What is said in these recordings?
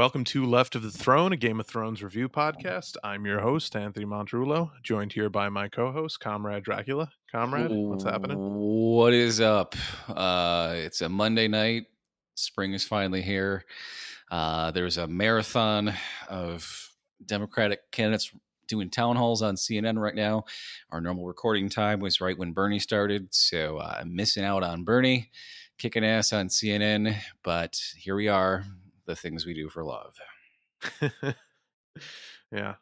Welcome to Left of the Throne, a Game of Thrones review podcast. I'm your host, Anthony Montrullo, joined here by my co-host, Comrade Dracula. Comrade, what's happening? What is up? Uh, it's a Monday night. Spring is finally here. Uh, there's a marathon of Democratic candidates doing town halls on CNN right now. Our normal recording time was right when Bernie started, so uh, I'm missing out on Bernie kicking ass on CNN. But here we are, the things we do for love. yeah.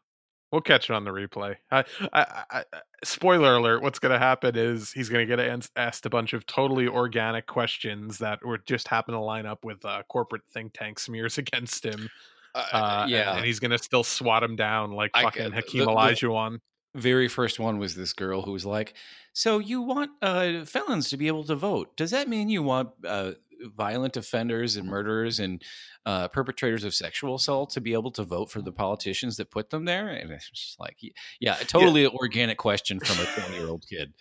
We'll catch it on the replay. I, I, I, spoiler alert: What's going to happen is he's going to get asked a bunch of totally organic questions that would just happen to line up with uh, corporate think tank smears against him. Uh, uh, yeah, and, and, he's going to still swat him down like fucking I, Hakeem the, Olajuwon. The very first one was this girl who was like, "So you want uh, felons to be able to vote? Does that mean you want uh, violent offenders and murderers and uh, perpetrators of sexual assault to be able to vote for the politicians that put them there. And it's just like, yeah, totally yeah. organic question from a 20 year old kid.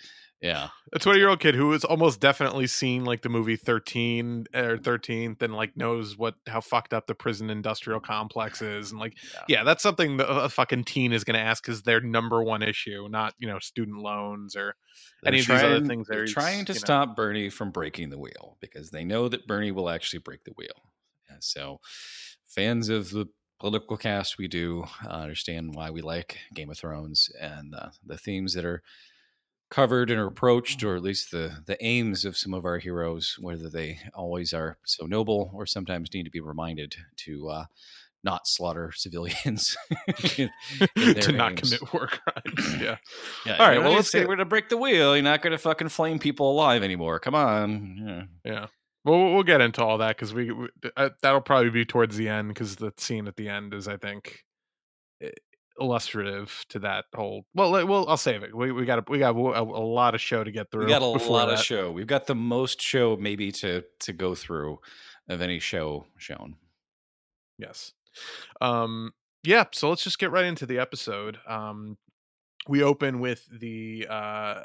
Yeah. A 20 year old kid who has almost definitely seen like the movie 13 or 13th and like knows what, how fucked up the prison industrial complex is. And like, yeah, yeah that's something that a fucking teen is going to ask is their number one issue, not, you know, student loans or they're any trying, of these other things. They're trying to stop know. Bernie from breaking the wheel because they know that Bernie will actually break the wheel. And so fans of the political cast we do uh, understand why we like Game of Thrones and uh, the themes that are covered and approached, or at least the the aims of some of our heroes, whether they always are so noble or sometimes need to be reminded to uh, not slaughter civilians, in, in to not commit war crimes. Yeah. yeah All right. Well, let's say we're going to break the wheel. You're not going to fucking flame people alive anymore. Come on. Yeah. Yeah. Well, we'll get into all that because we, we uh, that'll probably be towards the end because the scene at the end is, I think, illustrative to that whole. Well, well, I'll save it. We we got a, we got a, a lot of show to get through. We got a lot that. of show. We've got the most show maybe to to go through of any show shown. Yes. Um. Yeah. So let's just get right into the episode. Um. We open with the uh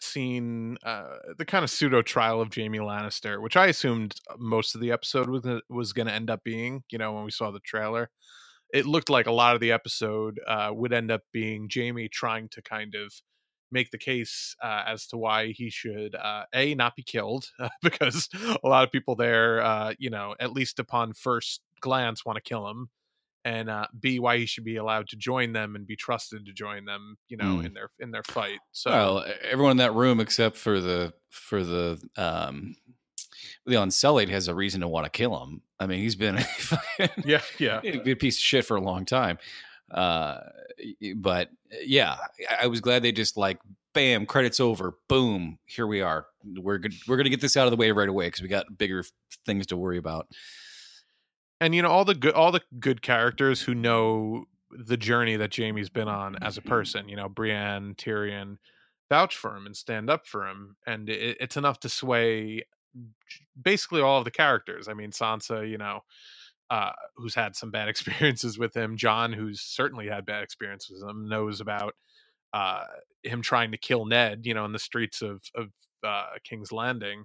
scene, uh, the kind of pseudo trial of Jaime Lannister, which I assumed most of the episode was was going to end up being. You know, when we saw the trailer it looked like a lot of the episode uh, would end up being Jaime trying to kind of make the case uh, as to why he should uh, a not be killed uh, because a lot of people there, uh, you know, at least upon first glance, want to kill him, and uh, b why he should be allowed to join them and be trusted to join them, you know, mm. in their in their fight. So well, everyone in that room except for the for the um, the Unsullied has a reason to want to kill him. I mean, he's been yeah, yeah, a good piece of shit for a long time. Uh, but yeah, I was glad they just like, bam, credits over, boom, here we are. We're good. We're gonna get this out of the way right away because we got bigger things to worry about. And you know all the good, all the good characters who know the journey that Jaime's been on as a person. You know, Brienne, Tyrion, vouch for him and stand up for him, and it, it's enough to sway basically all of the characters. I mean, Sansa, you know, uh, who's had some bad experiences with him. Jon, who's certainly had bad experiences with him, knows about uh, him trying to kill Ned. You know, in the streets of of uh, King's Landing.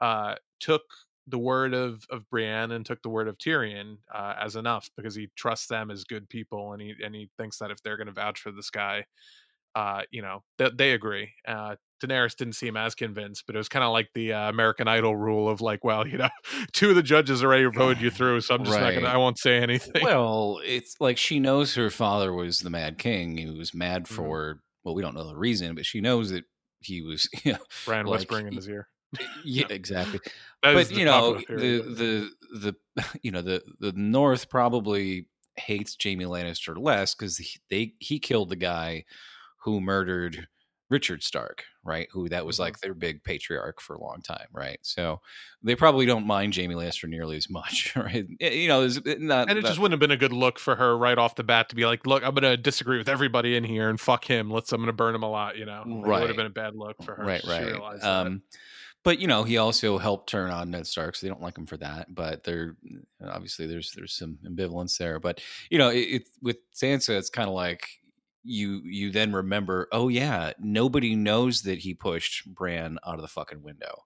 Uh, took the word of of Brienne and took the word of Tyrion uh, as enough because he trusts them as good people, and he and he thinks that if they're going to vouch for this guy, uh, you know, they, they agree. Daenerys didn't seem as convinced, but it was kind of like the uh, American Idol rule of like, well, you know, two of the judges already voted you through, so I'm just right. not gonna, I won't say anything. Well, it's like she knows her father was the Mad King. He was mad mm-hmm. for, well, we don't know the reason, but she knows that he was, you know, Bran like, whispering in his ear. yeah, exactly. but you know, the the the you know the the North probably hates Jaime Lannister less because they he killed the guy who murdered Rickard Stark, right? Who that was mm-hmm. like their big patriarch for a long time, right? So they probably don't mind Jaime Lannister nearly as much, right? You know, it's not, and it just wouldn't have been a good look for her right off the bat to be like, "Look, I'm going to disagree with everybody in here and fuck him. Let's, I'm going to burn him a lot." You know, right? It would have been a bad look for her, right? Right. Um, but you know, he also helped turn on Ned Stark, so they don't like him for that. But there, obviously, there's there's some ambivalence there. But you know, it, it with Sansa, it's kind of like you you then remember, oh yeah, nobody knows that he pushed Bran out of the fucking window.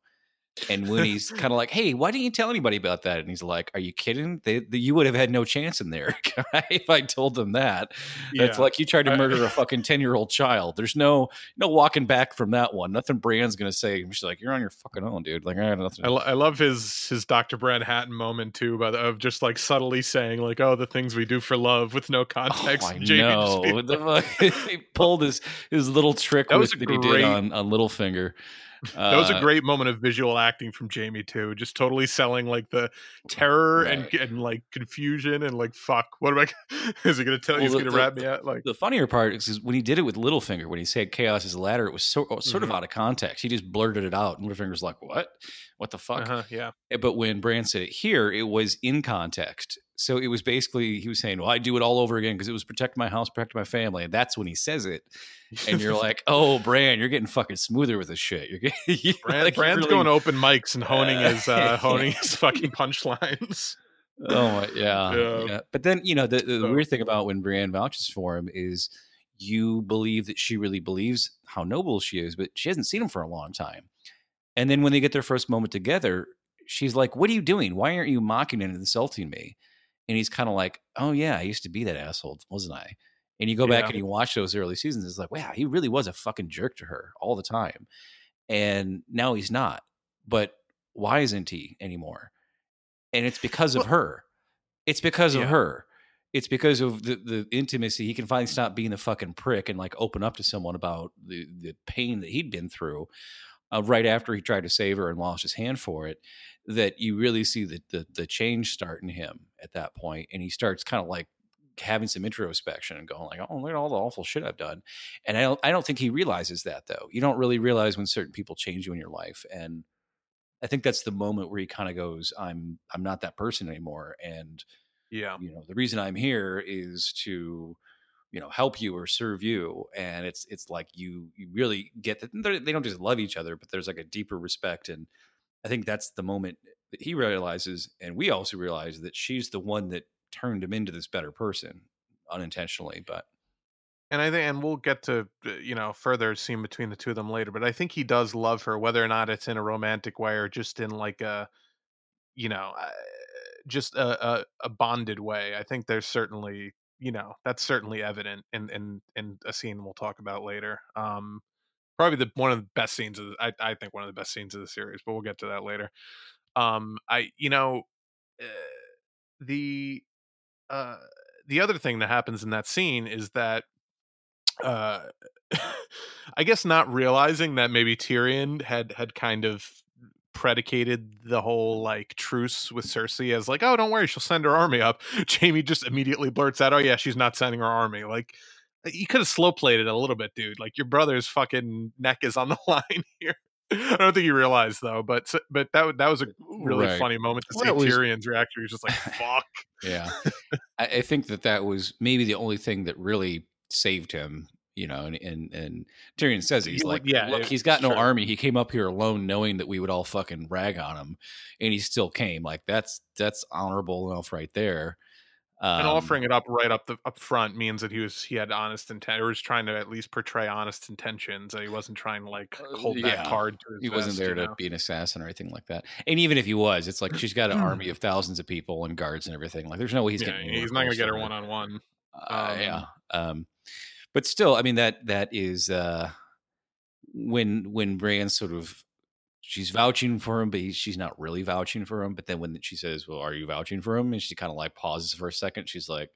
And when he's kind of like, "Hey, why didn't you tell anybody about that?" and he's like, "Are you kidding? They, they, you would have had no chance in there if I told them that." Yeah. It's like you tried to murder a fucking ten year old child. There's no no walking back from that one. Nothing Bran's gonna say. She's like, "You're on your fucking own, dude." Like I got nothing. I, lo- I love his his Dr. Bran Hatton moment too, the, of just like subtly saying like, "Oh, the things we do for love with no oh, context." Oh, I know. he pulled his his little trick that, with, that he did on on Littlefinger that was a uh, great moment of visual acting from Jaime too. Just totally selling like the terror right. and, and like confusion and like fuck. What am I? Is he going to tell well, you? He's going to wrap me up. Like the funnier part is when he did it with Littlefinger when he said "chaos is a ladder," it was so, sort mm-hmm. of out of context. He just blurted it out, and Littlefinger's like, "What? What the fuck?" Uh-huh, yeah. Eh, but when Bran said it here, it was in context. So it was basically he was saying, "Well, I do it all over again because it was protect my house, protect my family," and that's when he says it and you're like, oh, Bran, you're getting fucking smoother with this shit. You're getting, you're like, Bran's really, going open mics and honing his uh, honing his fucking punchlines. Oh my, yeah, yeah. yeah. But then you know the, the, the weird thing about when Brienne vouches for him is you believe that she really believes how noble she is, but she hasn't seen him for a long time. And then when they get their first moment together, she's like, "What are you doing? Why aren't you mocking and insulting me?" And he's kind of like, "Oh yeah, I used to be that asshole, wasn't I?" And you go back and you watch those early seasons, it's like, wow, he really was a fucking jerk to her all the time. And now he's not. But why isn't he anymore? And it's because of her. It's because yeah. of her. It's because of the, the intimacy. He can finally stop being the fucking prick and like open up to someone about the, the pain that he'd been through uh, right after he tried to save her and lost his hand for it. That you really see the, the, the change start in him at that point, and he starts kind of like having some introspection and going like, oh, look at all the awful shit I've done. And I don't, I don't think he realizes that though. You don't really realize when certain people change you in your life. And I think that's the moment where he kind of goes, I'm, I'm not that person anymore. And yeah, you know, the reason I'm here is to, you know, help you or serve you. And it's, it's like you, you really get that they don't just love each other, but there's like a deeper respect. And I think that's the moment that he realizes. And we also realize that she's the one that turned him into this better person unintentionally but and i think and we'll get to uh, you know further scene between the two of them later but i think he does love her whether or not it's in a romantic way or just in like a you know uh, just a, a, a bonded way i think there's certainly you know that's certainly evident in in in a scene we'll talk about later um probably the one of the best scenes of the, I, I think one of the best scenes of the series but we'll get to that later um i you know uh, the uh, the other thing that happens in that scene is that uh I guess not realizing that maybe Tyrion had had kind of predicated the whole like truce with Cersei as like, oh, don't worry, she'll send her army up. Jaime just immediately blurts out, oh yeah, she's not sending her army. Like Uh, you could have slow played it a little bit, dude. Like your brother's fucking neck is on the line here. I don't think you realized though, but but that that was a really right. funny moment to well, see Tyrion's reaction. He was just like, "Fuck." Yeah, I, I, think that that was maybe the only thing that really saved him. You know, and and, and Tyrion says he's he, like, "Yeah, look, he's got no sure. army. He came up here alone, knowing that we would all fucking rag on him, and he still came. Like that's that's honorable enough right there." Um, and offering it up right up the up front means that he was he had honest intent or was trying to at least portray honest intentions. That he wasn't trying to like uh, hold yeah. that card. he vest, wasn't there to know? be an assassin or anything like that. And even if he was, it's like she's got an army of thousands of people and guards and everything. Like there's no way he's yeah, getting. He's not going to get her one on one. Yeah, um, but still, I mean that that is uh, when when Bran sort of she's vouching for him, but he, she's not really vouching for him. But then when she says, "Well, are you vouching for him?" and she kind of like pauses for a second, she's like,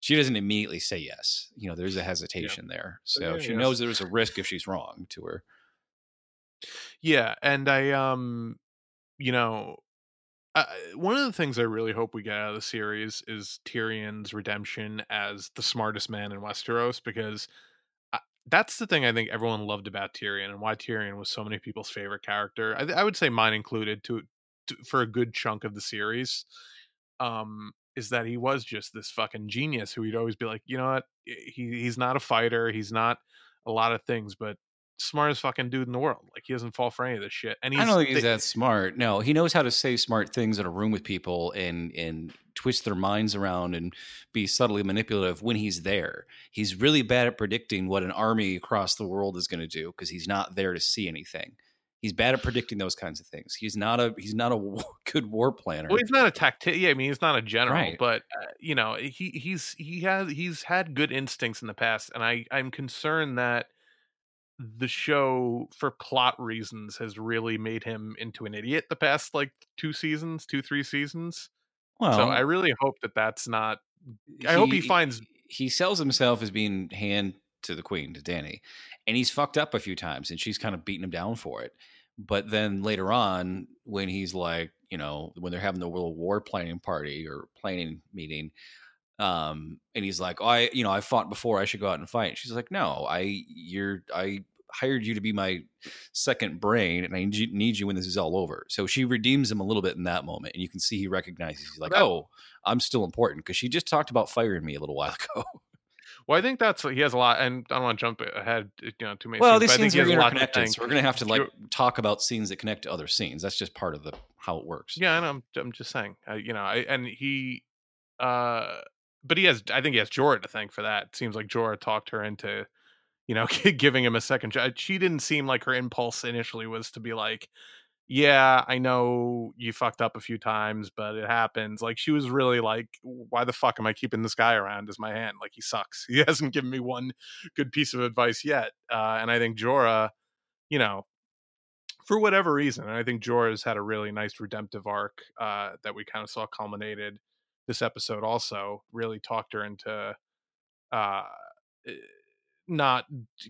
she doesn't immediately say yes. You know, there's a hesitation yeah. there, so yeah, she yes. knows there's a risk if she's wrong to her. Yeah, and I um, you know, uh, one of the things I really hope we get out of the series is Tyrion's redemption as the smartest man in Westeros because that's the thing I think everyone loved about Tyrion and why Tyrion was so many people's favorite character. I, I would say mine included to, to, for a good chunk of the series. Um, is that he was just this fucking genius who we'd always be like, you know what, he he's not a fighter, he's not a lot of things, but smartest fucking dude in the world. Like he doesn't fall for any of this shit. And he's, I don't think he's that smart. No, he knows how to say smart things in a room with people and and twist their minds around and be subtly manipulative when he's there. He's really bad at predicting what an army across the world is going to do because he's not there to see anything. He's bad at predicting those kinds of things. He's not a he's not a war, good war planner. Well, he's not a tactic. Yeah, I mean, he's not a general, Right. but uh, you know, he he's he has he's had good instincts in the past, and I I'm concerned that the show, for plot reasons, has really made him into an idiot the past like two seasons, two three seasons. well, so I really hope that that's not. I hope he finds- he sells himself as being hand to the queen to Dany, and he's fucked up a few times, and she's kind of beating him down for it. But then later on, when he's like, you know, when they're having the little war planning party or planning meeting, um, and he's like, oh, I, you know, I fought before, I should go out and fight. She's like, no, I, you're, I hired you to be my second brain, and I need you, need you when this is all over. So she redeems him a little bit in that moment, and you can see he recognizes. He's like, oh, I'm still important because she just talked about firing me a little while ago. Well, I think that's he has a lot, and I don't want to jump ahead, you know, too many. well, scenes, these scenes are has a lot to interconnected, so we're gonna have to like talk about scenes that connect to other scenes. That's just part of the how it works. Yeah, and I'm I'm just saying, uh, you know, I, and he, uh, but he has, I think he has Jorah to thank for that. It seems like Jorah talked her into, you know, giving him a second shot. She didn't seem like her impulse initially was to be like, yeah, I know you fucked up a few times, but it happens. Like she was really like, why the fuck am I keeping this guy around as my hand? Like he sucks. He hasn't given me one good piece of advice yet. Uh, and I think Jorah, you know, for whatever reason, and I think Jorah's had a really nice redemptive arc uh, that we kind of saw culminated this episode. Also, really talked her into uh, eh, not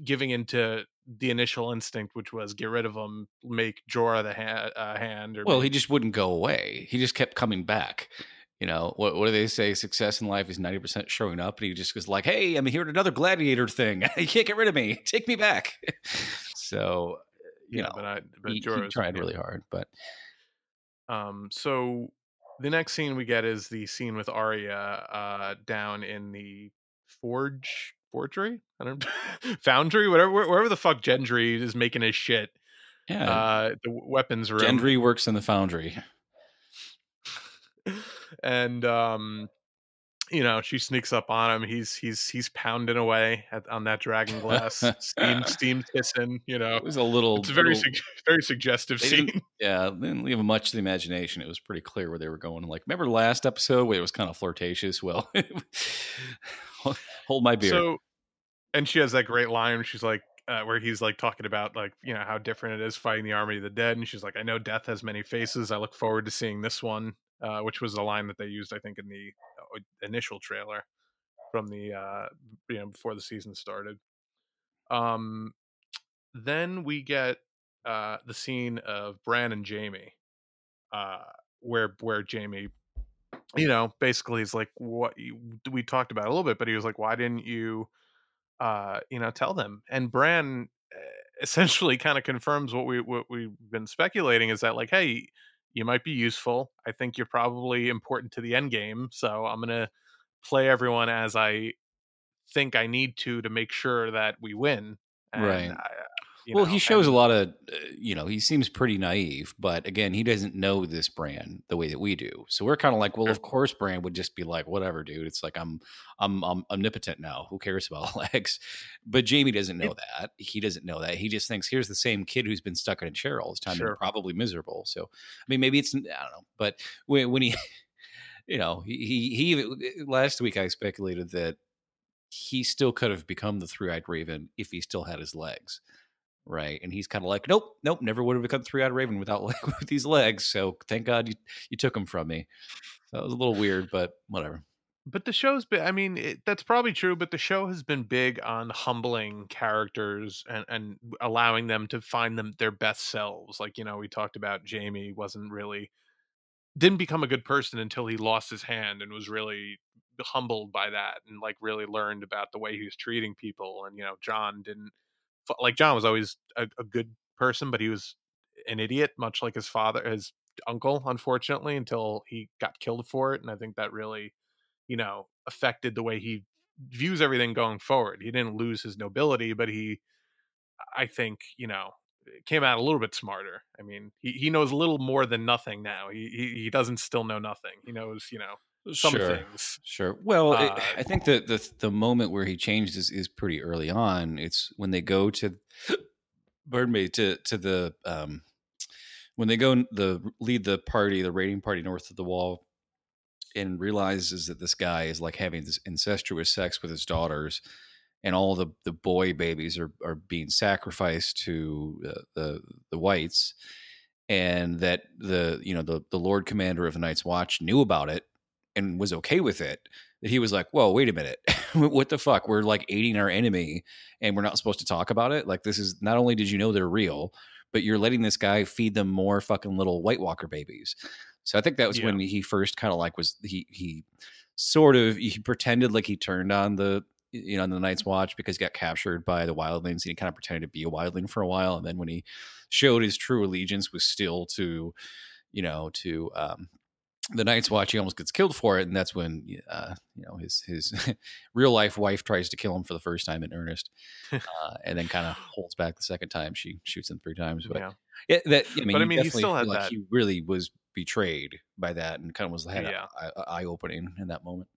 giving into the initial instinct, which was get rid of him, make Jorah the ha- uh, hand. Or Well, he just wouldn't go away. He just kept coming back. You know, what what do they say? Success in life is ninety percent showing up, and he just was like, "Hey, I'm here at another gladiator thing. you can't get rid of me. Take me back." so, you yeah, know, but, I, but he, he tried really hard, but Um, so the next scene we get is the scene with Arya uh, down in the forge forgery. I don't foundry, whatever wherever the fuck Gendry is making his shit. yeah, Uh, the weapons room. Gendry works in the foundry. and um, you know she sneaks up on him. He's he's he's pounding away at, on that dragon glass. steam steam hissing. You know, It was a little. it's a very little- sug- very suggestive scene. yeah, didn't leave much to the imagination. It was pretty clear where they were going. Like, remember last episode where it was kind of flirtatious? Well, hold my beer. So, and she has that great line. She's like, uh, where he's like talking about like you know how different it is fighting the army of the dead, and she's like, I know death has many faces. I look forward to seeing this one, uh, which was the line that they used, I think, in the uh, initial trailer from the uh, you know before the season started. Um, then we get uh, the scene of Bran and Jaime, uh, where where Jaime, you know, basically is like, what you, we talked about a little bit, but he was like, why didn't you, uh, you know, tell them? And Bran uh, essentially kind of confirms what we what we've been speculating is that like, hey, you might be useful. I think you're probably important to the end game, so I'm gonna play everyone as I think I need to to make sure that we win. And Right. I, well, know, he shows and- a lot of, uh, you know, he seems pretty naive, but again, he doesn't know this Bran the way that we do. So we're kind of like, well, Sure. of course, Bran would just be like, whatever, dude. It's like I'm, I'm, I'm omnipotent now. Who cares about legs? But Jaime doesn't know that. He doesn't know that. He just thinks here's the same kid who's been stuck in a chair all this time Sure. and probably miserable. So, I mean, maybe it's I don't know, but when, when he, you know, he, he, he last week I speculated that he still could have become the three-eyed raven if he still had his legs right and he's kind of like nope nope never would have become three-eyed raven without like, with these legs so thank god you, you took them from me. That was a little weird but whatever. But the show's been i mean it, that's probably true but the show has been big on humbling characters and, and allowing them to find them their best selves like you know we talked about jaime wasn't really didn't become a good person until he lost his hand and was really humbled by that and like really learned about the way he was treating people and you know jon didn't like jon was always a, a good person but he was an idiot much like his father his uncle unfortunately until he got killed for it and i think that really you know affected the way he views everything going forward. He didn't lose his nobility but he i think you know came out a little bit smarter. I mean he, he knows a little more than nothing now. He, he he doesn't still know nothing. He knows you know some sure things. sure. Well it- Uh, i think that the the moment where he changed is, is pretty early on. It's when they go to pardon me to to the um when they go the lead the party the raiding party north of the wall and realizes that this guy is like having this incestuous sex with his daughters and all the the boy babies are are being sacrificed to uh, the the whites and that the you know the the lord commander of the night's watch knew about it and was okay with it that he was like whoa wait a minute. What the fuck? We're like aiding our enemy and we're not supposed to talk about it? Like this is not only did you know they're real but you're letting this guy feed them more fucking little white walker babies. So i think that was Yeah. when he first kind of like was he he sort of he pretended like he turned on the you know on the night's watch because he got captured by the wildlings and he kind of pretended to be a wildling for a while and then when he showed his true allegiance was still to you know to um the Night's Watch, he almost gets killed for it, and that's when uh, you know his his real life wife tries to kill him for the first time in earnest, uh, and then kind of holds back the second time. She shoots him three times, but yeah. yeah, that I mean, But I mean, he still had like that- he really was betrayed by that, and kind of was had Yeah. eye opening in that moment.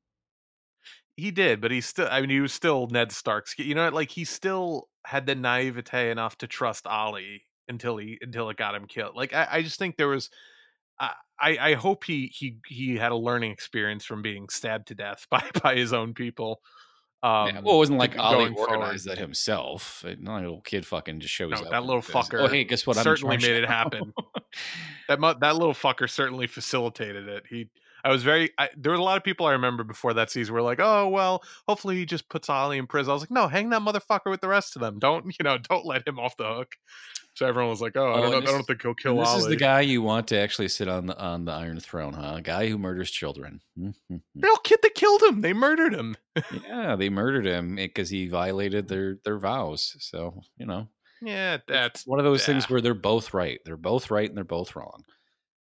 He did, but he still I mean he was still Ned Stark's you know like he still had the naivete enough to trust Olly until he until it got him killed. Like I, I just think there was I, I hope he he he had a learning experience from being stabbed to death by by his own people. Um yeah. Well, it wasn't like Olly going forward. that himself. Not a little kid fucking just shows No, up. that little Oh, fucker hey, guess what? Certainly made it happen. that mu- that little fucker certainly facilitated it. He, I was very. I, there were a lot of people I remember before that season were like, "Oh well, hopefully he just puts Olly in prison." I was like, "No, hang that motherfucker with the rest of them. Don't you know? Don't let him off the hook." So everyone was like, "Oh, I Oh, don't know. and I don't think he'll kill this Olly." is the guy you want to actually sit on the on the Iron Throne, huh? A guy who murders children. Real kid that killed him. They murdered him. yeah, they murdered him eh, because he violated their their vows. So you know, Yeah, that's one of those things where they're both right. They're both right and they're both wrong.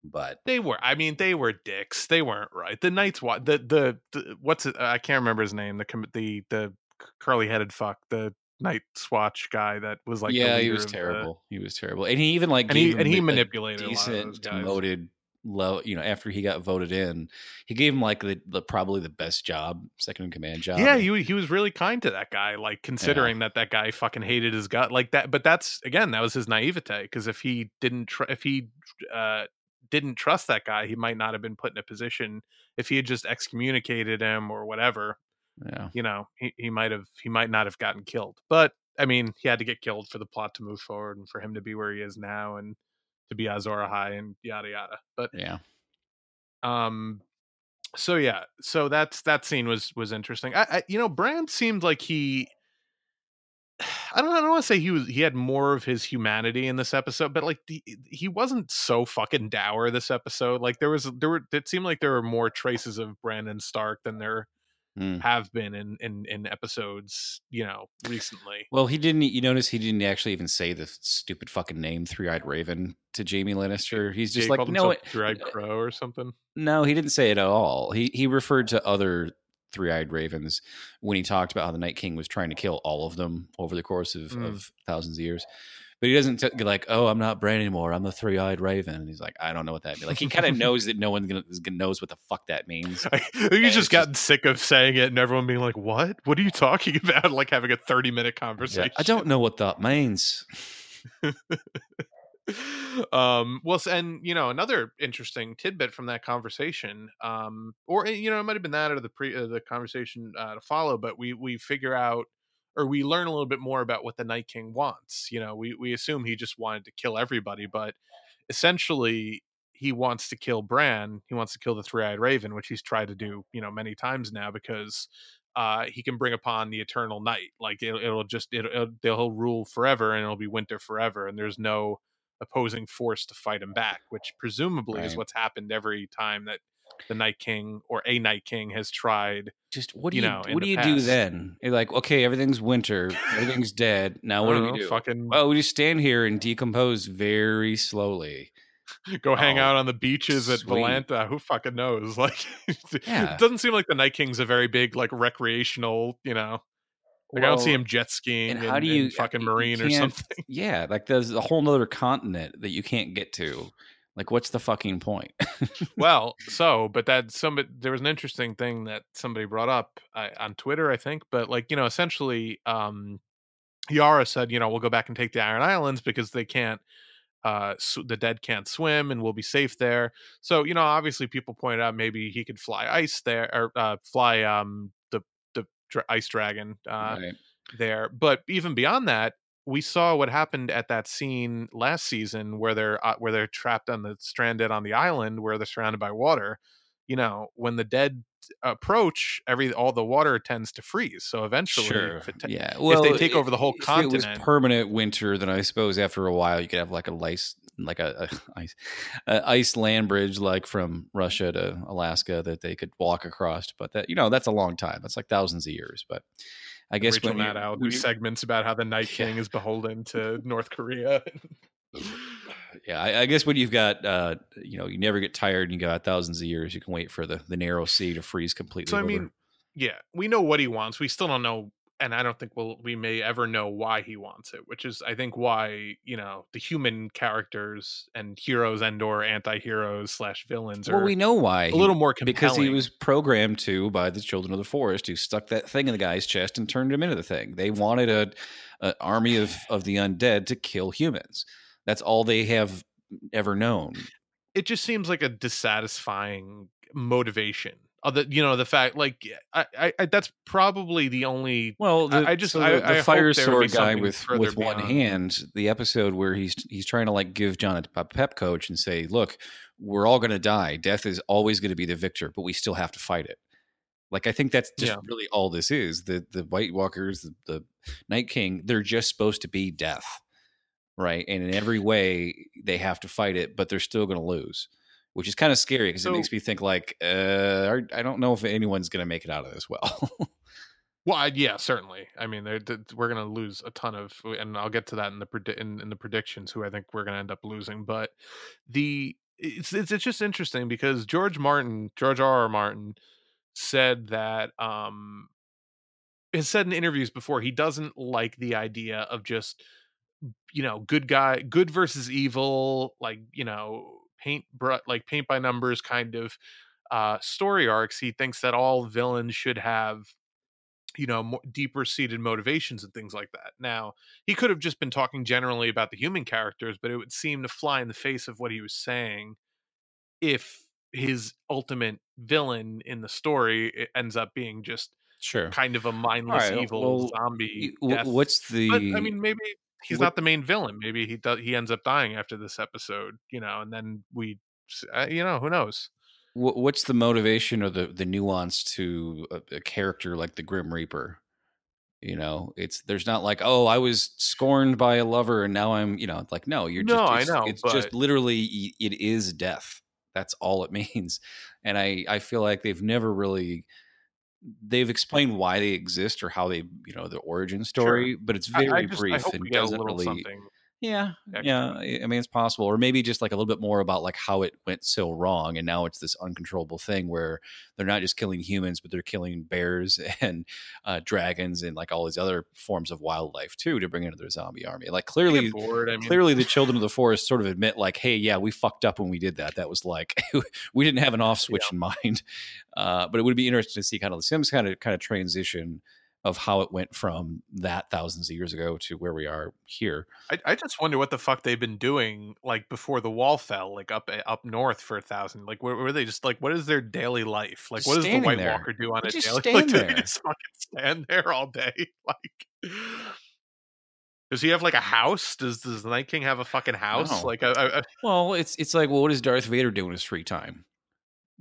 But They were. I mean, they were dicks. They weren't right. The Knights. What the the, the what's it? I can't remember his name. The the the curly headed fuck. The Night's Watch guy that was like. yeah, he was of the- terrible. He was terrible, and he even like and he and he manipulated decent demoted low. You know, after he got voted in, he gave him like the, the probably the best job, second in command job. Yeah, he he was really kind to that guy. Like considering that that guy fucking hated his gut like that. But that's again that was his naivete because if he didn't tr- if he uh didn't trust that guy, he might not have been put in a position. If he had just excommunicated him or whatever, yeah. you know, he, he might have he might not have gotten killed. But I mean, he had to get killed for the plot to move forward and for him to be where he is now and to be Azor Ahai and yada yada. But yeah. um so yeah, so that's that scene was was interesting. I, I you know, Bran seemed like he I don't, I don't want to say he was he had more of his humanity in this episode, but like the, he wasn't so fucking dour this episode. Like there was there were it seemed like there were more traces of Brandon Stark than there Hmm. have been in in in episodes, you know, recently. Well, he didn't. You notice he didn't actually even say the stupid fucking name, Three Eyed Raven, to Jaime Lannister. He's just He like, no, himself Dread Crow or something. no, he didn't say it at all. He he referred to other Three Eyed Ravens when he talked about how the Night King was trying to kill all of them over the course of, Mm. of thousands of years. But he doesn't t- like, oh, I'm not Bran anymore. I'm the Three Eyed Raven. And he's like, I don't know what that means. Like he kind of knows that no one gonna, knows what the fuck that means. He's it's just gotten sick of saying it and everyone being like, "What? What are you talking about?" Like having a thirty minute Yeah, conversation. I don't know what that means. um well and you know another interesting tidbit from that conversation um or eh, you know it might have been that or the pre uh, the conversation uh, to follow but we we figure out or we learn a little bit more about what the night king wants you know we we assume he just wanted to kill everybody but essentially he wants to kill bran he wants to kill the three-eyed raven which he's tried to do you know many times now because uh he can bring upon the eternal night like it'll, it'll just it'll, it'll they'll rule forever and it'll be winter forever and there's no opposing force to fight him back which presumably is what's happened every time that the night king or a night king has tried Just what do You you, know, what do you do then? You're like, okay, everything's winter, everything's dead. Now what do we do? fucking Well, we just stand here and decompose very slowly. go hang Oh, out on the beaches at sweet. Valanta. Who fucking knows? Like, Yeah. it doesn't seem like the Night King's a very big like recreational. You know, like I don't see him jet skiing and and, how do you- fucking you marine or something. Yeah, like there's a whole nother continent that you can't get to. Like, what's the fucking point? well, so but that some there was an interesting thing that somebody brought up uh, on Twitter, I think. But like you know, essentially, um, Yara said, you know, we'll go back and take the Iron Islands because they can't uh the dead can't swim and we'll be safe there. So, you know, obviously people pointed out maybe he could fly ice there or uh fly um dra- ice dragon uh right. there. But even beyond that, we saw what happened at that scene last season where they're uh, where they're trapped on the stranded on the island where they're surrounded by water. You know, when the dead approach, every all the water tends to freeze. So eventually, Sure. if, it yeah. if they take i- over the whole if it continent, was permanent winter, then I suppose after a while you could have like a ice, like a, a ice, a ice land bridge, like from Russia to Alaska, that they could walk across. But that you know that's a long time. That's like thousands of years. But I guess Rachel when you- Maddow when you- segments about how the Night Yeah. King is beholden to North Korea. yeah, I, I guess when you've got, uh, you know, you never get tired and you got thousands of years, you can wait for the, the narrow sea to freeze completely. so I mean, yeah, we know what he wants. We still don't know, and I don't think we'll we may ever know why he wants it. Which is, I think, why you know the human characters and heroes and or anti-heroes slash villains are well, we know why. a little more compelling. because he was programmed to by the children of the forest who stuck that thing in the guy's chest and turned him into the thing. They wanted a, an army of, of the undead to kill humans. That's all they have ever known. it just seems like a dissatisfying motivation. Uh, Other, you know, the fact like I, I, I that's probably the only Well, I- the, I just- so I- the, I the fire there would be sword guy with with one beyond. hand. The episode where he's he's trying to like give Jon a, a pep coach and say, "Look, we're all going to die. Death is always going to be the victor, but we still have to fight it." Like I think that's just Yeah. really all this is. The the White Walkers, the, the Night King, they're just supposed to be death, right? And in every way, they have to fight it, but they're still going to lose, which is kind of scary because So- it makes me think like, uh, I don't know if anyone's going to make it out of this well. Well, yeah, certainly. I mean, they're, th- we're going to lose a ton of, and I'll get to that in the predi- in, in the predictions. Who I think we're going to end up losing, but the it's, it's it's just interesting because George Martin, George R. R. Martin, said that um has said in interviews before he doesn't like the idea of just you know good guy good versus evil like you know paint br- like paint by numbers kind of uh story arcs he thinks that all villains should have you know more deeper seated motivations and things like that now he could have just been talking generally about the human characters but it would seem to fly in the face of what he was saying if his ultimate villain in the story it ends up being just sure. kind of a mindless right, evil well, zombie death. What's the? but i mean maybe he's what- not the main villain maybe he does he ends up dying after this episode you know and then we uh, you know who knows wh- what's the motivation or the the nuance to a, a character like the Grim Reaper? You know, it's there's not like, oh, I was scorned by a lover and now I'm, you know, like no, you're just, No, I it's, know, it's just literally it is death. That's all it means, and I I feel like they've never really they've explained why they exist or how they you know the origin story, but it's very I, just, brief I and doesn't really something yeah, extra. yeah. I I mean, it's possible, or maybe just like a little bit more about like how it went so wrong, and now it's this uncontrollable thing where they're not just killing humans, but they're killing bears and uh, dragons and like all these other forms of wildlife too to bring into their zombie army. Like clearly, bored i mean clearly, the children of the forest sort of admit like, hey, yeah, we fucked up when we did that. That was like we didn't have an off switch in mind. Uh, but it would be interesting to see kind of the Sims kind of kind of transition of how it went from that thousands of years ago to where we are here. I, I just wonder what the fuck they've been doing like before the wall fell like up eh, up north for a thousand like were, were they just like what is their daily life like Just what does the white there. walker do on a daily like, do they just fucking stand there all day like does he have like a house does does the night king have a fucking house No. like I, I, Well, it's it's like, well, what does Darth Vader do in his free time?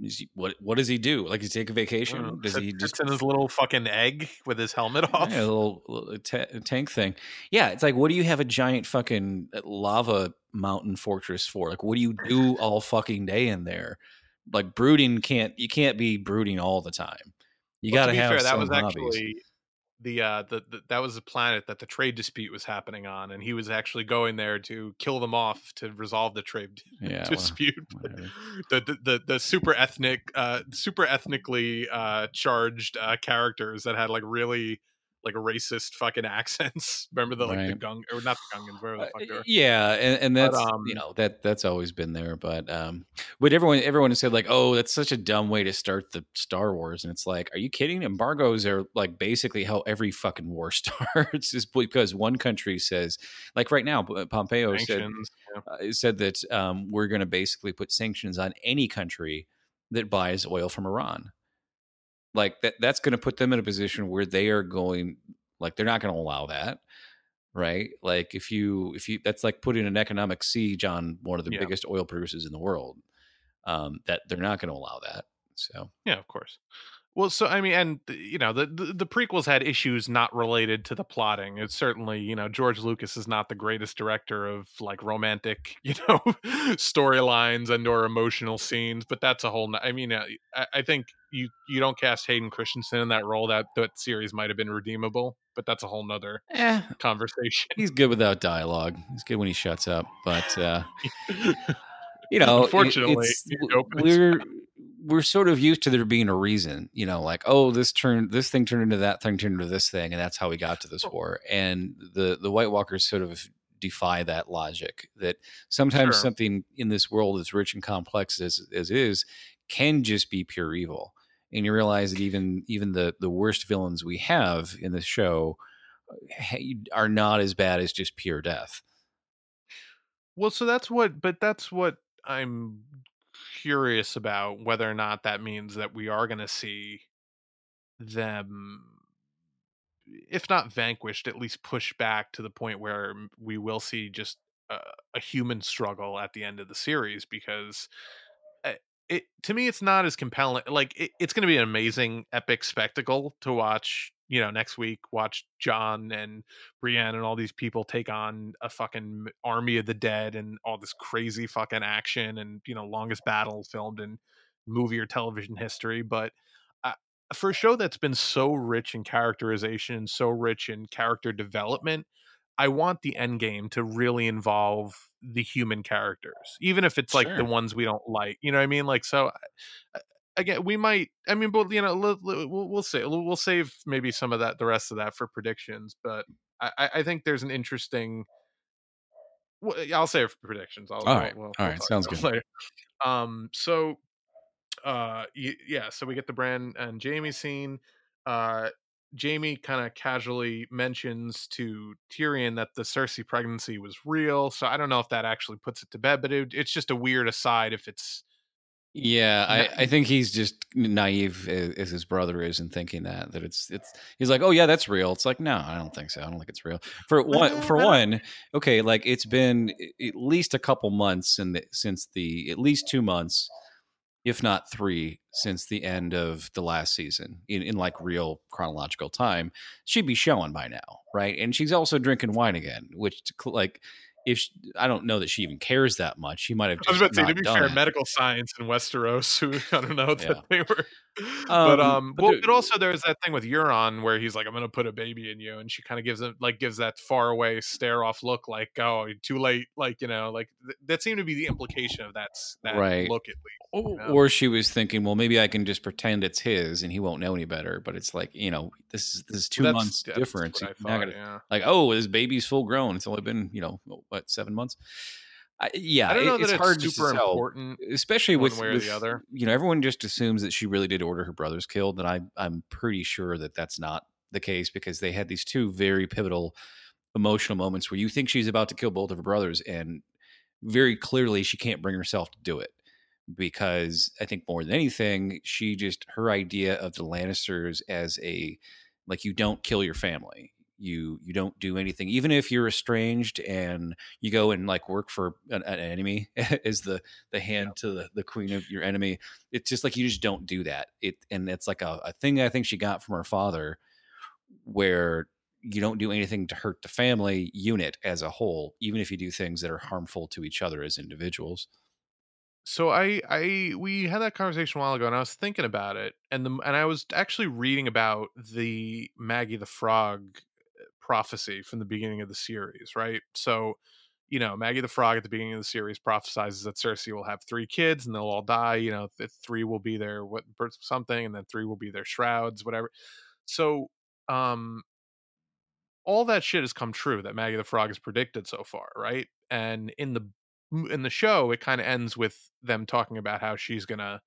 Is he, what what does he do? Like, does he take a vacation? know, Does he just in his little fucking egg with his helmet off Yeah, a little, little ta- tank thing? Yeah, it's like, what do you have a giant fucking uh, lava mountain fortress for? Like, what do you do all fucking day in there? Like, brooding can't you can't be brooding all the time. You Well, got to have fair, that some was hobbies. actually the uh the, the that was a planet that the trade dispute was happening on and he was actually going there to kill them off to resolve the trade yeah, dispute whatever. the, the the the super ethnic uh super ethnically uh charged uh characters that had like really like racist fucking accents. Remember the like the gung or not the Gungans, whatever the Uh, fuck they were. yeah, and, and But, that's um, you know that that's always been there, but um, but everyone everyone has said like, oh, that's such a dumb way to start the Star Wars, and it's like, are you kidding? Embargoes are like basically how every fucking war starts, is because one country says, like right now, Pompeo said yeah. uh, said that um, we're going to basically put sanctions on any country that buys oil from Iran. Like that, that's going to put them in a position where they are going, like they're not going to allow that, right? Like if you, if you, that's like putting an economic siege on one of the Yeah. biggest oil producers in the world. Um, that they're not going to allow that. So Yeah, of course. Well, so I mean, and you know, the, the the prequels had issues not related to the plotting. It's certainly, you know, George Lucas is not the greatest director of like romantic, you know, storylines and or emotional scenes. But that's a whole. I mean, uh, I, I think you you don't cast Hayden Christensen in that role. That that series might have been redeemable, but that's a whole nother eh, conversation. he's good without dialogue. He's good when he shuts up, but uh, you know, it- Unfortunately, opens- we're we're sort of used to there being a reason, you know, like oh, this turned this thing turned into that thing turned into this thing, and that's how we got to this war. And the the White Walkers sort of defy that logic that sometimes Sure. something in this world as rich and complex as as is can just be pure evil. And you realize that even even the the worst villains we have in the show are not as bad as just pure death. Well, so that's what, but that's what I'm curious about whether or not that means that we are going to see them, if not vanquished, at least pushed back to the point where we will see just a, a human struggle at the end of the series because. uh, It, to me, it's not as compelling. Like it, it's going to be an amazing, epic spectacle to watch. You know, next week, watch Jon and Brienne and all these people take on a fucking army of the dead and all this crazy fucking action and you know longest battle filmed in movie or television history but uh, for a show that's been so rich in characterization so rich in character development i want the end game to really involve the human characters even if it's like Sure. the ones we don't like you know what i mean like so uh, again we might i mean but you know we'll, we'll, we'll say we'll, save maybe some of that the rest of that for predictions but i i think there's an interesting well, i'll save for predictions I'll, All I'll- we'll- All we'll right. Sounds good. later. um so uh yeah so we get the bran and jaime scene uh jaime kind of casually mentions to tyrion that the cersei pregnancy was real so i don't know if that actually puts it to bed but it, it's just a weird aside if it's Yeah, I, I think he's just naive as, his brother is in thinking that that it's it's he's like, oh yeah, that's real. It's like, no, I don't think so. I don't think it's real. For one, for one, okay, like it's been at least a couple months and since the at least two months, if not three, since the end of the last season in in like real chronological time. She'd be showing by now, right? And she's also drinking wine again, which like. If she, I don't know that she even cares that much, she might have. I was Just about to say, to be fair, it. medical science in Westeros, who I don't know that Yeah. they were. But Um, um, but well, there- but also there's that thing with Euron where he's like, "I'm gonna put a baby in you," and she kind of gives him like gives that far away stare off look, like, "Oh, too late," like you know, like th- that seemed to be the implication of that that Right. look at least. Or, Yeah. or she was thinking, well, maybe I can just pretend it's his and he won't know any better. But it's like, you know, this is this is two That's- months that's difference. thought, gonna- yeah. like, oh, his baby's full grown. It's only been, you know, what seven months. I, yeah, I don't know it's that it's hard just to super tell, important. especially one with, way or the other. You know, everyone just assumes that she really did order her brothers killed, and I I'm pretty sure that that's not the case because they had these two very pivotal emotional moments where you think she's about to kill both of her brothers, and very clearly she can't bring herself to do it because I think more than anything, she just her idea of the Lannisters as a like you don't kill your family. You you don't do anything, even if you're estranged and you go and like work for an, an enemy as the the hand to the, the queen of your enemy. It's just like you just don't do that. It and it's like a, a thing I think she got from her father, where you don't do anything to hurt the family unit as a whole, even if you do things that are harmful to each other as individuals. So I I we had that conversation a while ago, and I was thinking about it, and the and I was actually reading about the Maggie the Frog prophecy from the beginning of the series, right? So, you know, Maggie the Frog at the beginning of the series prophesizes that Cersei will have three kids, and they'll all die. You know, three will be their what something, and then three will be their shrouds, whatever. So, um, all that shit has come true that Maggie the Frog has predicted so far, right? And in the in the show, it kind of ends with them talking about how she's gonna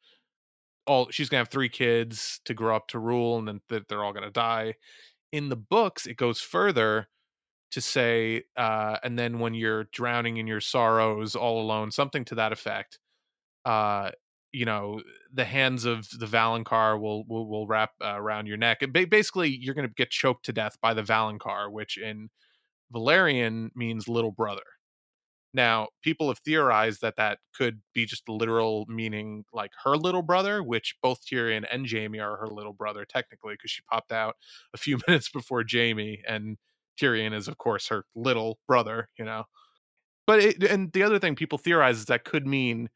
all she's gonna have three kids to grow up to rule, and then that they're all gonna die. In the books, it goes further to say, uh, and then when you're drowning in your sorrows all alone, something to that effect. Uh, you know, the hands of the Valonqar will will, will wrap uh, around your neck. And ba- basically, you're going to get choked to death by the Valonqar, which in Valyrian means little brother. Now, people have theorized that that could be just literal meaning like her little brother, which both Tyrion and Jaime are her little brother technically because she popped out a few minutes before Jaime and Tyrion is of course her little brother, you know. But it, and the other thing people theorize is that could mean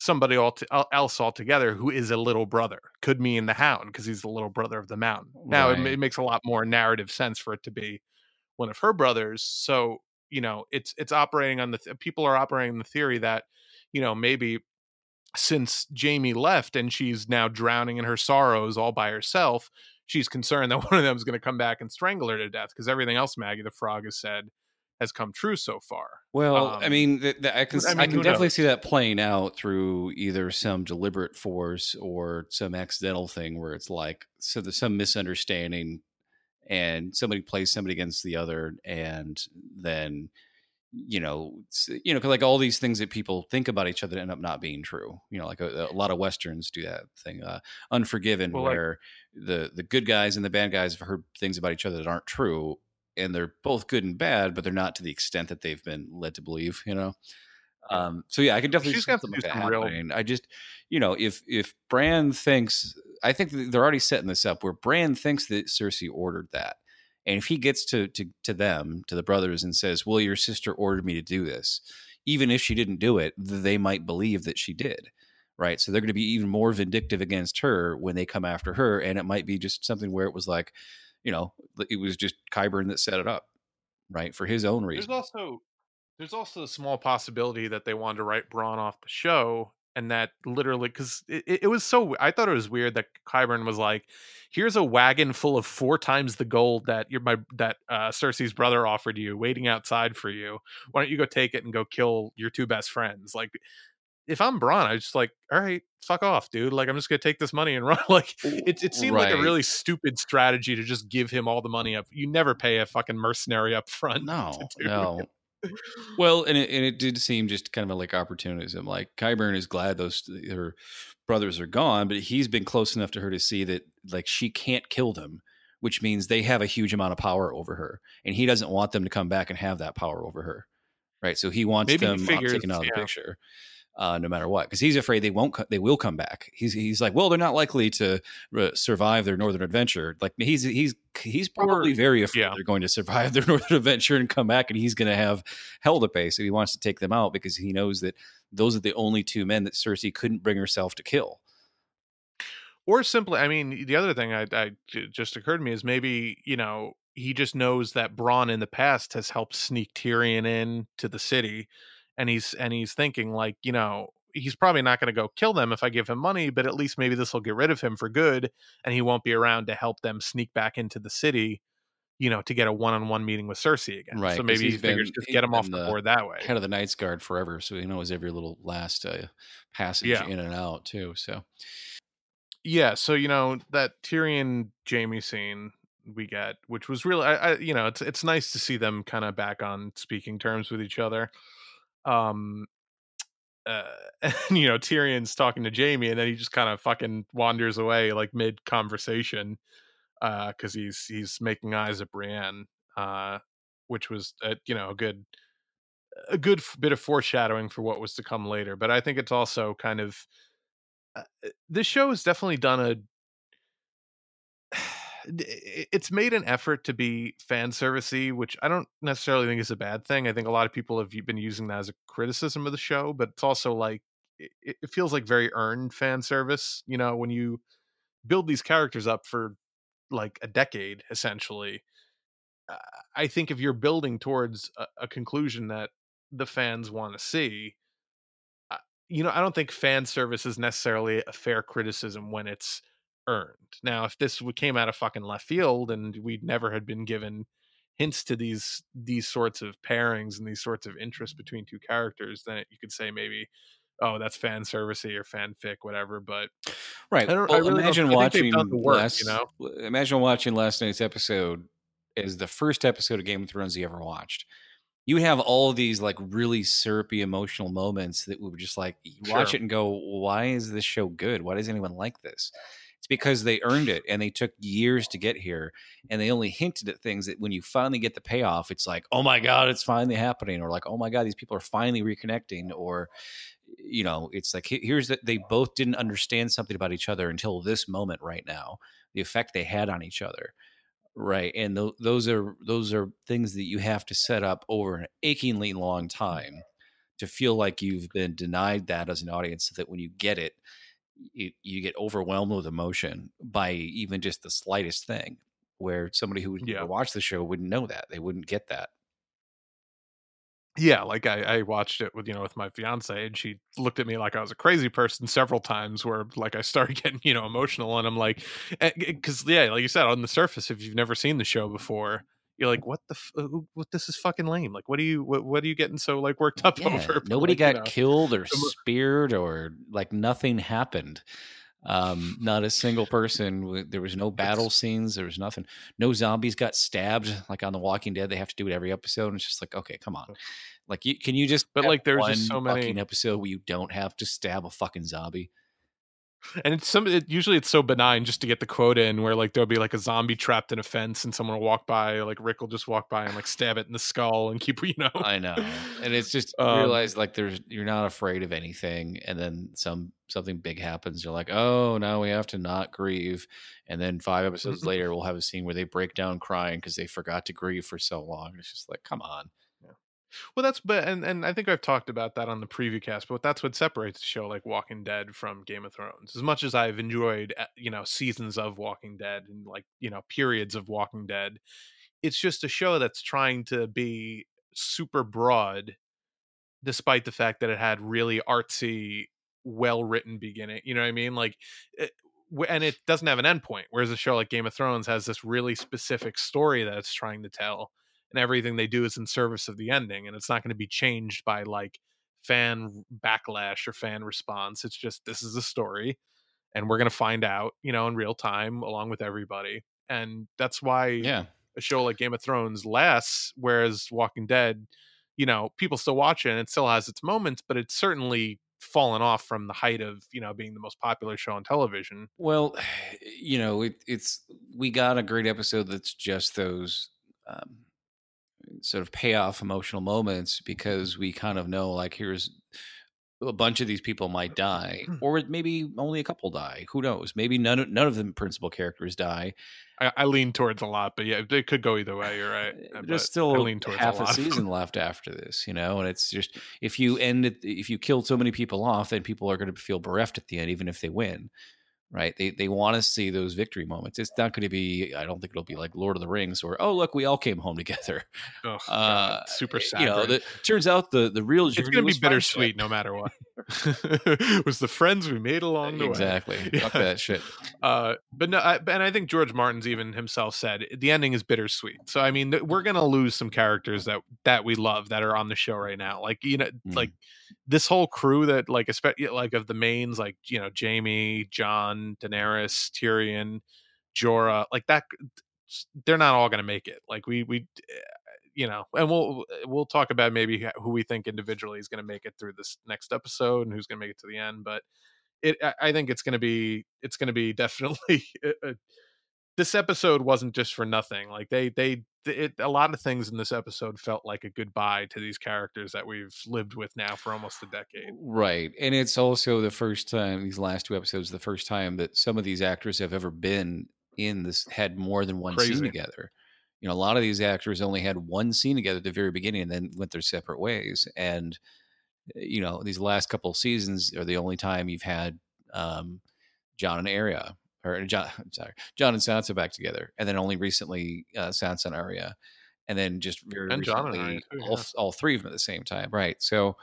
somebody else altogether who is a little brother. Could mean the Hound because he's the little brother of the Mountain. Now it, it makes a lot more narrative sense for it to be one of her brothers. So you know it's it's operating on the th- people are operating the theory that you know maybe since Jaime left and she's now drowning in her sorrows all by herself, she's concerned that one of them is going to come back and strangle her to death because everything else Maggie the Frog has said has come true so far. Well, um, I mean, th- th- I can I, mean, I can definitely knows? see that playing out through either some deliberate force or some accidental thing where it's like so there's some misunderstanding and somebody plays somebody against the other and then you know you know like all these things that people think about each other end up not being true you know like a, a lot of westerns do that thing uh unforgiven well, where like, the the good guys and the bad guys have heard things about each other that aren't true and they're both good and bad but they're not to the extent that they've been led to believe you know? Um so yeah i could definitely something like that happening real... i just you know if if bran thinks i think they're already setting this up where bran thinks that cersei ordered that and if he gets to, to to them, to the brothers, and says, "Well, your sister ordered me to do this," even if she didn't do it, they might believe that she did, right? So they're going to be even more vindictive against her when they come after her, and it might be just something where it was like, you know, it was just Qyburn that set it up, right, for his own reason. There's also there's also a small possibility that they wanted to write Bronn off the show and that literally because it, it, was so i thought it was weird that Qyburn was like here's a wagon full of four times the gold that your my that uh cersei's brother offered you waiting outside for you. Why don't you go take it and go kill your two best friends? Like if i'm Bronn, i just like all right fuck off dude. Like i'm just gonna take this money and run. Like it, it seemed right. like a really stupid strategy to just give him all the money up. You never pay a fucking mercenary up front no no well, and it, and it did seem just kind of like opportunism. Like Qyburn is glad those her brothers are gone, but he's been close enough to her to see that like she can't kill them, which means they have a huge amount of power over her, and he doesn't want them to come back and have that power over her, right? So he wants Maybe them figures, taken out of yeah. the picture uh, no matter what, because he's afraid they won't. Co- they will come back. He's he's like, well, they're not likely to survive their northern adventure. Like he's he's he's probably very afraid yeah. they're going to survive their northern adventure and come back, and he's going to have hell to pay. So he wants to take them out because he knows that those are the only two men that Cersei couldn't bring herself to kill. Or simply, I mean, the other thing I, I just occurred to me is maybe you know he just knows that Bronn in the past has helped sneak Tyrion in to the city and he's and he's thinking like you know he's probably not going to go kill them if I give him money, but at least maybe this will get rid of him for good, and he won't be around to help them sneak back into the city, you know, to get a one-on-one meeting with Cersei again. Right. So maybe he figures just get him off the, the board that way. Head of the Knights Guard forever, so he knows every little last uh, passage yeah. in and out too. So yeah, so you know that Tyrion Jaime scene we get, which was really, I, I you know, it's it's nice to see them kind of back on speaking terms with each other um uh, you know Tyrion's talking to Jaime, and then he just kind of fucking wanders away like mid conversation, uh, because he's he's making eyes at Brienne, uh, which was a, you know a good a good bit of foreshadowing for what was to come later. But I think it's also kind of uh, this show has definitely done a it's made an effort to be fan servicey, which I don't necessarily think is a bad thing. I think a lot of people have been using that as a criticism of the show, but it's also like it, it feels like very earned fan service. You know, when you build these characters up for like a decade, essentially, uh, I think if you're building towards a, a conclusion that the fans want to see, uh, you know, I don't think fan service is necessarily a fair criticism when it's earned. Now, if this came out of fucking left field and we never had been given hints to these these sorts of pairings and these sorts of interests between two characters, then you could say maybe, oh, that's fan servicey or fanfic, whatever. But right, I don't. Well, I really imagine don't, I think they've watching work, last. you know. Imagine watching last night's episode as the first episode of Game of Thrones you ever watched. You would have all these like really syrupy emotional moments that would just like watch Sure. it and go, "Why is this show good? Why does anyone like this?" It's because they earned it and they took years to get here, and they only hinted at things that when you finally get the payoff, it's like, "Oh my god, it's finally happening," or like, "Oh my god, these people are finally reconnecting," or you know, it's like here's that they both didn't understand something about each other until this moment right now. The effect they had on each other, right? And th- those are those are things that you have to set up over an achingly long time to feel like you've been denied that as an audience, so that when you get it, you, you get overwhelmed with emotion by even just the slightest thing. Where somebody who would Yeah. watch the show wouldn't know that they wouldn't get that. yeah like I, I watched it with you know with my fiance and she looked at me like i was a crazy person several times where like i started getting you know emotional and i'm like eh, because yeah like you said on the surface if you've never seen the show before you're like what the f- what this is fucking lame like what are you what, what are you getting so like worked up Yeah, over nobody like, you got know, killed or speared or like nothing happened. Um, not a single person. There was no battle scenes. There was nothing. No zombies got stabbed like on The Walking Dead. They have to do it every episode. And it's just like, okay, come on. Like, you, can you just? But, like, there's just so many- fucking episode where you don't have to stab a fucking zombie. And it's some it, usually it's so benign just to get the quote in where like there'll be like a zombie trapped in a fence and someone will walk by like rick will just walk by and like stab it in the skull and keep you know I know, and it's just Um, realize like there's you're not afraid of anything, and then some something big happens. You're like, oh, now we have to not grieve, and then five episodes Mhm. later, we'll have a scene where they break down crying because they forgot to grieve for so long. It's just like, come on, Well, that's but and and I think I've talked about that on the preview cast, but that's what separates a show like Walking Dead from Game of Thrones. As much as I've enjoyed, uh, you know, seasons of Walking Dead and like you know periods of Walking Dead, it's just a show that's trying to be super broad, despite the fact that it had really artsy, well written beginning. You know what I mean? Like. It, and it doesn't have an endpoint, whereas a show like Game of Thrones has this really specific story that it's trying to tell and everything they do is in service of the ending and it's not going to be changed by like fan backlash or fan response it's just this is a story and we're going to find out you know in real time along with everybody and that's why yeah, a show like game of thrones lasts whereas walking dead you know people still watch it and it still has its moments but it's certainly fallen off from the height of you know being the most popular show on television. Well, you know, it, it's we got a great episode that's just those um, sort of payoff emotional moments because we kind of know like here's a bunch of these people might die, or maybe only a couple die. Who knows? Maybe none of, none of the principal characters die. I, I lean towards a lot but yeah it could go either way you're right uh, but There's I still lean towards half a, a, season left after this, you know, and it's just if you end it, if you kill so many people off, then people are going to feel bereft at the end, even if they win, right? They they want to see those victory moments. It's not going to be. I don't think it'll be like Lord of the Rings, or oh look, we all came home together. Ugh, Uh, super sad. You know, the, turns out the the real journey it's going to be bittersweet no matter what. it was the friends we made along the exactly. way. Exactly. Fuck Yeah. that shit. Uh, but no, I, and I think George Martin's even himself said the ending is bittersweet. So I mean, th- we're gonna lose some characters that that we love that are on the show right now. Like you know, Mm. like this whole crew that like especially like of the mains, like you know, Jaime, Jon, Daenerys, Tyrion, Jorah, like that. They're not all gonna make it. Like we we. You know, and we'll we'll talk about maybe who we think individually is going to make it through this next episode and who's going to make it to the end. But it I- think it's going to be it's going to be definitely uh, this episode wasn't just for nothing. Like they they it, a lot of things in this episode felt like a goodbye to these characters that we've lived with now for almost a decade. Right. And it's also the first time, these last two episodes, the first time that some of these actors have ever been in this, had more than one scene together. You know, a lot of these actors only had one scene together at the very beginning and then went their separate ways. And, uh, you know, these last couple of seasons are the only time you've had um, Jon and Arya, or Jon, sorry, Jon and Sansa back together. And then only recently uh, Sansa and Arya. And then just very And and recently, too, all, yeah. all three of them at the same time. Right. So,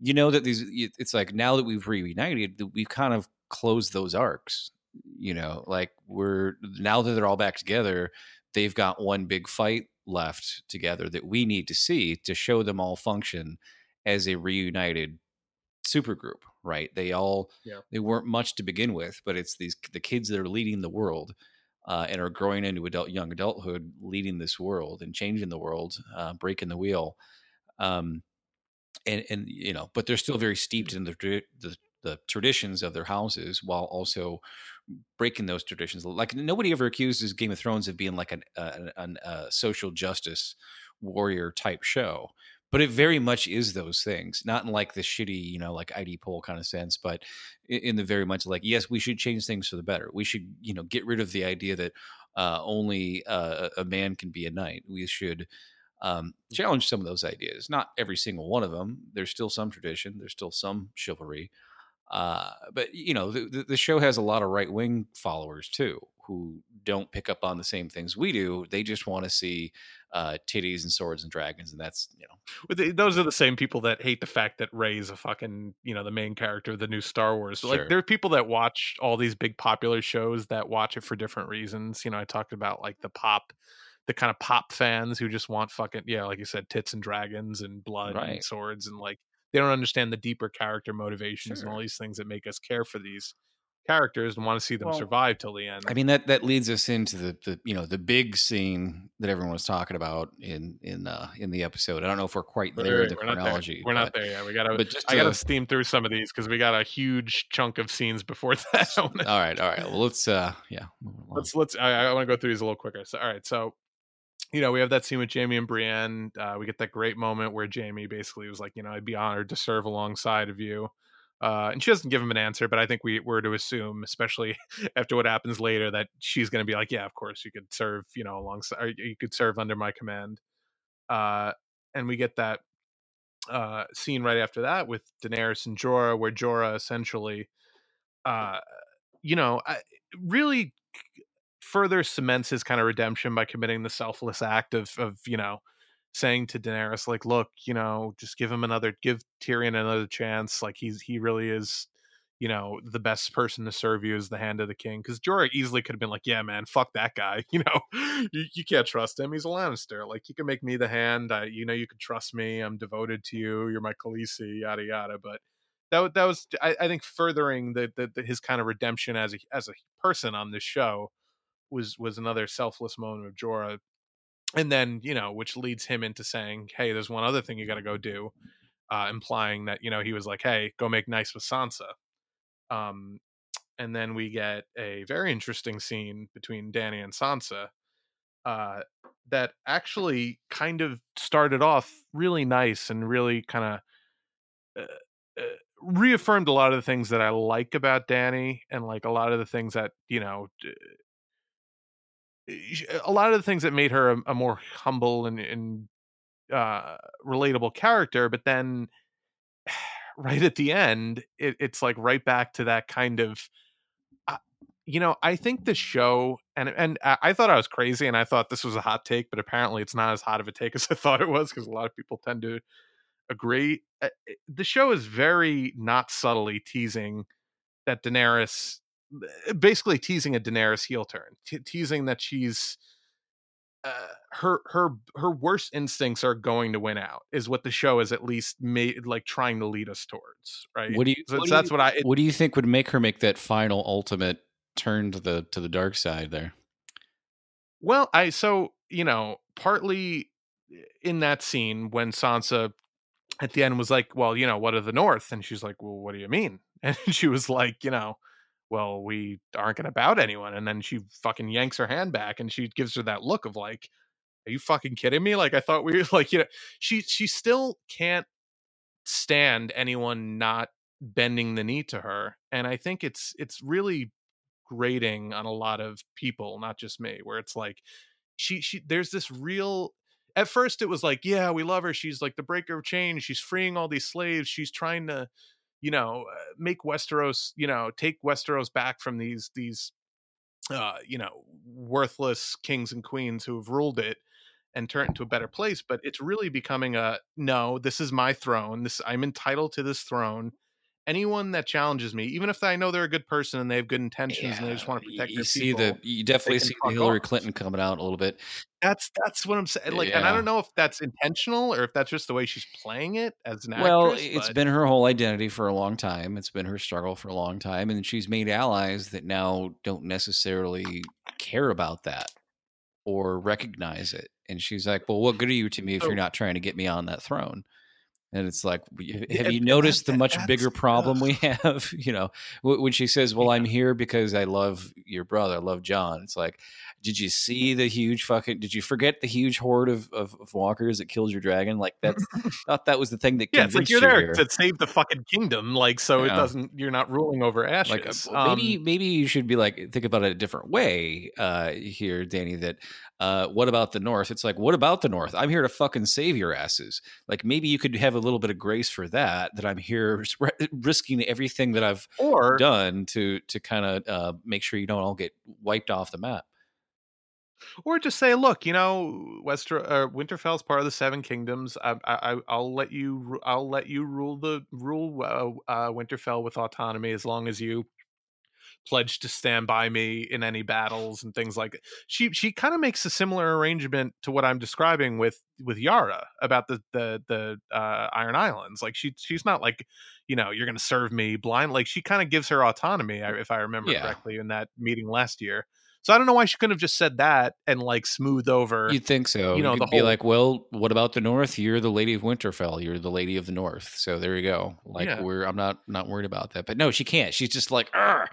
you know that these it's like now that we've reunited we've kind of closed those arcs you know like we're now that they're all back together they've got one big fight left together that we need to see to show them all function as a reunited supergroup, right? They all Yeah. they weren't much to begin with, but it's these the kids that are leading the world uh, and are growing into adult young adulthood, leading this world and changing the world, uh, breaking the wheel. Um, and and you know, but they're still very steeped in the the, the traditions of their houses, while also breaking those traditions. Like nobody ever accuses Game of Thrones of being like an, uh, an uh, social justice warrior type show, but it very much is those things. Not in like the shitty, you know, like ID poll kind of sense, but in, the very much like yes, we should change things for the better. We should you know get rid of the idea that uh, only uh, a man can be a knight. We should um, challenge some of those ideas. Not every single one of them. There's still some tradition. There's still some chivalry. Uh, but you know, the, the show has a lot of right wing followers too, who don't pick up on the same things we do. They just want to see uh, titties and swords and dragons, and that's you know, those are the same people that hate the fact that Rey's a fucking you know the main character of the new Star Wars. Sure. Like there are people that watch all these big popular shows that watch it for different reasons. You know, I talked about like the pop, the kind of pop fans who just want fucking yeah, like you said, tits and dragons and blood Right. and swords and like they don't understand the deeper character motivations and all these things that make us care for these characters and want to see them Well, survive till the end. I mean that that leads us into the the you know the big scene that everyone was talking about in in uh in the episode. I don't know if we're quite there in the we're not there. chronology. We're not there yet. We gotta. but just I gotta to- steam through some of these because we got a huge chunk of scenes before that. All right, all right. Well, let's uh yeah. let's let's. I, I want to go through these a little quicker. So, all right. So, you know, we have that scene with Jaime and Brienne. Uh, we get that great moment where Jaime basically was like, you know, I'd be honored to serve alongside of you. Uh, and she doesn't give him an answer, but I think we were to assume, especially after what happens later, that she's going to be like, yeah, of course, you could serve, you know, alongside, you could serve under my command. Uh, and we get that uh, scene right after that with Daenerys and Jorah, where Jorah essentially, uh, you know, really further cements his kind of redemption by committing the selfless act of, of you know, saying to Daenerys, like, look, you know, just give him another, give Tyrion another chance. Like he's he really is, you know, the best person to serve you as the hand of the king. Because Jorah easily could have been like, yeah, man, fuck that guy. You know, you, you can't trust him. He's a Lannister. Like you can make me the hand. I, you know, you can trust me. I'm devoted to you. You're my Khaleesi. Yada yada. But that that was, I, I think, furthering the, the, the his kind of redemption as a as a person on this show was was another selfless moment of Jorah and then you know which leads him into saying hey there's one other thing you got to go do uh implying that you know he was like hey go make nice with sansa. Um and then we get a very interesting scene between Dany and sansa uh that actually kind of started off really nice and really kind of uh, uh, reaffirmed a lot of the things that i like about Dany and like a lot of the things that you know a lot of the things that made her a, a more humble and, and uh, relatable character, but then right at the end, it, it's like right back to that kind of. Uh, you know, I think the show, and and I, thought I was crazy, and I thought this was a hot take, but apparently it's not as hot of a take as I thought it was, because a lot of people tend to agree. Uh, The show is very not subtly teasing that Daenerys, basically teasing a Daenerys heel turn, te- teasing that she's uh, her her her worst instincts are going to win out is what the show is at least made like trying to lead us towards right What do you? so what do that's you- what i it, What do you think would make her make that final ultimate turn to the to the dark side there? well i so you know partly in that scene when sansa at the end was like well you know what of the north and she's like well what do you mean and she was like you know well we aren't going to bow to anyone and then she fucking yanks her hand back and she gives her that look of like are you fucking kidding me? Like i thought we were like you know she she still can't stand anyone not bending the knee to her and i think it's it's really grating on a lot of people not just me where it's like she she there's this real at first it was like yeah we love her she's like the breaker of chains she's freeing all these slaves she's trying to you know uh, make westeros you know take westeros back from these these uh you know worthless kings and queens who have ruled it and turn it into a better place but it's really becoming a no this is my throne. This i'm entitled to this throne anyone that challenges me, even if I know they're a good person and they have good intentions yeah, and they just want to protect you see people, the you definitely see the Hillary off. Clinton coming out a little bit. That's that's what I'm saying. Eh, like, yeah. and I don't know if that's intentional or if that's just the way she's playing it as an well, actress. Well, it's been her whole identity for a long time. It's been her struggle for a long time, and she's made allies that now don't necessarily care about that or recognize it. And she's like, "Well, what good are you to me if you're not trying to get me on that throne?" And it's like, have you noticed the much bigger problem we have? You know, when she says, "Well, I'm here because I love your brother, I love Jon." It's like, did you see the huge fucking? Did you forget the huge horde of, of, of walkers that killed your dragon? Like that's thought that was the thing that yeah, it's like you're you there here. to save the fucking kingdom, like so yeah. it doesn't. You're not ruling over ashes. Like uh, maybe um, maybe you should be like think about it a different way uh, here, Dany. That uh, what about the North? It's like what about the North? I'm here to fucking save your asses. Like maybe you could have a little bit of grace for that. That I'm here risking everything that I've or, done to to kind of uh, make sure you don't all get wiped off the map or just say, look, you know, Wester uh, Winterfell's part of the Seven Kingdoms. I, I, I'll let you, I'll let you rule the rule uh, uh, Winterfell with autonomy as long as you pledge to stand by me in any battles and things like that. She she kind of makes a similar arrangement to what I'm describing with with Yara about the the the uh, Iron Islands. Like she she's not like you know you're going to serve me blind. Like she kind of gives her autonomy, if I remember yeah. correctly, in that meeting last year. So I don't know why she couldn't have just said that and like smoothed over. You'd think so. You know, You'd the be whole... like, well, what about the North? You're the Lady of Winterfell. You're the Lady of the North. So there you go. Like yeah. we're, I'm not not worried about that. But no, she can't. She's just like, err,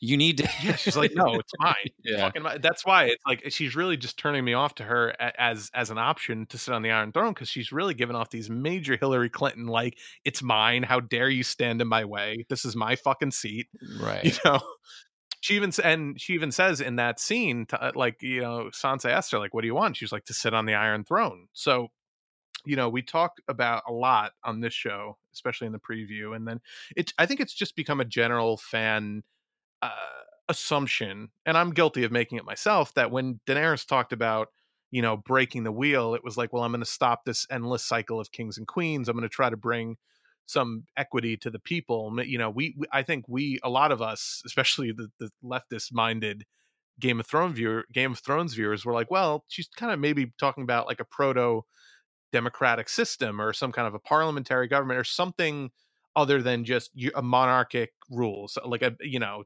you need to. yeah, she's like, no, it's mine. yeah, mine. that's why it's like she's really just turning me off to her as as an option to sit on the Iron Throne because she's really giving off these major Hillary Clinton like, it's mine. How dare you stand in my way? This is my fucking seat. Right. You know she even and she even says in that scene, to, uh, like you know, Sansa asked her like, "What do you want?" She's like, "To sit on the Iron Throne." So, you know, we talk about a lot on this show, especially in the preview, and then it. I think it's just become a general fan uh, assumption, and I'm guilty of making it myself. That when Daenerys talked about you know breaking the wheel, it was like, well, I'm going to stop this endless cycle of kings and queens. I'm going to try to bring some equity to the people you know we, we, i think we a lot of us especially the, the leftist minded game of thrones viewer game of thrones viewers were like well she's kind of maybe talking about like a proto democratic system or some kind of a parliamentary government or something other than just a monarchic rules like a you know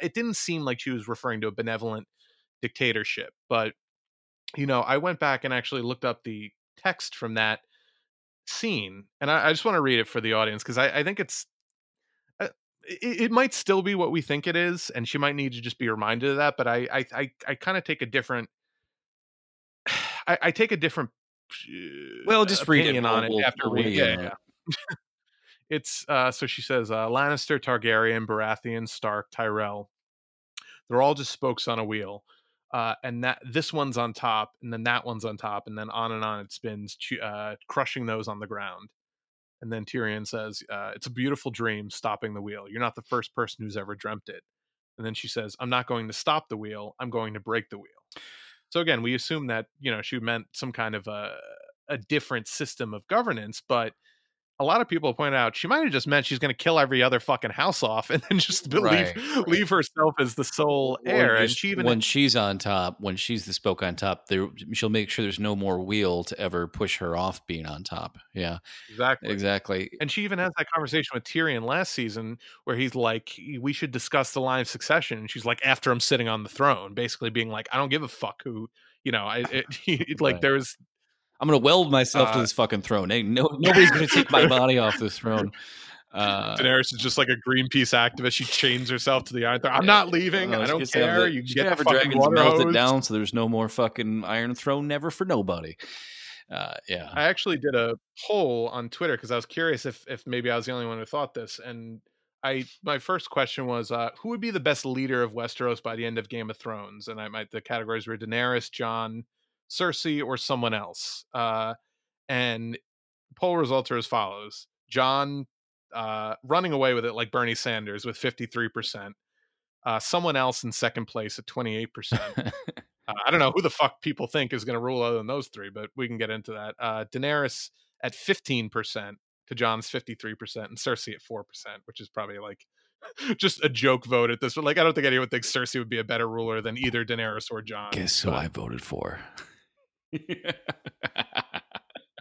it didn't seem like she was referring to a benevolent dictatorship but you know i went back and actually looked up the text from that scene, and I, I just want to read it for the audience because I, I, think it's uh, it, it, might still be what we think it is, and she might need to just be reminded of that. But I I I, I kind of take a different I, I, take a different well, just read it on we'll, it after reading. Yeah, yeah. it's uh, so she says uh, Lannister, Targaryen, Baratheon, Stark, Tyrell. They're all just spokes on a wheel uh, and that this one's on top, and then that one's on top, and then on and on it spins, uh, crushing those on the ground. And then Tyrion says, uh, "It's a beautiful dream, stopping the wheel. You're not the first person who's ever dreamt it." And then she says, "I'm not going to stop the wheel. I'm going to break the wheel." So again, we assume that you know she meant some kind of a a different system of governance, but a lot of people point out she might have just meant she's going to kill every other fucking house off and then just right. leave leave herself as the sole heir. And she even when she's on top, when she's the spoke on top, there she'll make sure there's no more wheel to ever push her off being on top. Yeah, exactly, exactly. And she even has that conversation with Tyrion last season where he's like, "We should discuss the line of succession," and she's like, "After I'm sitting on the throne," basically being like, "I don't give a fuck who." You know, I it, it, like right. there's I'm gonna weld myself uh, to this fucking throne. Ain't no nobody's gonna take my body off this throne. Uh, Daenerys is just like a Greenpeace activist. She chains herself to the iron throne. I'm not leaving. Uh, I don't care. The, you get have a dragons melt it down, so there's no more fucking Iron Throne. Never for nobody. Uh, yeah. I actually did a poll on Twitter because I was curious if if maybe I was the only one who thought this, and I my first question was uh, who would be the best leader of Westeros by the end of Game of Thrones, and I might the categories were Daenerys, Jon, Cersei or someone else. Uh, and poll results are as follows: Jon uh, running away with it like Bernie Sanders with fifty three percent. Uh, someone else in second place at twenty eight percent. Uh, I don't know who the fuck people think is going to rule other than those three, but we can get into that. Uh, Daenerys at fifteen percent, to Jon's 53% and Cersei at 4%, which is probably like just a joke vote at this. But like, I don't think anyone thinks Cersei would be a better ruler than either Daenerys or Jon. Guess who I voted for?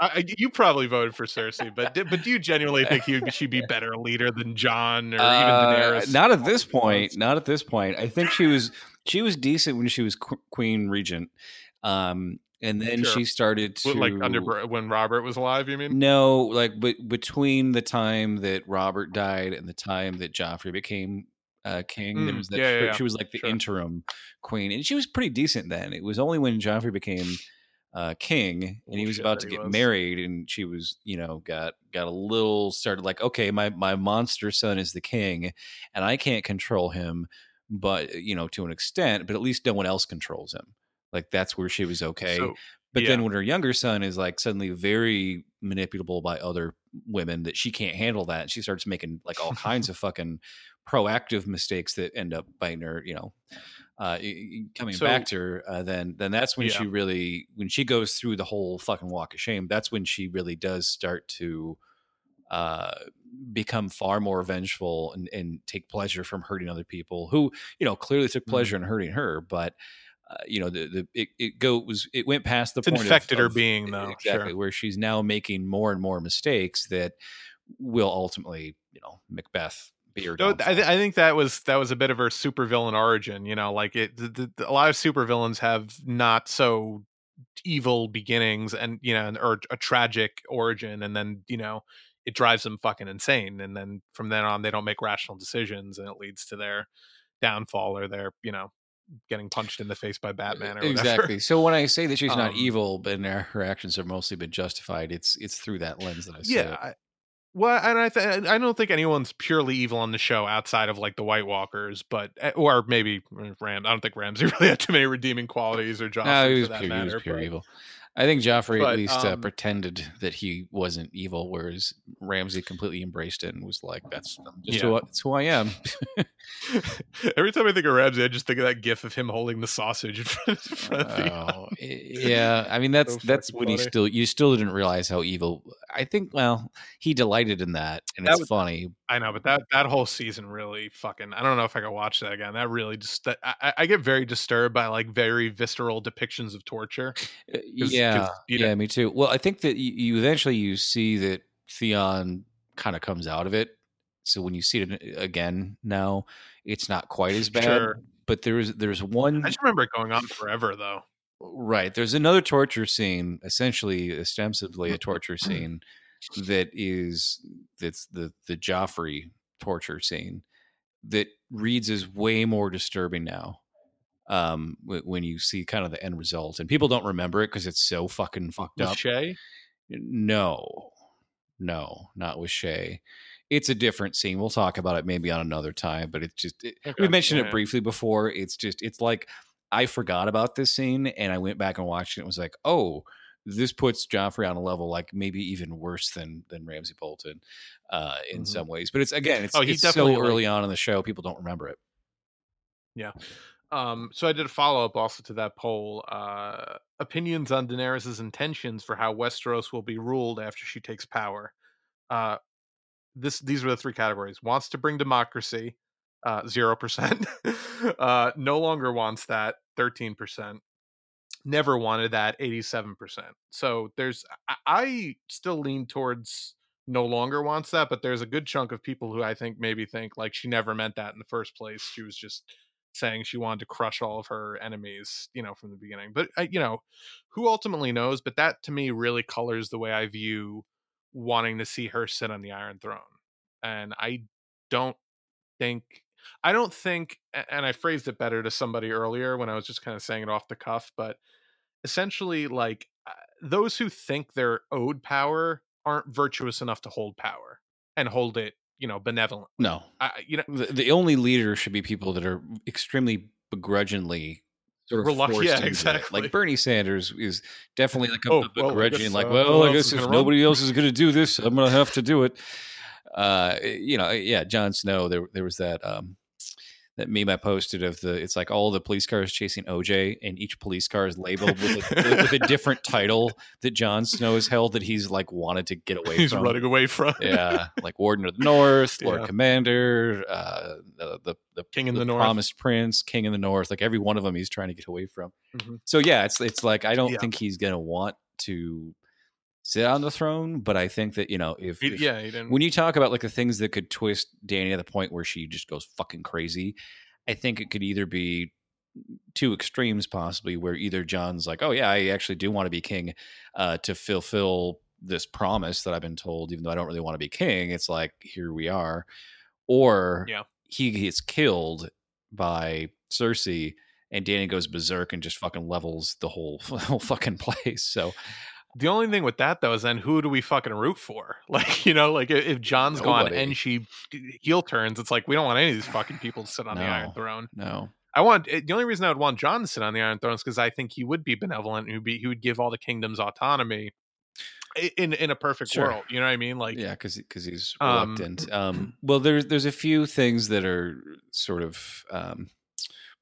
I, you probably voted for Cersei, but but do you genuinely think he, she'd be better leader than Jon or even uh, Daenerys? Not at this point. Not at this point. I think she was she was decent when she was qu- Queen Regent. Um, and then sure. she started to like under when Robert was alive. You mean no? Like, but between the time that Robert died and the time that Joffrey became uh, king, mm, there was that yeah, yeah. she was like the sure. interim queen, and she was pretty decent then. It was only when Joffrey became uh, king and he was about to get was. married, and she was you know got got a little started like okay, my my monster son is the king, and I can't control him, but you know to an extent, but at least no one else controls him. Like that's where she was okay. So, but yeah. then when her younger son is like suddenly very manipulable by other women that she can't handle that, she starts making like all kinds of fucking proactive mistakes that end up biting her, you know, uh, coming so, back to her, uh, then then that's when yeah. she really when she goes through the whole fucking walk of shame. That's when she really does start to uh, become far more vengeful and, and, take pleasure from hurting other people who you know clearly took pleasure mm-hmm. in hurting her, but uh, you know the the it, it was it went past the it's point infected of, her being though exactly sure. where she's now making more and more mistakes that will ultimately you know Macbeth No, I, th- I, think that was that was a bit of her supervillain origin. You know, like it. The, the, a lot of supervillains have not so evil beginnings and you know or a tragic origin and then you know it drives them fucking insane and then from then on they don't make rational decisions and it leads to their downfall or their you know getting punched in the face by Batman or whatever. exactly. So when I say that she's um, not evil, but her actions have mostly been justified, it's it's through that lens that I see. yeah, well, and I th- I don't think anyone's purely evil on the show outside of like the White Walkers, but eh, or maybe Ram. I don't think Ramsay really had too many redeeming qualities or Joffrey no, he was for that pure, matter. He was pure evil. I think Joffrey but, at least uh, um, uh, pretended that he wasn't evil, whereas Ramsay completely embraced it and was like, "That's just yeah. who, I, that's who I am." Every time I think of Ramsay, I just think of that GIF of him holding the sausage in front, of the. Oh, yeah, I mean that's so that's when funny. he still you still didn't realize how evil. I think well he delighted in that, and that it's was, funny. I know, but that that whole season really fucking. I don't know if I could watch that again. That really just that, I, I get very disturbed by like very visceral depictions of torture. Uh, yeah you know, yeah, me too. Well, I think that you, you eventually you see that Theon kind of comes out of it. So when you see it again now, it's not quite as bad. Sure. But there's there's one. I just remember it going on forever though. Right. There's another torture scene, essentially ostensibly a torture scene that is that's the the Joffrey torture scene that reads is way more disturbing now um, w- when you see kind of the end result. And people don't remember it because it's so fucking fucked with up. Shae? No, no, not with Shae. It's a different scene. We'll talk about it maybe on another time, but it's just, it, okay. we mentioned yeah. it briefly before. It's just, it's like, I forgot about this scene and I went back and watched it and was like, oh, this puts Joffrey on a level like maybe even worse than than Ramsay Bolton uh, in mm-hmm. some ways. But it's again, it's, oh, it's so early on in the show, people don't remember it. Yeah. Um, so I did a follow up also to that poll. Uh, opinions on Daenerys' intentions for how Westeros will be ruled after she takes power. Uh, this these were the three categories: wants to bring democracy, uh, zero uh, percent. uh, no longer wants that, thirteen percent. Never wanted that, eighty-seven percent. So there's, I, still lean towards no longer wants that, but there's a good chunk of people who I think maybe think like she never meant that in the first place. She was just saying she wanted to crush all of her enemies, you know, from the beginning. But you know, who ultimately knows? But that to me really colors the way I view wanting to see her sit on the Iron Throne. And I don't think I don't think and I phrased it better to somebody earlier when I was just kind of saying it off the cuff, but essentially like uh, those who think they're owed power aren't virtuous enough to hold power and hold it you know benevolent. No, I, you know the, the only leader should be people that are extremely begrudgingly sort of yeah, exactly. Like Bernie Sanders is definitely like a, oh, a begrudging, well, like, well, I guess if nobody else is going to do this, I'm going to have to do it. Uh, you know, yeah, Jon Snow. There, there was that um, that meme I posted of the it's like all the police cars chasing OJ, and each police car is labeled with a, with a different title that Jon Snow has held that he's like wanted to get away He's from. running away from. yeah, like Warden of the North, Lord Yeah. Commander, uh, the, the the King in the the North. Promised Prince, King in the North. Like every one of them, he's trying to get away from. Mhm. So yeah, it's it's like I don't Yeah. think he's gonna want to sit on the throne, but I think that you know if, He- if- yeah, he didn't. when you talk about like the things that could twist Dany to the point where she just goes fucking crazy, I think it could either be two extremes possibly where either Jon's like, oh yeah, I actually do want to be king uh, to fulfill this promise that I've been told, even though I don't really want to be king. It's like here we are, or Yeah. he gets killed by Cersei. And Dany goes berserk and just fucking levels the whole whole fucking place. So The only thing with that though is then who do we fucking root for? Like you know, like if- Jon's gone and she heel turns, it's like we don't want any of these fucking people to sit on the Iron Throne. no, I want eh, the only reason I would want Jon to sit on the Iron Throne is because I think he would be benevolent and he'd be he would give all the kingdoms autonomy in in a perfect Sure. world. You know what I mean? Like yeah, because because he's Um, reluctant. Um, well, there's there's a few things that are sort of um,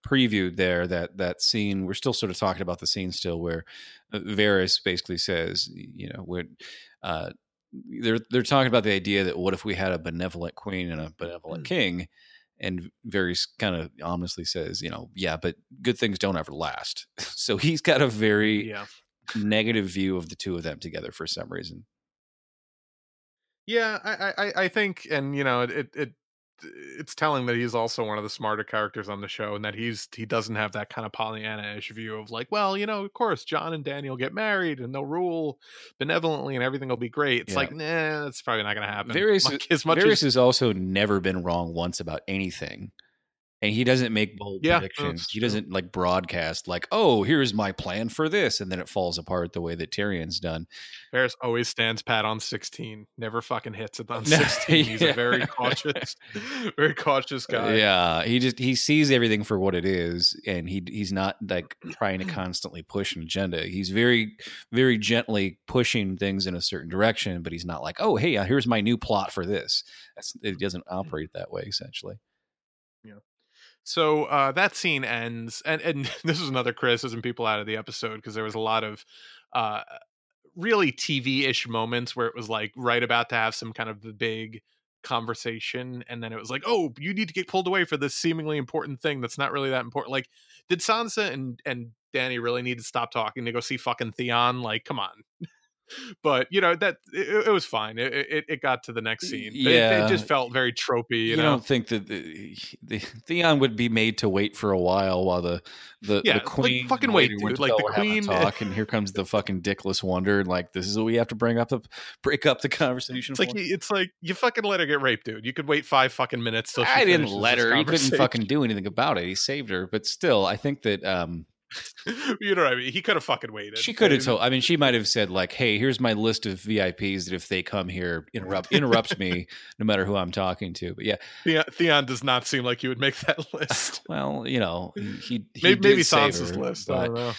previewed there. That that scene we're still sort of talking about the scene still where uh, Varys basically says, you know, we're uh, they're they're talking about the idea that what if we had a benevolent queen and a benevolent Mm. king. And Varys kind of ominously says, you know, yeah, but good things don't ever last. So he's got a very yeah. negative view of the two of them together for some reason. Yeah, I, I, I- think, and you know, it, it, it's telling that he's also one of the smarter characters on the show, and that he's he doesn't have that kind of Pollyanna-ish view of like, well, you know, of course, Jon and Daniel get married and they'll rule benevolently and everything will be great. It's Yeah. like, nah, that's probably not going to happen. Varys, Like, as much Varys as has also never been wrong once about anything. And he doesn't make bold Yeah, predictions. He doesn't like broadcast like, "Oh, here's my plan for this," and then it falls apart the way that Tyrion's done. Varys always stands pat on sixteen, never fucking hits it on sixteen. He's a very cautious, very cautious guy. Yeah, he just he sees everything for what it is, and he he's not like trying to constantly push an agenda. He's very very gently pushing things in a certain direction, but he's not like, "Oh, hey, uh, here's my new plot for this." That's it doesn't operate that way essentially. So uh, that scene ends, and and this is another criticism people out of the episode because there was a lot of uh, really TV-ish moments where it was like right about to have some kind of the big conversation, and then it was like, oh, you need to get pulled away for this seemingly important thing that's not really that important. Like, did Sansa and and Dany really need to stop talking to go see fucking Theon? Like, come on. But you know that it, it was fine. It, it it got to the next scene. But it- it, just felt very tropey. You, you, know, don't think that the, the Theon would be made to wait for a while while the the, Yeah, the like, queen and fucking wait, dude. Like, the were having a queen- talk and here comes the fucking dickless wonder and like this is what we have to bring up the break up the conversation. It's like for? you- it's like you fucking let her get raped, dude. You could wait five fucking minutes till she I didn't let her. He couldn't fucking do anything about it. He saved her, but still, I think that um, you know what I mean? He could have fucking waited. she could have told. I mean, she might have said like, "Hey, here's my list of VIPs that if they come here, interrupt interrupts me, no matter who I'm talking to." But yeah, Theon, Theon does not seem like you would make that list. well, you know, he he, he maybe maybe Sansa's her, list. I don't know.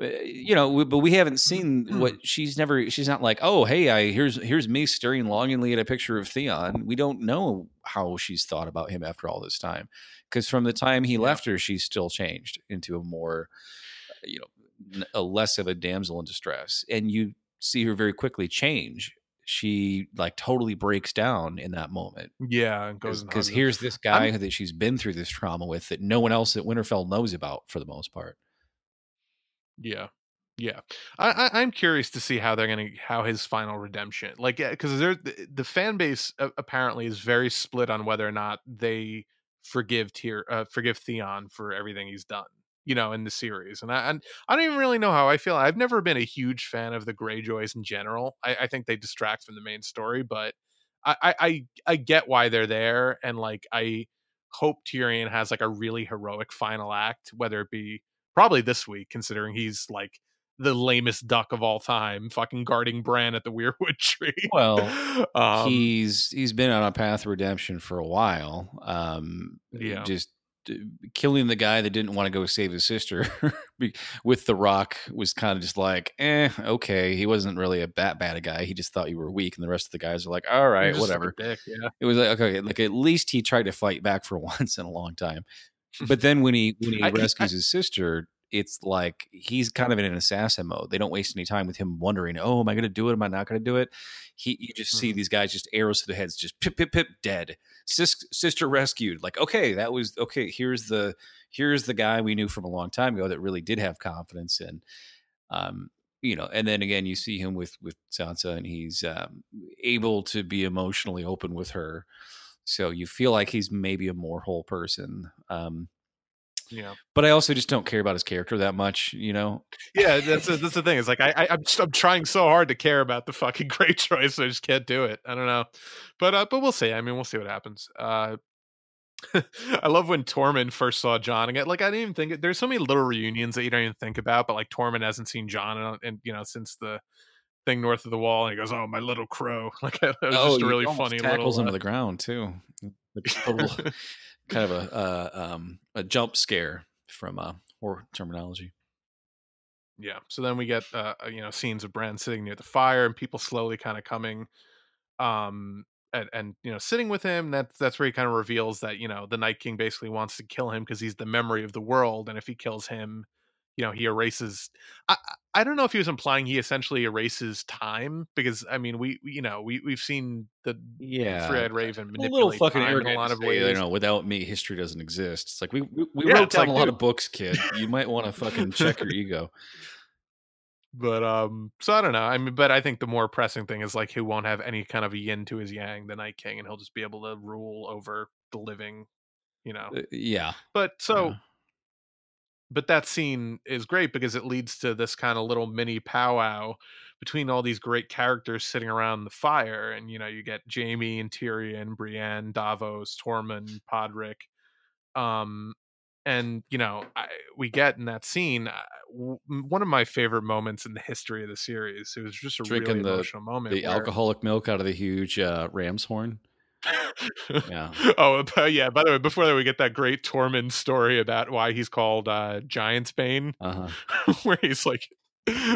Mean, you know, we- but we haven't seen Mm. what she's never. She's not like, oh, hey, I here's here's me staring longingly at a picture of Theon. We don't know how she's thought about him after all this time, because from the time he Yeah. left her, she's still changed into a more, you know, a less of a damsel in distress, and you see her very quickly change. She like totally breaks down in that moment Yeah, and goes and because here's this guy that she's been through this trauma with that no one else at Winterfell knows about for the most part. Yeah, yeah. I, I I'm curious to see how they're gonna how his final redemption like because the, the fan base apparently is very split on whether or not they forgive Tyr uh, forgive Theon for everything he's done. You know, in the series, and I and I don't even really know how I feel. I've never been a huge fan of the Greyjoys in general. I, I think they distract from the main story, but I, I I I get why they're there, and like I hope Tyrion has like a really heroic final act, whether it be probably this week, considering he's like the lamest duck of all time, fucking guarding Bran at the Weirwood tree. Well, um, he's he's been on a path of redemption for a while. Um, Yeah. just uh, killing the guy that didn't want to go save his sister with the rock was kind of just like, eh, okay. He wasn't really a that bad a guy. He just thought you were weak, and the rest of the guys are like, all right, he's just a whatever. dick, yeah. It was like okay, like at least he tried to fight back for once in a long time. But then when he when he I- rescues I- his sister, it's like he's kind of in an assassin mode. They don't waste any time with him wondering, "Oh, am I going to do it? Am I not going to do it?" He, you just see Mhm. these guys just arrows to the heads, just pip pip pip, dead. Sis, sister rescued. Like, okay, that was okay. Here's the here's the guy we knew from a long time ago that really did have confidence in. Um, you know, and then again, you see him with with Sansa, and he's um, able to be emotionally open with her. So you feel like he's maybe a more whole person. Um, yeah. but I also just don't care about his character that much, you know. Yeah, that's the- that's the thing. It's like I, I I'm just- I'm trying so hard to care about the fucking great choice, I just can't do it. I don't know, but uh, but we'll see. I mean, we'll see what happens. Uh, I love when Tormund first saw Jon again. Like I didn't even think there's so many little reunions that you don't even think about, but like Tormund hasn't seen Jon and, and you know since the thing north of the wall, and he goes, "Oh, my little crow!" Like that was just a really funny tackles little. him to uh, the ground too. A little kind of a uh, um, a jump scare from uh, horror terminology. Yeah. So then we get uh, uh, you know scenes of Bran sitting near the fire and people slowly kind of coming, um, and, and you know sitting with him. That's that's where he kind of reveals that you know the Night King basically wants to kill him because he's the memory of the world, and if he kills him, you know he erases. I I- don't know if he was implying he essentially erases time because I mean we we- you know we we've seen the Yeah, Fred Raven a little fucking time in a lot of ways. You know, without me, history doesn't exist. It's like we we, we Yeah, wrote down like, a lot dude. of books, kid. You might want to fucking check your ego. but um so i don't know i mean but i think the more pressing thing is like he won't have any kind of a yin to his yang the night king and he'll just be able to rule over the living you know Uh, yeah. but so yeah. But that scene is great because it leads to this kind of little mini powwow between all these great characters sitting around the fire and you know you get jaime and tyrion brienne davos tormund podrick um and you know I, we get in that scene uh, w- one of my favorite moments in the history of the series it was just a Drinking really the- emotional moment the where- alcoholic milk out of the huge uh, ram's horn. Yeah. oh yeah by the way before that we get that great tormund story about why he's called uh giant's bane Uh huh. where he's like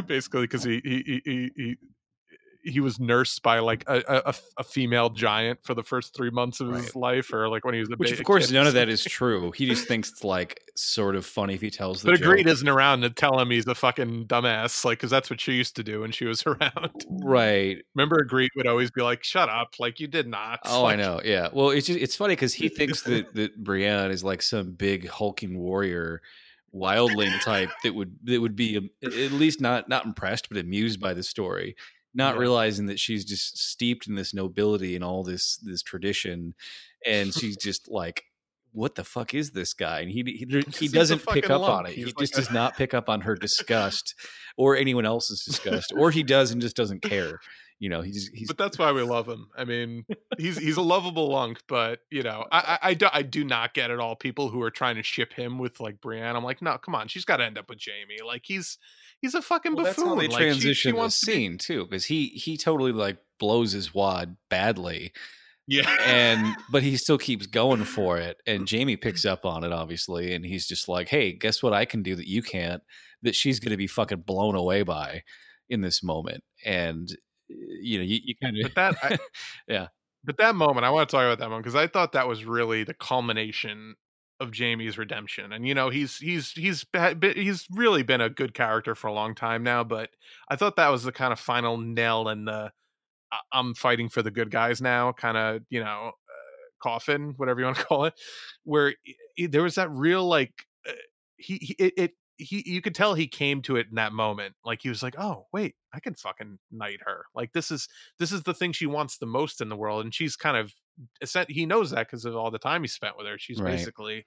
basically because he he, he he he was nursed by like a, a, a female giant for the first three months of his life, or like when he was a Which, of course, kid. none of that is true. He just thinks it's like sort of funny if he tells the But joke. Ygritte isn't around to tell him he's a fucking dumbass, like because that's what she used to do when she was around. Right. Remember, Ygritte would always be like, "Shut up!" Like you did not. Oh, I know. Yeah. Well, it's just, it's funny because he thinks that that Brienne is like some big hulking warrior, wildling type that would that would be um, at least not not impressed but amused by the story, not Yeah. realizing that she's just steeped in this nobility and all this this tradition, and she's just like. What the fuck is this guy? And he he, he doesn't pick up on it. He's he like just a- does not pick up on her disgust or anyone else's disgust, or he does and just doesn't care. You know, he's he's But that's why we love him. I mean, he's he's a lovable lunk, but you know, I, I I do I do not get at all people who are trying to ship him with like Brienne. I'm like, no, come on, she's got to end up with Jaime. Like he's he's a fucking well, that's buffoon. how they like, she- she, transition the wants to be- scene too, because he he totally like blows his wad badly, yeah, and but he still keeps going for it, and Jaime picks up on it obviously, and he's just like, hey, guess what I can do that you can't, that she's gonna be fucking blown away by in this moment, and you know you, you kind of that I, yeah but that moment, I want to talk about that moment because I thought that was really the culmination of Jaime's redemption. And you know, he's he's he's he's really been a good character for a long time now, but I thought that was the kind of final nail in the I'm fighting for the good guys now kind of, you know, uh, coffin, whatever you want to call it, where i- there was that real like uh, he, he it, it he you could tell he came to it in that moment like he was like oh wait i can fucking knight her like this is this is the thing she wants the most in the world and she's kind of he knows that because of all the time he spent with her she's Right. basically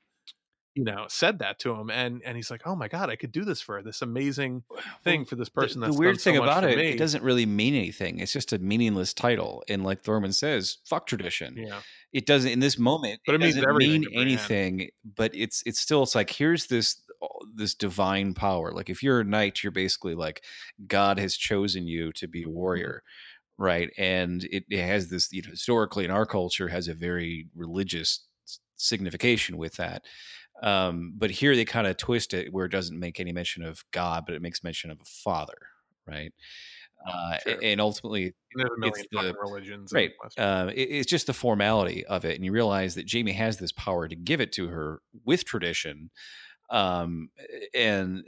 you know said that to him and and he's like oh my god i could do this for her this amazing thing for this person the, that's the weird so thing much about it, me. it doesn't really mean anything. It's just a meaningless title, and like Tormund says, "Fuck tradition." yeah It doesn't in this moment. But it means doesn't mean anything. But it's it's still it's like here's this this divine power. Like if you're a knight, you're basically like God has chosen you to Mm-hmm. be a warrior, right? And it, it has this you know historically in our culture has a very religious signification with that. Um, but here they kind of twist it where it doesn't make any mention of God, but it makes mention of a father, right? uh, sure. and ultimately it's the religions right uh, it, it's just the formality of it and you realize that Jaime has this power to give it to her with tradition um, and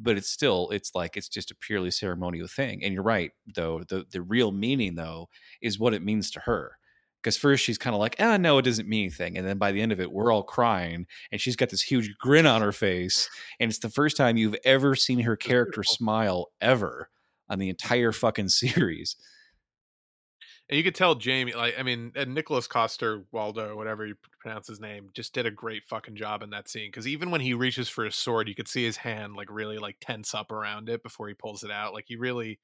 but it's still it's like it's just a purely ceremonial thing and you're right though the the real meaning though is what it means to her because first she's kind of like ah no it doesn't mean anything and then by the end of it we're all crying and she's got this huge grin on her face and it's the first time you've ever seen her character smile ever on the entire fucking series and you could tell Jaime, like, I mean, and Nicholas Coster Waldau, whatever you pronounce his name, just did a great fucking job in that scene. Because even when he reaches for his sword, you could see his hand like really like tense up around it before he pulls it out. Like he really,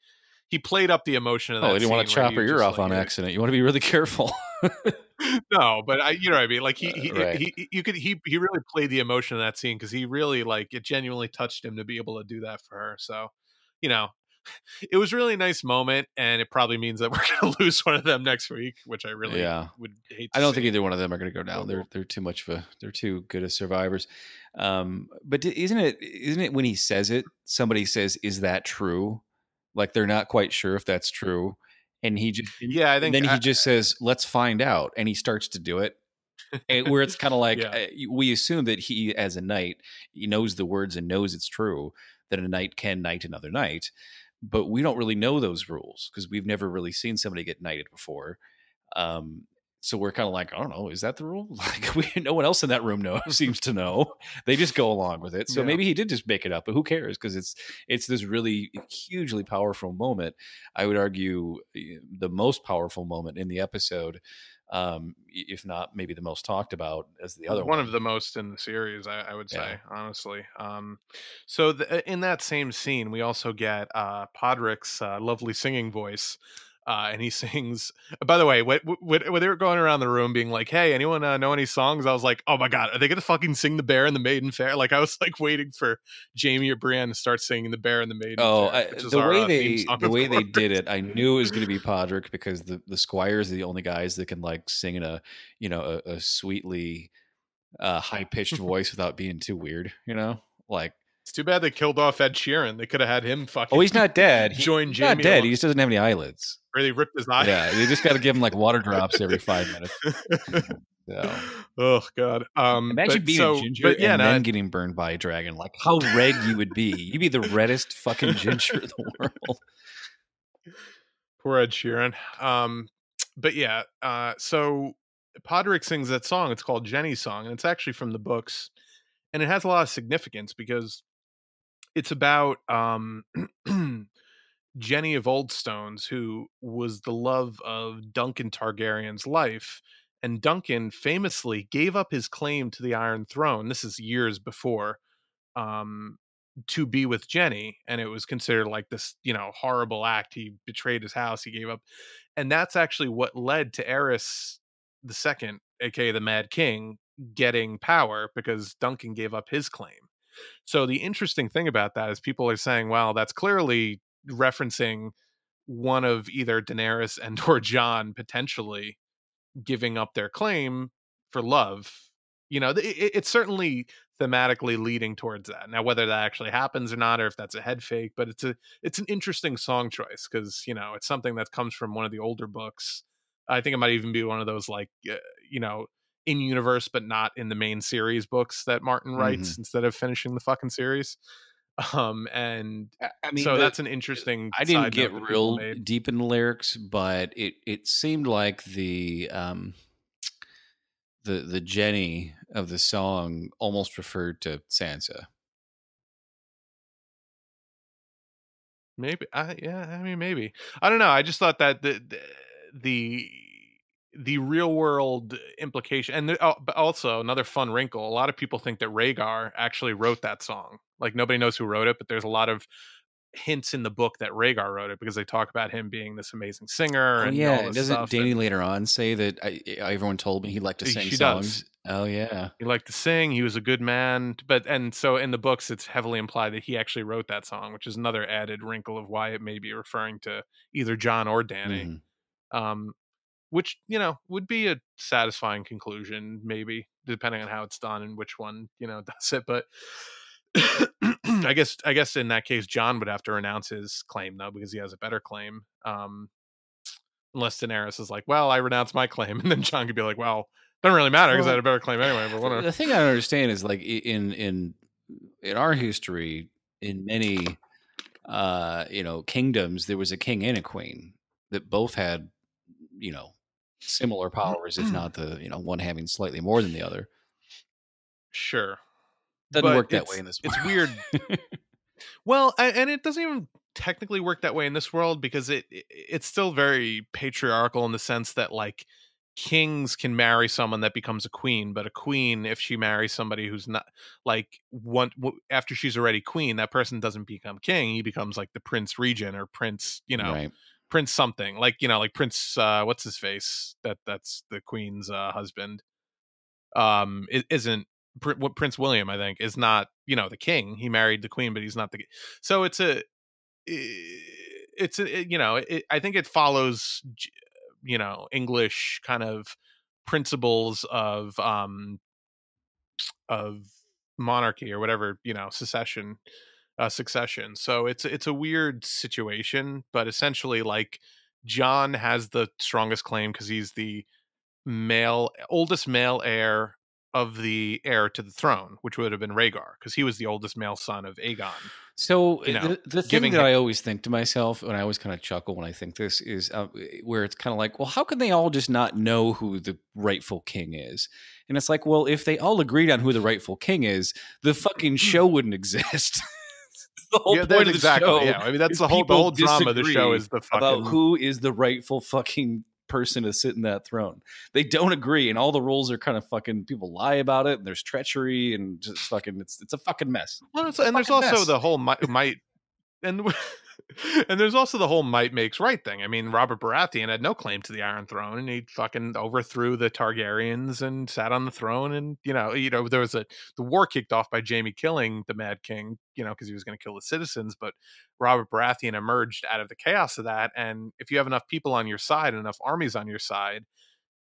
he played up the emotion of oh, that. Oh, you didn't want to chop her ear off like, on accident. You want to be really careful. no, but I, you know what I mean. Like uh, he, he, right. he, he, you could, he, he really played the emotion of that scene because he really like it genuinely touched him to be able to do that for her. So, you know, it was really a nice moment, and it probably means that we're going to lose one of them next week, which I really yeah. would hate. I don't see. think either one of them are going to go down. They're they're too much of a they're too good as survivors. Um, but isn't it isn't it when he says it, somebody says, "Is that true?" Like they're not quite sure if that's true, and he just yeah, I think then I, he just says, "Let's find out," and he starts to do it. and where it's kind of like yeah. uh, we assume that he, as a knight, he knows the words and knows it's true that a knight can knight another knight but we don't really know those rules because we've never really seen somebody get knighted before. Um, so we're kind of like, I don't know, is that the rule? Like, we, no one else in that room knows, seems to know. They just go along with it. So yeah. maybe he did just make it up, but who cares? Because it's it's this really hugely powerful moment. I would argue eh, the most powerful moment in the episode um, if not maybe the most talked about as the other one. One of the most in the series, I, I would say, yeah. honestly. Um, so the, in that same scene, we also get uh, Podrick's uh, lovely singing voice uh, and he sings. By the way, when, when, they were going around the room being like, "Hey, anyone uh, know any songs?" I was like, "Oh my god, are they gonna fucking sing the Bear and the Maiden Fair?" Like I was like waiting for Jaime or Brienne to start singing the Bear and the Maiden. Oh, Fair, I, the, way uh, they, the way they did it, I knew it was going to be Podrick because the the squires are the only guys that can like sing in a you know a, a sweetly uh, high pitched voice without being too weird. You know, like it's too bad they killed off Ed Sheeran. They could have had him fucking. Oh, he's not dead. Join he's Jaime. Not dead. He just doesn't have any eyelids. Or they ripped his eye. Yeah, they just got to give him like water drops every five minutes. So. Oh God! Um, Imagine being so, a ginger but, yeah, and no, then I, getting burned by a dragon. Like how red you would be. You'd be the reddest fucking ginger in the world. Poor Ed Sheeran. Um, but yeah. Uh, so Podrick sings that song. It's called Jenny's song, and it's actually from the books, and it has a lot of significance because it's about um Jenny of Oldstones, who was the love of Duncan Targaryen's life. And Duncan famously gave up his claim to the Iron Throne. This is years before, um, to be with Jenny. And it was considered like this, you know, horrible act. He betrayed his house, he gave up. And that's actually what led to Aerys the second, aka the Mad King, getting power because Duncan gave up his claim. So the interesting thing about that is people are saying, well, that's clearly referencing one of either Daenerys and or Jon potentially giving up their claim for love. You know, it, it's certainly thematically leading towards that. Now, whether that actually happens or not, or if that's a head fake, but it's a it's an interesting song choice because you know it's something that comes from one of the older books. I think it might even be one of those like uh, you know in universe but not in the main series books that Martin writes mm-hmm. instead of finishing the fucking series. Um and I mean so the, that's an interesting I didn't get real deep in the lyrics, but it it seemed like the um the the Jenny of the song almost referred to Sansa. Maybe I yeah, I mean maybe. I don't know. I just thought that the the, the the real world implication and the, oh, but also another fun wrinkle a lot of people think that Rhaegar actually wrote that song like nobody knows who wrote it but there's a lot of hints in the book that Rhaegar wrote it because they talk about him being this amazing singer oh, and yeah doesn't stuff. Dany later on say that I, everyone told me he liked to sing she songs does. oh yeah he liked to sing he was a good man but and so in the books it's heavily implied that he actually wrote that song which is another added wrinkle of why it may be referring to either Jon or Dany mm. Um, which you know would be a satisfying conclusion maybe depending on how it's done and which one you know does it but I guess I guess in that case, jon would have to renounce his claim though because he has a better claim. Um, unless Daenerys is like, "Well, I renounce my claim," and then jon could be like, "Well, doesn't really matter because well, I had a better claim anyway." But whatever. The thing I don't understand is like in in in our history, in many uh, you know kingdoms, there was a king and a queen that both had you know similar powers, if not the you know one having slightly more than the other. Sure, doesn't but work that way in this. It's weird. well, and it doesn't even technically work that way in this world because it it's still very patriarchal in the sense that like kings can marry someone that becomes a queen but a queen if she marries somebody who's not like one after she's already queen that person doesn't become king he becomes like the prince regent or prince you know right. Prince something like you know like prince uh what's his face that that's the queen's uh husband um is isn't prince william i think is not you know the king. He married the queen but he's not the so it's a it's a, you know it, i think it follows you know english kind of principles of um of monarchy or whatever you know secession uh succession so it's it's a weird situation but essentially like Jon has the strongest claim because he's the male oldest male heir of the heir to the throne, which would have been Rhaegar, because he was the oldest male son of Aegon. So you know, the, the thing that him- I always think to myself, and I always kind of chuckle when I think this, is uh, where it's kind of like, well, how can they all just not know who the rightful king is? And it's like, well, if they all agreed on who the rightful king is, the fucking show wouldn't exist. the whole yeah, point of the exactly, show. Yeah, I mean that's the whole the whole drama of the show is the fucking about who is the rightful fucking person to sit in that throne. They don't agree, and all the rules are kind of fucking. People lie about it, and there's treachery, and just fucking. It's it's a fucking mess. Well, and there's also mess. the whole might, might and and there's also the whole might makes right thing. I mean, Robert Baratheon had no claim to the Iron Throne, and he fucking overthrew the Targaryens and sat on the throne. And you know, you know, there was a the war kicked off by Jaime killing the Mad King, you know, because he was going to kill the citizens. But Robert Baratheon emerged out of the chaos of that. And if you have enough people on your side, and enough armies on your side,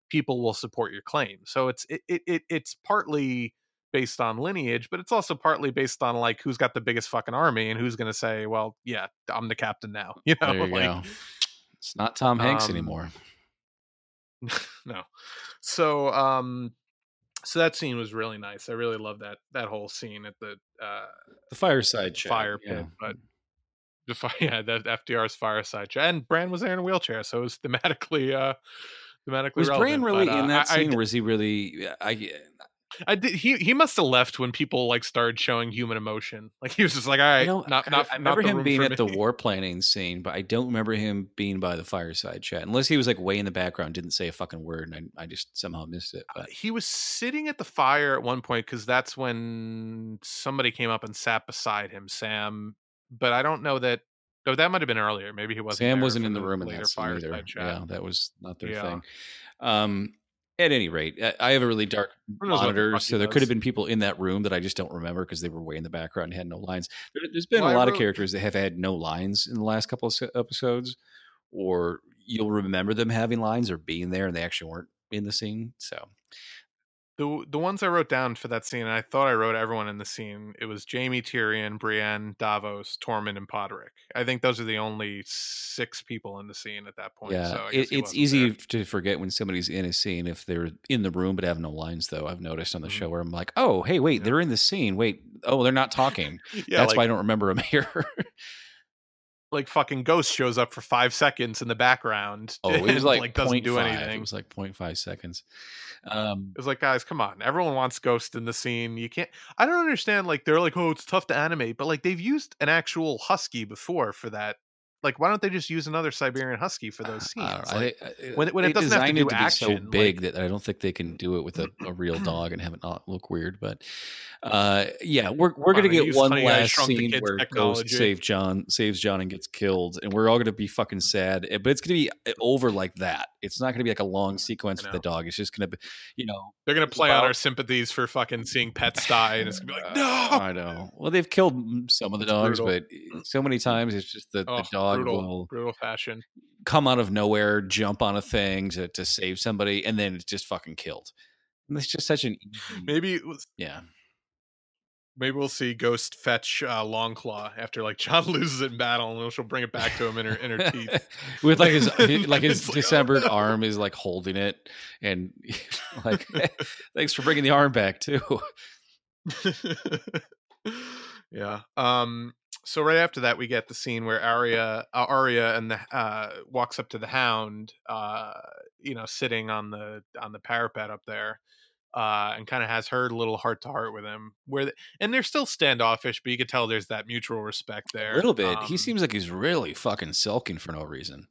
people will support your claim. So it's it, it it's partly based on lineage, but it's also partly based on like who's got the biggest fucking army and who's going to say, "Well, yeah, I'm the captain now." You know, you like go. it's not Tom Hanks um, anymore. no. So, um, so that scene was really nice. I really love that that whole scene at the uh the fireside chat, fire pit, yeah. but the fire, yeah, that FDR's fireside chat, and Bran was there in a wheelchair, so it was thematically uh thematically was relevant. Bran really but, uh, in that I, scene, I, or was he really? I I did. He he must have left when people like started showing human emotion. Like he was just like, all right, not not. I, I remember him being at me. the war planning scene, but I don't remember him being by the fireside chat, unless he was like way in the background, didn't say a fucking word, and I, I just somehow missed it. But he was sitting at the fire at one point because that's when somebody came up and sat beside him, Sam. But I don't know that. Oh, that might have been earlier. Maybe he wasn't. Sam wasn't in the, the room in that scene either. Chat. Yeah, that was not their yeah. thing. Um, at any rate, I have a really dark monitor, so there could have been people in that room that I just don't remember because they were way in the background and had no lines. There, has been well, a lot wrote... of characters that have had no lines in the last couple of episodes, or you'll remember them having lines or being there and they actually weren't in the scene. So the the ones I wrote down for that scene, and I thought I wrote everyone in the scene. It was Jaime, Tyrion, Brienne, Davos, Tormund, and Podrick. I think those are the only six people in the scene at that point. Yeah, so it, it's easy there. to forget when somebody's in a scene if they're in the room but have no lines. Though I've noticed on the mm-hmm. show where I'm like, oh, hey, wait, yeah. they're in the scene. Wait, oh, they're not talking. yeah, that's like, why I don't remember them here. Like fucking ghost shows up for five seconds in the background. Oh, it was like, like doesn't do anything. It was like 0.5 seconds. Um, was like, guys, come on. Everyone wants Ghost in the scene. You can't. I don't understand. Like, they're like, oh, it's tough to animate, but like they've used an actual husky before for that like, why don't they just use another Siberian Husky for those scenes? Like, I, I, when, when it doesn't have to do it to action, be so big like, that I don't think they can do it with a, a, real dog and have it not look weird. But uh, yeah, we're we're gonna get one last scene where. Ghost save Jon saves Jon and gets killed, and we're all gonna be fucking sad. Eh, but it's gonna be eh, over like that. It's not gonna be like a long sequence with the dog. It's just gonna be, you know, they're gonna play about, on our sympathies for fucking seeing pets die, and it's gonna be like, no. I know. Well, they've killed some of the dogs, brutal. but so many times it's just the, oh, the dog brutal, will brutal fashion come out of nowhere, jump on a thing to, to save somebody, and then it's just fucking killed. And it's just such an maybe it was yeah. maybe we'll see Ghost fetch uh, Longclaw after like Jon loses it in battle, and she'll bring it back to him in her in her teeth with like his like his like, dismembered oh, no. arm is like holding it, and like thanks for bringing the arm back too. yeah. Um. So right after that, we get the scene where Arya, uh, Arya, and the uh, walks up to the Hound, uh, you know, sitting on the on the parapet up there, uh, and kind of has her little heart to heart with him. Where they, and they're still standoffish, but you could tell there's that mutual respect there. A little bit. Um, he seems like he's really fucking sulking for no reason.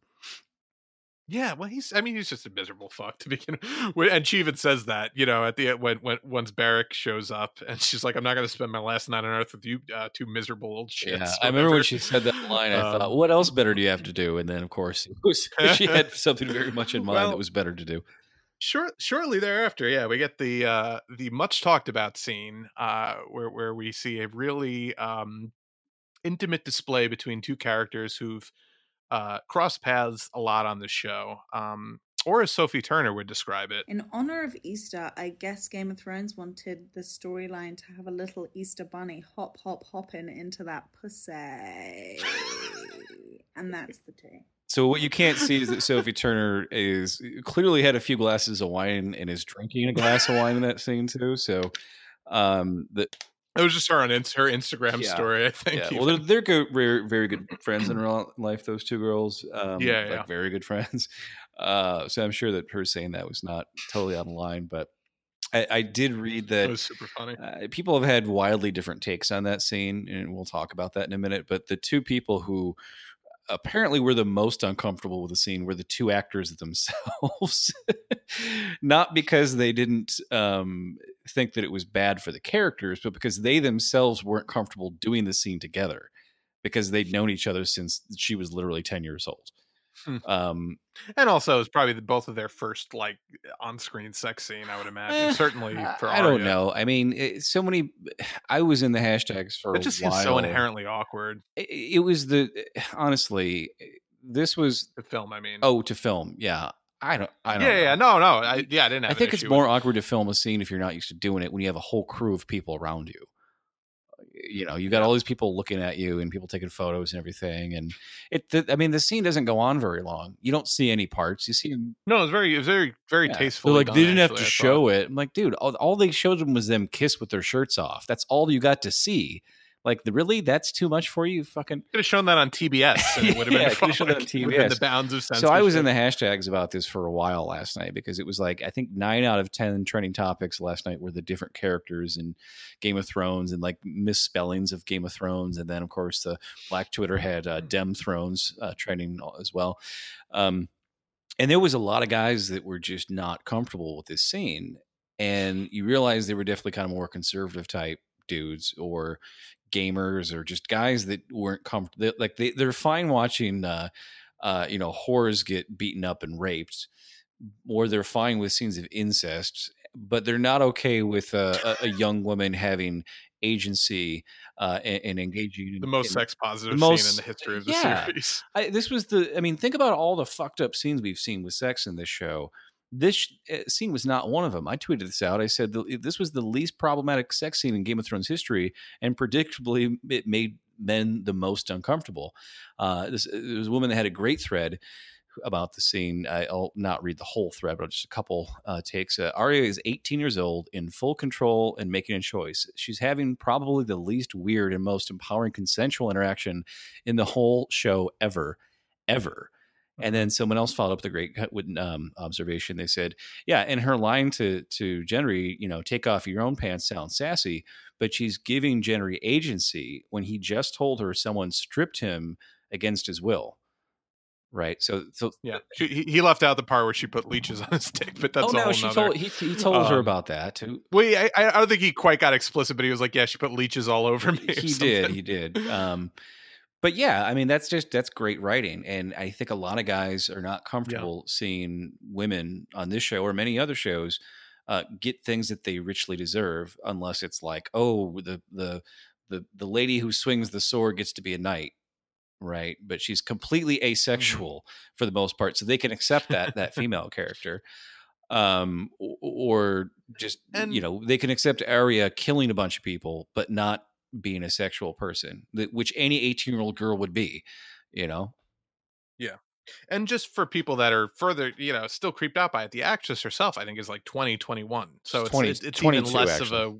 Yeah, well, he's. I mean, he's just a miserable fuck to begin. with. And she even says that, you know, at the when when once Beric shows up, and she's like, "I'm not going to spend my last night on Earth with you, uh, two miserable old shits." Yeah, I remember when she said that line. I um, thought, "What else better do you have to do?" And then, of course, was, she had something very much in mind well, that was better to do. Short, shortly thereafter, yeah, we get the uh, the much talked about scene uh, where where we see a really um, intimate display between two characters who've uh, crossed paths a lot on the show. Um, or as Sophie Turner would describe it. In honor of Easter, I guess Game of Thrones wanted the storyline to have a little Easter bunny hop, hop, hopping into that pussy. and that's the tea. So what you can't see is that Sophie Turner is clearly had a few glasses of wine and is drinking a glass of wine in that scene too. So um the it was just her on her Instagram yeah. story, I think. Yeah. Well, they're, they're good, very, very good friends in real life. Those two girls, um, yeah, like yeah. very good friends. Uh, so I'm sure that her saying that was not totally on the line, but I, I did read that. It was super funny. Uh, people have had wildly different takes on that scene, and we'll talk about that in a minute. But the two people who apparently were the most uncomfortable with the scene were the two actors themselves not because they didn't um, think that it was bad for the characters but because they themselves weren't comfortable doing the scene together because they'd known each other since she was literally 10 years old Hmm. Um, and also, it's probably the, both of their first like on-screen sex scene. I would imagine. Eh, Certainly for I don't know. I mean, it, so many. I was in the hashtags for. It just seems so inherently awkward. It, it, was the honestly. This was the film. I mean, oh, to film. Yeah, I don't. I don't. Yeah, know. yeah, no, no. I, yeah, I didn't. I think it's more awkward to film a scene if you're not used to doing it when you have a whole crew of people around you you know, you got all these people looking at you and people taking photos and everything. And it, the, I mean, the scene doesn't go on very long. You don't see any parts. You see them. No, it's very, it's very, very yeah. tasteful. Like done, they didn't actually, have to show it. I'm like, dude, all, all they showed them was them kiss with their shirts off. That's all you got to see. Like, the, really, that's too much for you? Fucking could have shown that on TBS. And it would have yeah, been could have shown that on TBS. the bounds of So I was in the hashtags about this for a while last night because it was like I think nine out of ten trending topics last night were the different characters in Game of Thrones and like misspellings of Game of Thrones, and then of course the Black Twitter had uh, Dem Thrones uh, trending as well. Um, and there was a lot of guys that were just not comfortable with this scene and you realize they were definitely kind of more conservative type dudes or gamers or just guys that weren't comfortable. Like they, they're fine watching, uh, uh, you know, whores get beaten up and raped, or they're fine with scenes of incest, but they're not okay with a, a young woman having agency uh, and, and, engaging the most in, sex positive most, scene in the history of the yeah, series. I, this was the. I mean, think about all the fucked up scenes we've seen with sex in this show this eh, scene was not one of them. I tweeted this out. I said this was the least problematic sex scene in Game of Thrones history, and predictably, it made men the most uncomfortable. Uh, this, there was a woman that had a great thread about the scene. I'll not read the whole thread, but just a couple uh, takes. Uh, Arya is 18 years old, in full control and making a choice. She's having probably the least weird and most empowering consensual interaction in the whole show ever, ever. And then someone else followed up the great um, observation. They said, "Yeah, and her line to to Gendry, you know, take off your own pants sounds sassy, but she's giving Gendry agency when he just told her someone stripped him against his will." Right. So, so yeah, she, he left out the part where she put leeches on his dick, but that's all. oh no, she nother. told he, he told um, her about that too. Well, I, I don't think he quite got explicit, but he was like, "Yeah, she put leeches all over me." He did, he did. Um, but yeah, I mean that's just that's great writing, and I think a lot of guys are not comfortable yeah. seeing women on this show or many other shows uh, get things that they richly deserve, unless it's like, oh, the the the the lady who swings the sword gets to be a knight, right? But she's completely mm-hmm. asexual mm-hmm. for the most part, so they can accept that that female character. um, or just and, you know they can accept Arya killing a bunch of people, but not being a sexual person, which any eighteen year old girl would be. You know. Yeah. And just for people that are further, you know, still creeped out by it, the actress herself, I think, is like 20, 21. So it's, 20, it's, it's even less actually. of a.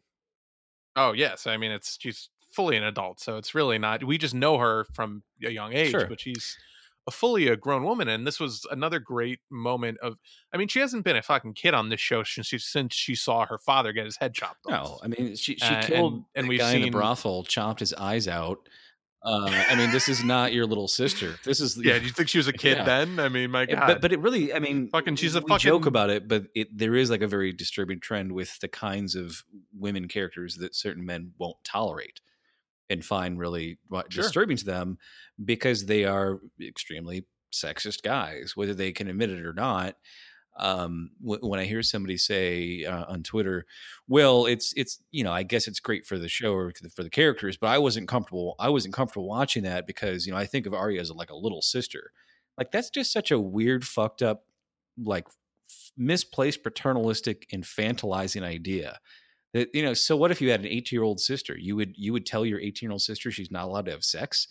Oh, yes. I mean, it's she's fully an adult. So it's really not. We just know her from a young age, sure. but she's a fully a grown woman and this was another great moment of i mean she hasn't been a fucking kid on this show since she since she saw her father get his head chopped off. no i mean she she uh, killed and, and we've guy seen in the brothel chopped his eyes out uh, I mean, this is not your little sister. This is yeah. Do you think she was a kid yeah. then? I mean, my God. But but it really, I mean, fucking, she's a fucking joke about it, but it there is like a very disturbing trend with the kinds of women characters that certain men won't tolerate and find really sure. disturbing to them because they are extremely sexist guys, whether they can admit it or not. Um, w- when I hear somebody say uh, on Twitter, "Well, it's it's you know, I guess it's great for the show or for the characters, but I wasn't comfortable. I wasn't comfortable watching that because you know I think of Arya as like a little sister. Like that's just such a weird, fucked up, like misplaced paternalistic, infantilizing idea that you know so what if you had an 18 year old sister? You would you would tell your 18 year old sister she's not allowed to have sex?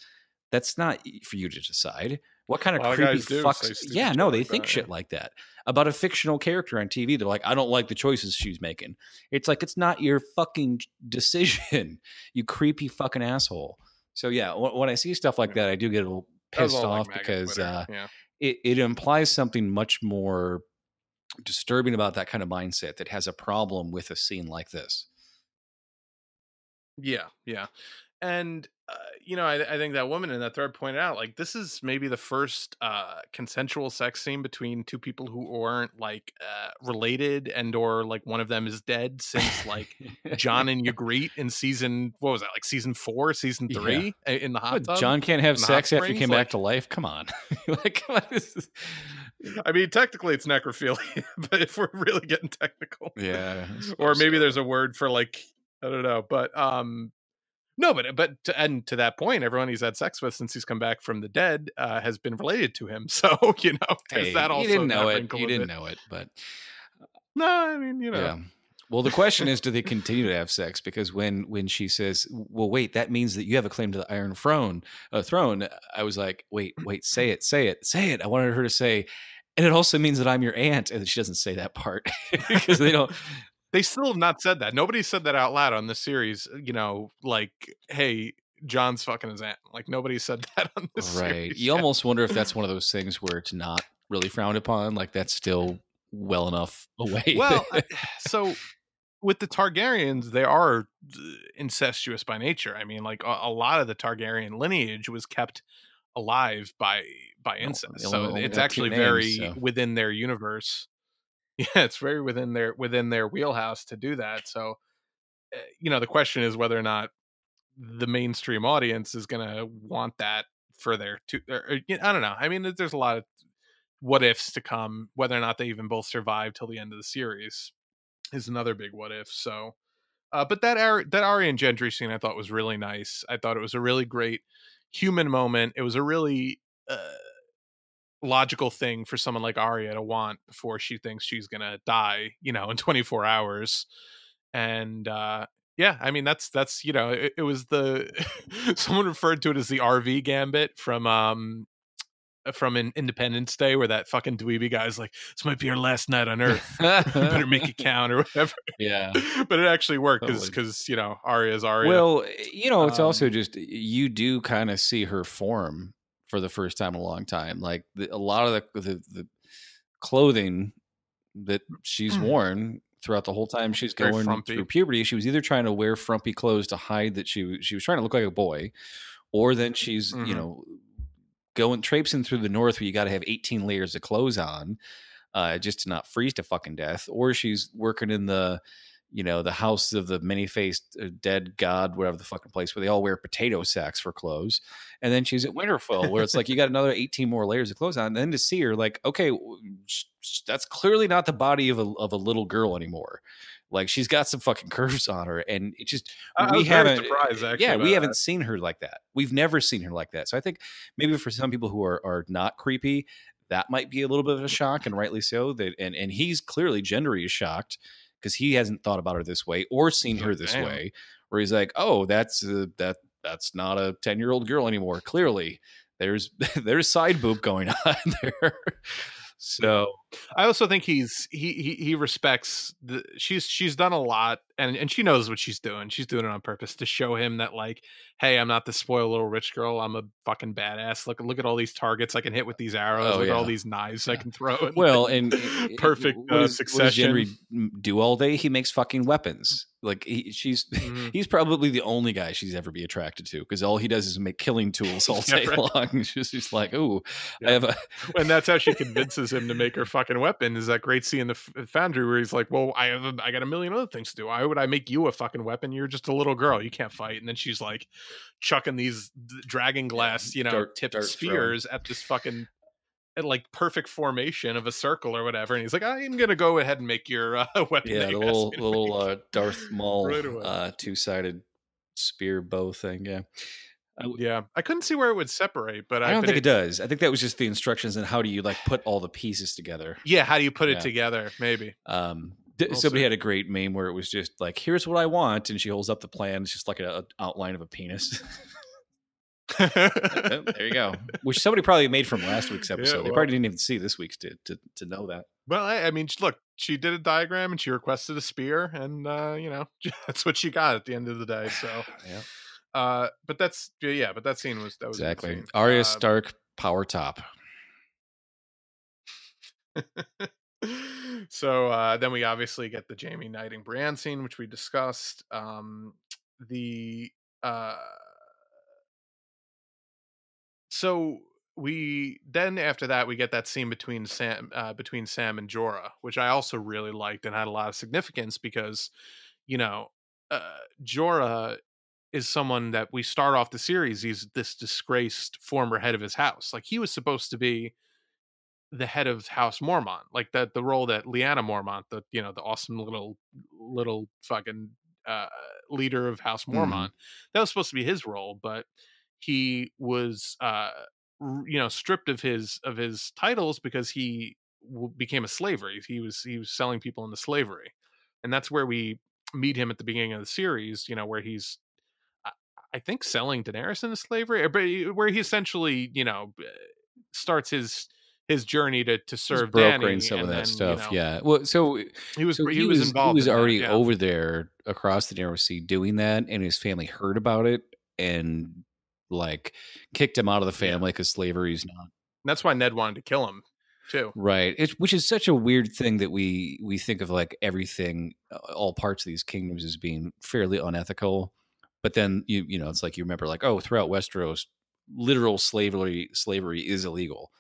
That's not for you to decide. What kind of creepy fucks yeah no they like think that, shit yeah. like that about a fictional character on tv they're like i don't like the choices she's making. It's like it's not your fucking decision you creepy fucking asshole. So yeah when i see stuff like that i do get a little pissed off like because uh, yeah. it, it implies something much more disturbing about that kind of mindset that has a problem with a scene like this. Yeah, yeah. And uh, you know, I, I, think that woman in that thread pointed out, like, this is maybe the first uh, consensual sex scene between two people who aren't like uh, related, and or like one of them is dead since like jon and Ygritte in season what was that like season four, season three yeah. in the hot tub. Jon can't have sex after he came like, back to life. Come on, like, come on, is... I mean, technically it's necrophilia, but if we're really getting technical, yeah, or maybe so. there's a word for like I don't know, but um, no, but but to, and to that point, everyone he's had sex with since he's come back from the dead uh, has been related to him. So you know, hey, that also you didn't know it. You didn't know it, but no, I mean you know. Yeah. Well, the question is, do they continue to have sex? Because when when she says, "Well, wait, that means that you have a claim to the Iron Throne," uh, throne, I was like, "Wait, wait, say it, say it, say it." I wanted her to say, and it also means that I'm your aunt, and she doesn't say that part because they don't they still have not said that. Nobody said that out loud on the series. Uh, you know, like, hey, Jon's fucking his aunt. Like nobody said that on this. Series. Right. You almost wonder if that's one of those things where it's not really frowned upon. Like that's still well enough away. Well, so with the Targaryens, they are uh, incestuous by nature. I mean, like a, a lot of the Targaryen lineage was kept alive by by incest. so it's actually names, very so. within their universe yeah it's very within their within their wheelhouse to do that so eh, you know the question is whether or not the mainstream audience is going to want that for their to or, or, i don't know i mean there's a lot of what ifs to come whether or not they even both survive till the end of the series is another big what if so uh, but that Ar- that Arya and Gendry scene I thought was really nice. I thought it was a really great human moment. It was a really uh, logical thing for someone like Arya to want before she thinks she's gonna die, you know, in 24 hours. And uh yeah, I mean that's that's you know it, it was the someone referred to it as the RV gambit from um from an Independence Day where that fucking dweeby guy's like, "This might be our last night on Earth. you better make it count or whatever." Yeah, but it actually worked because because you know Arya's Arya. Well, you know, it's um, also just you do kind of see her form for the first time in a long time. Like the, a lot of the, the, the clothing that she's mm. worn throughout the whole time she's going through puberty, she was either trying to wear frumpy clothes to hide that she she was trying to look like a boy, or then she's mm-hmm. you know going traipsing through the north where you got to have 18 layers of clothes on uh, just to not freeze to fucking death, or she's working in the you know, the house of the many faced uh, dead god, whatever the fucking place where they all wear potato sacks for clothes. And then she's at Winterfell where it's like you got another 18 more layers of clothes on. And then to see her, like, okay, that's clearly not the body of a, of a little girl anymore. Like she's got some fucking curves on her, and it just I we haven't. yeah, we haven't seen her like that. We've never seen her like that. So I think maybe for some people who are are not creepy, that might be a little bit of a shock, and rightly so. That and and he's clearly Gendry is shocked because he hasn't thought about her this way or seen her this "Damn." way. Where he's like, oh, that's uh, that that's not a ten year old girl anymore. Clearly, there's there's side boob going on there. So I also think he's he he, he respects the she's she's done a lot and and she knows what she's doing. She's doing it on purpose to show him that like, hey, I'm not the spoiled little rich girl. I'm a fucking badass. Look look at all these targets I can hit with these arrows. Oh, look at all these knives I can throw. And well, like, and and- perfect what uh, does- what does do all day? He makes fucking weapons. Like he, she's Mhm. he's probably the only guy she's ever be attracted to because all he does is make killing tools all Yeah, day right. long. She's just like, ooh, Yeah. I have a and that's how she convinces him to make her fucking weapon. Is that great scene in the f- foundry where he's like, "Well, I have, a, I got a million other things to do. Why would I make you a fucking weapon? You're just a little girl. You can't fight." And then she's like, chucking these dragon glass, you know, dart- tipped throwing. spears at this fucking. At like perfect formation of a circle or whatever, and he's like, "I'm gonna go ahead and make your uh, weapon." yeah, the little asked me to little uh, Darth Maul Right uh, two sided spear bow thing. Yeah, I, w- yeah, I couldn't see where it would separate, but I don't think it does. I think that was just the instructions and how do you like put all the pieces together. Yeah, how do you put Yeah. it together? Maybe. Um, We'll somebody see. had a great meme where it was just like, "Here's what I want," and she holds up the plan. It's just like an outline of a penis. Oh, there you go. Which somebody probably made from last week's Yeah, episode. they probably didn't even see this week's to to, to know that. Well, I, I mean, look, she did a diagram and she requested a spear, and uh, you know that's what she got at the end of the day. So, Yeah, uh, but that's yeah, but that scene was that was exactly. Arya Uh, Stark, power top. so uh, then we obviously get the Jaime knighting Brienne scene, which we discussed. Um, the uh, so we then after that we get that scene between Sam uh, between Sam and Jorah, which I also really liked and had a lot of significance because you know uh, Jorah is someone that we start off the series. He's this disgraced former head of his house. Like he was supposed to be the head of House Mormont, like that the role that Lyanna Mormont, the you know the awesome little little fucking uh, leader of House Mhm. Mormont, that was supposed to be his role, but he was uh r- you know stripped of his of his titles because he w- became a slavery. He was he was selling people into slavery, and that's where we meet him at the beginning of the series. You know where he's I- I think selling Daenerys into slavery, but where he essentially, you know, starts his his journey to to serve brokering Dany, some of that then, you stuff. know, yeah. Well, so he was so he, was, involved. He was in that, already yeah. over there across the narrow sea doing that, and his family heard about it and like kicked him out of the family because slavery is not That's why Ned wanted to kill him too. right. It, which is such a weird thing that we we think of like everything, uh, all parts of these kingdoms as being fairly unethical, but then you you know it's like you remember like oh throughout Westeros, literal slavery slavery is illegal.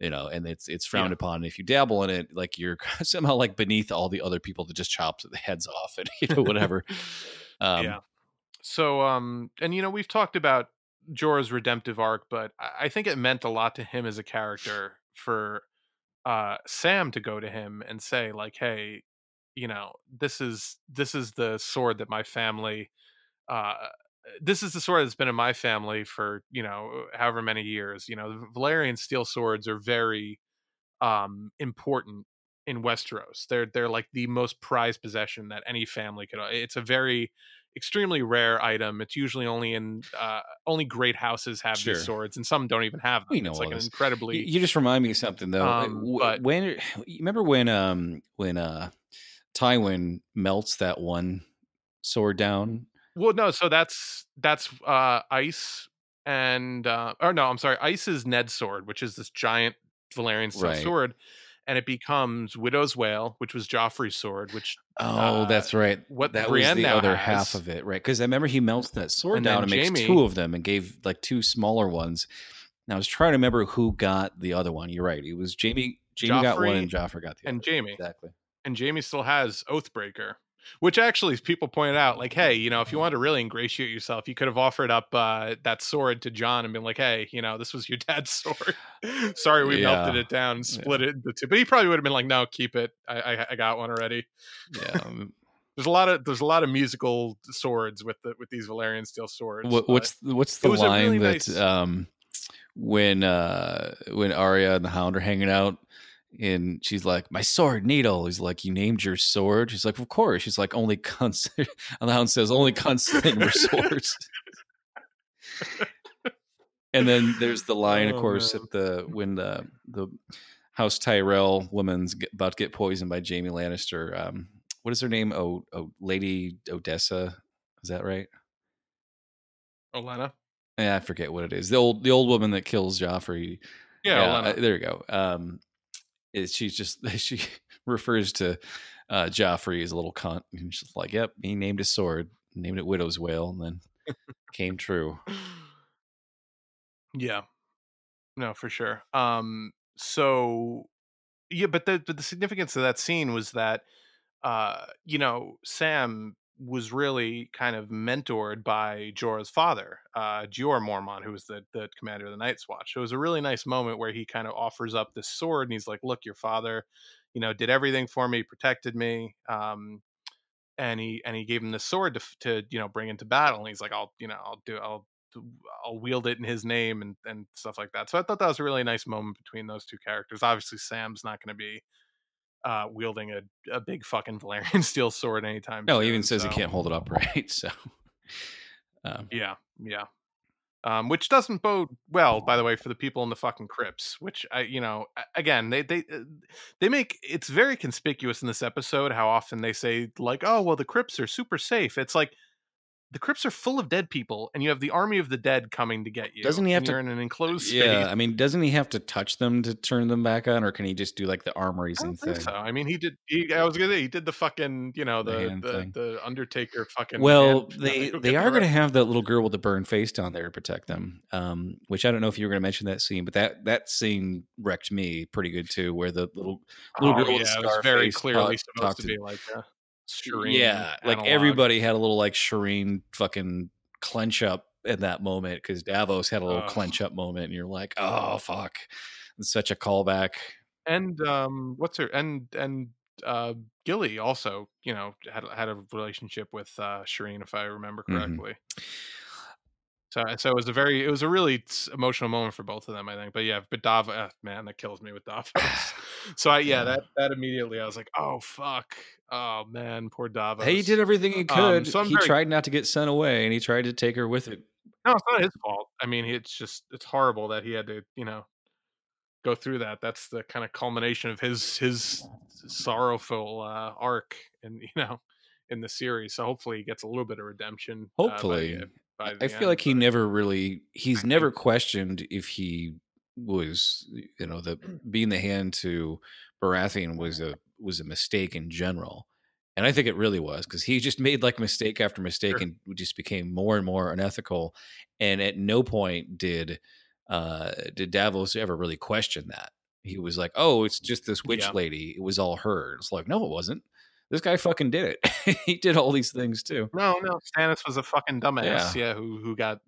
You know, and it's it's frowned Yeah. upon. If you dabble in it, like you're somehow like beneath all the other people that just chops the heads off and you know whatever. Um, yeah. So, um, and you know, we've talked about Jorah's redemptive arc, but I I think it meant a lot to him as a character for uh Sam to go to him and say, like, hey, you know, this is this is the sword that my family uh this is the sword that's been in my family for, you know, however many years. You know, the Valyrian steel swords are very um important in Westeros. They're they're like the most prized possession that any family could. It's a very extremely rare item. It's usually only in uh, only great houses have Sure. these swords, and some don't even have them. We know it's like an this. incredibly You, just remind me of something though. Uh, Um, but- when you remember when um when uh Tywin melts that one sword down. Well. No, so that's that's uh, ice and uh, or no, I'm sorry, ice is Ned's sword, which is this giant Valyrian steel Right. sword. And it becomes Widow's Wail, which was Joffrey's sword, which Oh, Uh, that's right. what that Brienne was the other has- half of it, right? Because I remember he melts that sword And down and makes two of them and gave like two smaller ones. Now I was trying to remember who got the other one. You're right. It was Jaime. Jaime got one and Joffrey got the other. and. Jaime. Exactly. and Jaime still has Oathbreaker, which actually people pointed out, like, hey, you know, if you wanted to really ingratiate yourself, you could have offered up uh, that sword to Jon and been like, hey, you know, this was your dad's sword. Sorry, we melted it down and split it into two. But he probably would have been like, no, keep it. I, I, I got one already. Yeah. um, There's a lot of there's a lot of musical swords with the with these Valyrian steel swords. what, what's what's the it was a line really that nice- um when uh when Arya and the Hound are hanging out and she's like, My sword, needle. He's like, You named your sword? She's like, Of course. She's like, only cunts and the hound says, Only cunts think we're swords. and then there's the line, of Oh, course, man. at the when the the House Tyrell woman's get, about to get poisoned by Jaime Lannister. Um, what is her name? Oh, oh, Lady Odessa. Is that right? Olenna. Yeah, I forget what it is. The old the old woman that kills Joffrey. Yeah, uh, Olenna. there you go. Um, is she's just she refers to uh, Joffrey as a little cunt. And she's like, "Yep, he named his sword, named it Widow's Wail, and then came true." Yeah. No, for sure. Um so yeah, but the but the significance of that scene was that uh you know, Sam was really kind of mentored by Jorah's father, uh Jorah Mormont, who was the the commander of the Night's Watch. So it was a really nice moment where he kind of offers up this sword and he's like, "Look, your father, you know, did everything for me, protected me." Um and he and he gave him the sword to to you know bring into battle and he's like i'll you know i'll do i'll i'll wield it in his name and and stuff like that so i thought that was a really nice moment between those two characters obviously sam's not going to be uh wielding a, a big fucking Valyrian steel sword anytime No, he soon, even says so- he can't hold it upright. So, um, yeah yeah um, which doesn't bode well, by the way, for the people in the fucking crypts. Which I, you know, again, they they uh, they make it's very conspicuous in this episode how often they say like, "Oh, well, the crypts are super safe." It's like the crypts are full of dead people, and you have the army of the dead coming to get you. Doesn't he have to- in an enclosed space. yeah, I mean, doesn't he have to touch them to turn them back on, or can he just do like the armories and think thing? so. I mean, he did. He, I was gonna say he did the fucking, you know, The the the, the, Undertaker fucking. Well, they they are to have that little girl with the burned face down there to protect them. Um, which I don't know if you were going to mention that scene, but that that scene wrecked me pretty good too, where the little little Oh, girl with yeah, the it was very clearly talk- supposed talked to be like a Shireen yeah, like everybody had a little like Shireen fucking clench up in that moment because Davos had a little Ugh. clench up moment, and you're like, oh fuck, it's such a callback. and um what's her and and uh Gilly also you know had had a relationship with uh Shireen if I remember Mhm. correctly. So so it was a very it was a really emotional moment for both of them I think. But yeah, but Davos uh, man that kills me with Davos. so I yeah, Yeah. that that immediately I was like oh fuck oh man poor Davos. He did everything he Um, could. so he very- tried not to get sent away, and he tried to take her with it. No, it's not his fault. I mean, it's just it's horrible that he had to, you know, go through that. That's the kind of culmination of his his sorrowful uh, arc, and you know, in the series. So hopefully, he gets a little bit of redemption. uh, by the- Hopefully, by I feel end, like he never really he's I never questioned if he was you know the being the hand to Baratheon was a was a mistake in general. And I think it really was because he just made like mistake after mistake Sure. and just became more and more unethical. And at no point did uh did Davos ever really question that. He was like, "Oh, it's just this witch Yeah. lady. It was all her." It's like, no, it wasn't. This guy fucking did it. he did all these things too. No, no, Stannis was a fucking dumbass. Yeah, who who got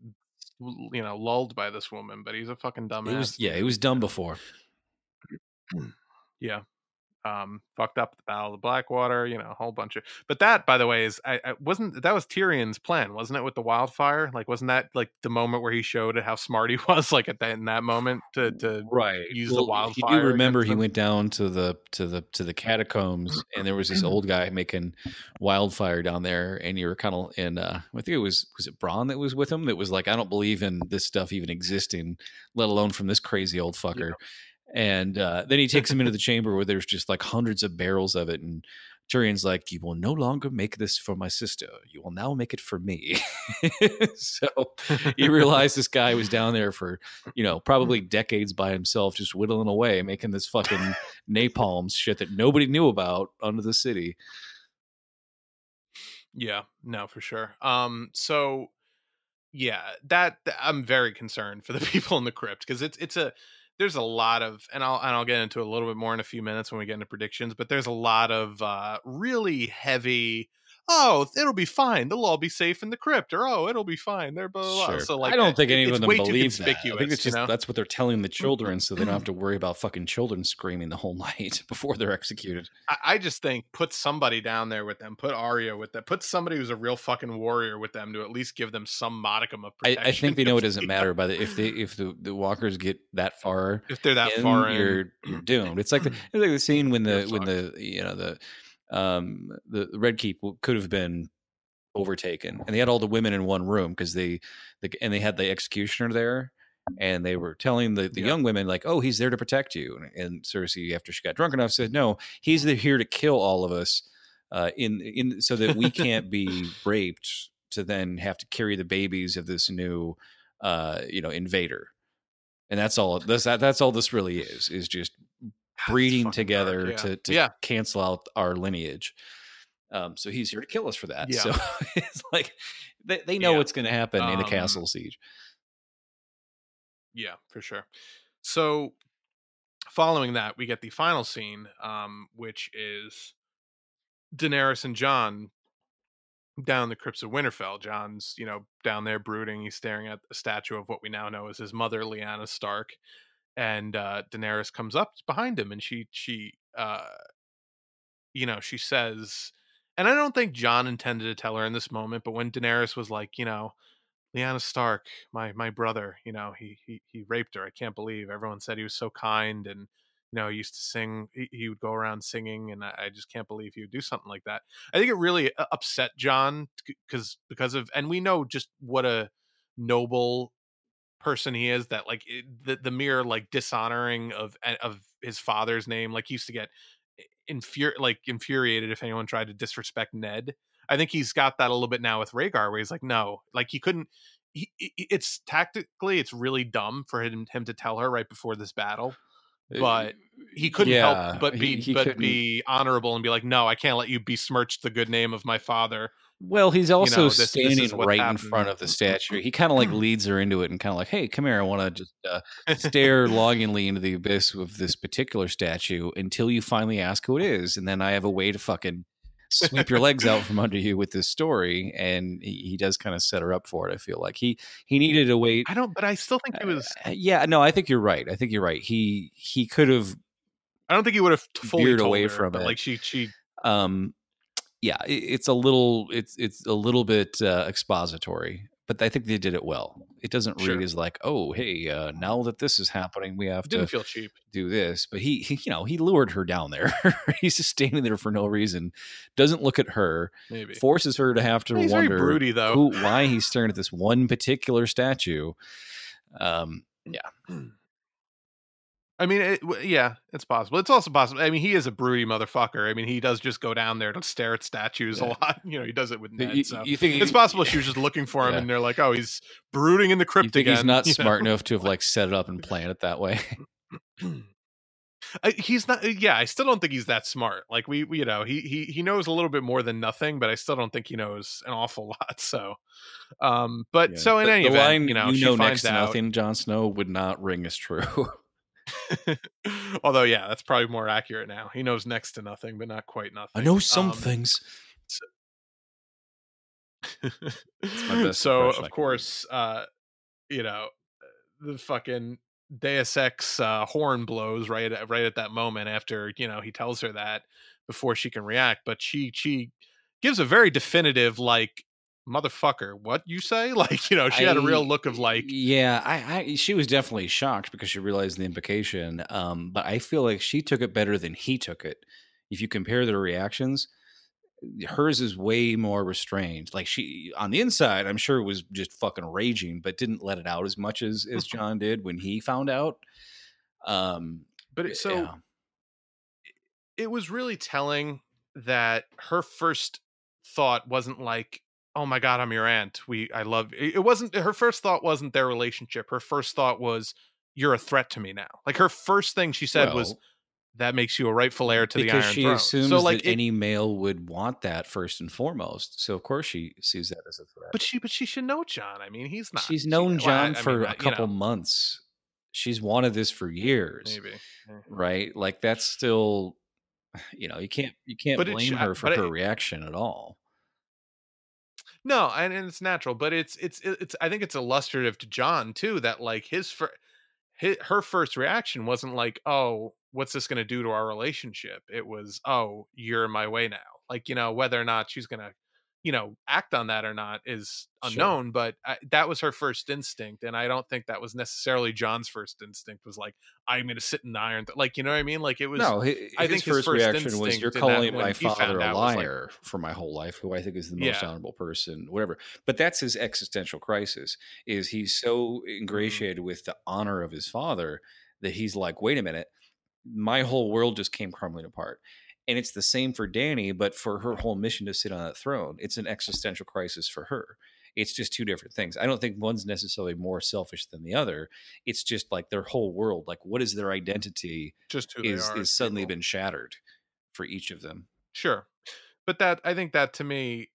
you know lulled by this woman, but he's a fucking dumbass. It was yeah, he was dumb before. yeah um fucked up the battle of the blackwater you know a whole bunch of but that by the way is I, I wasn't that was tyrion's plan wasn't it with the wildfire like wasn't that like the moment where he showed how smart he was like at that in that moment to to right use the You wildfire do remember he went down to the to the to the catacombs, and there was this old guy making wildfire down there, and you were kind of in. Uh, I think it was was it Bronn that was with him. That was like, I don't believe in this stuff even existing, let alone from this crazy old fucker. And uh, then he takes him into the chamber where there's just like hundreds of barrels of it, and Tyrion's like, "You will no longer make this for my sister. You will now make it for me." so you realize this guy was down there for you know probably decades by himself just whittling away making this fucking napalm shit that nobody knew about under the city Yeah, no, for sure. Um, so yeah, that I'm very concerned for the people in the crypt because it's it's a there's a lot of and I'll and I'll get into a little bit more in a few minutes when we get into predictions, but there's a lot of uh really heavy oh, it'll be fine. They'll all be safe in the crypt, or oh, it'll be fine. They're blah blah. blah. Sure. So like, I don't think any of them believe that. I think it's you just know? that's what they're telling the children, so they don't have to worry about fucking children screaming the whole night before they're executed. I, I just think put somebody down there with them. Put Arya with them. Put somebody who's a real fucking warrior with them to at least give them some modicum of I, protection. I think they know it doesn't matter by the if they if the, the walkers get that far if they're that in, far in. you're you're doomed. It's like the it's like the scene when the when the you know the um the, the red keep could have been overtaken and they had all the women in one room because they the, and they had the executioner there and they were telling the, the Yeah. young women like oh he's there to protect you and, and cersei after she got drunk enough said no he's here to kill all of us uh in in so that we can't be raped to then have to carry the babies of this new uh you know invader and that's all that's that, that's all this really is is just breeding together yeah. to, to yeah. cancel out our lineage. Um, so he's here to kill us for that. Yeah. So it's like they, they know what's going to happen in a Um, castle siege. Yeah, for sure. So following that, we get the final scene, um, which is Daenerys and Jon down in the crypts of Winterfell. Jon's, you know, down there brooding. He's staring at a statue of what we now know as his mother, Lyanna Stark. And uh, Daenerys comes up behind him, and she she uh, you know she says, and I don't think Jon intended to tell her in this moment, but when Daenerys was like, you know, Lyanna Stark, my my brother, you know, he he he raped her. I can't believe everyone said he was so kind and you know, he used to sing. He, he would go around singing, and I, I just can't believe he would do something like that. I think it really uh, upset Jon because because of, and we know just what a noble person he is. That like it, the the mere like dishonoring of eh, of his father's name, like he used to get infuri- like infuriated if anyone tried to disrespect Ned. I think he's got that a little bit now with Rhaegar, where he's like, no, like he couldn't. He, he- it's tactically, it's really dumb for him him to tell her right before this battle but he couldn't Yeah, help but he- be he but couldn't- be honorable and be like, no, I can't let you besmirch the good name of my father. Well, he's also know, this- this standing is what right in front of the statue. He kind of like leads her into it and kind of like, "Hey, come here. I want to just uh, stare longingly into the abyss of this particular statue until you finally ask who it is, and then I have a way to fucking sweep your legs out from under you with this story." And he, he does kind of set her up for it. I feel like he he needed a way. I don't, but I still think he was. Uh, yeah, no, I think you're right. I think you're right. He he could have I don't think he would have fully away her, from it. like she she um yeah it, it's a little it's it's a little bit uh, expository but i think they did it well it doesn't read Sure. as like oh hey uh, now that this is happening we have to feel cheap. do this but he, he you know he lured her down there he's just standing there for no reason doesn't look at her Maybe forces her to have to he's very wonder broody though. who why he's staring at this one particular statue um I mean, it, yeah, it's possible. It's also possible. I mean, he is a broody motherfucker. I mean, he does just go down there to stare at statues Yeah. a lot. You know, he does it with Ned. you, so you think it's possible she was just looking for him, Yeah. and they're like, "Oh, he's brooding in the you crypt think again." he's not you know? smart enough to have like set it up and plan it that way I, he's not. Yeah, I still don't think he's that smart. Like we, we, you know, he he he knows a little bit more than nothing, but I still don't think he knows an awful lot. So, um, but Yeah. so in any the event, line, you know, you know next to out. nothing Jon Snow would not ring as true Although, yeah, that's probably more accurate now. He knows next to nothing, but not quite nothing. I know some Um, things. so can of course, uh, you know, the fucking Deus Ex uh, horn blows right at right at that moment after you know he tells her that before she can react, but she she gives a very definitive like motherfucker what you say? Like you know she had a real look of like yeah I, I she was definitely shocked because she realized the implication um but i feel like she took it better than he took it. If you compare their reactions hers is way more restrained. Like she on the inside i'm sure was just fucking raging but didn't let it out as much as as jon did when he found out. Um but it, so yeah. it was really telling that her first thought wasn't like oh my god i'm your aunt we i love it wasn't her first thought wasn't their relationship her first thought was you're a threat to me now like her first thing she said was that makes you a rightful heir to the iron she throne assumes so like that it- any male would want that first and foremost so of course she sees that as a threat but she but she should know jon i mean he's not she's she- known well, I- Jon I mean, for a couple know, months. She's wanted this for years, maybe right? Like that's still, you know, you can't you can't But blame her for her it- reaction at all. No, and, and it's natural, but it's it's it's I think it's illustrative to Jon too that like his fir- his, her first reaction wasn't like, "Oh, what's this going to do to our relationship?" It was, "Oh, you're my way now." Like, you know, whether or not she's going to you know act on that or not is unknown sure. but I, that was her first instinct and i don't think that was necessarily jon's first instinct was like i'm gonna sit in the iron th-. like you know what i mean like it was no his, i think his, his first, reaction was you're calling my father a liar like, for my whole life who i think is the most yeah. honorable person whatever but that's his existential crisis is he's so mm-hmm. ingratiated mm-hmm. with the honor of his father that he's like wait a minute my whole world just came crumbling apart and it's the same for Dany, but for her whole mission to sit on that throne, it's an existential crisis for her. It's just two different things. I don't think one's necessarily more selfish than the other. It's just like their whole world, like what is their identity? Just who is is suddenly people. been shattered for each of them. Sure, but that I think that to me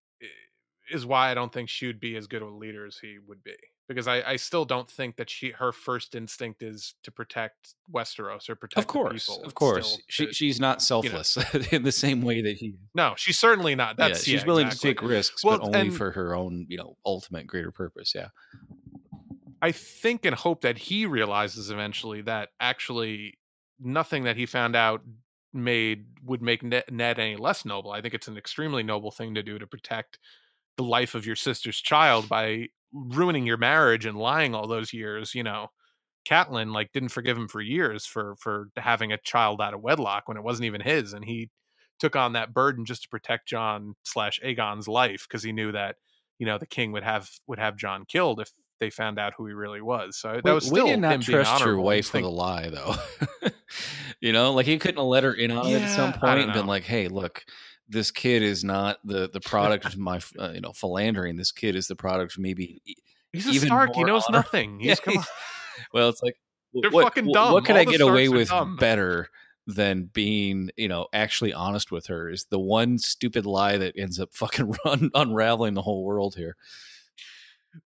is why I don't think she would be as good of a leader as he would be because I, I still don't think that she her first instinct is to protect Westeros or protect of course of course she, to, she's not selfless you know. in the same way that he no she's certainly not that's yeah, she's yeah, willing exactly. to take risks well, but only and, for her own you know ultimate greater purpose yeah I think and hope that he realizes eventually that actually nothing that he found out made would make Ned any less noble. I think it's an extremely noble thing to do to protect the life of your sister's child by ruining your marriage and lying all those years, you know, Catelyn like didn't forgive him for years for for having a child out of wedlock when it wasn't even his, and he took on that burden just to protect Jon slash Aegon's life because he knew that you know the king would have would have Jon killed if they found out who he really was. So that was still we did not trust your wife for the lie, though. you know, like he couldn't have let her in on yeah, it at some point and been like, "Hey, look, this kid is not the the product of my uh, you know philandering. This kid is the product of maybe he's a Stark. He knows honor. nothing. He's, yeah, well, it's like they're what, fucking dumb. What could All I get away with dumb. better than being you know actually honest with her? Is the one stupid lie that ends up fucking run unraveling the whole world here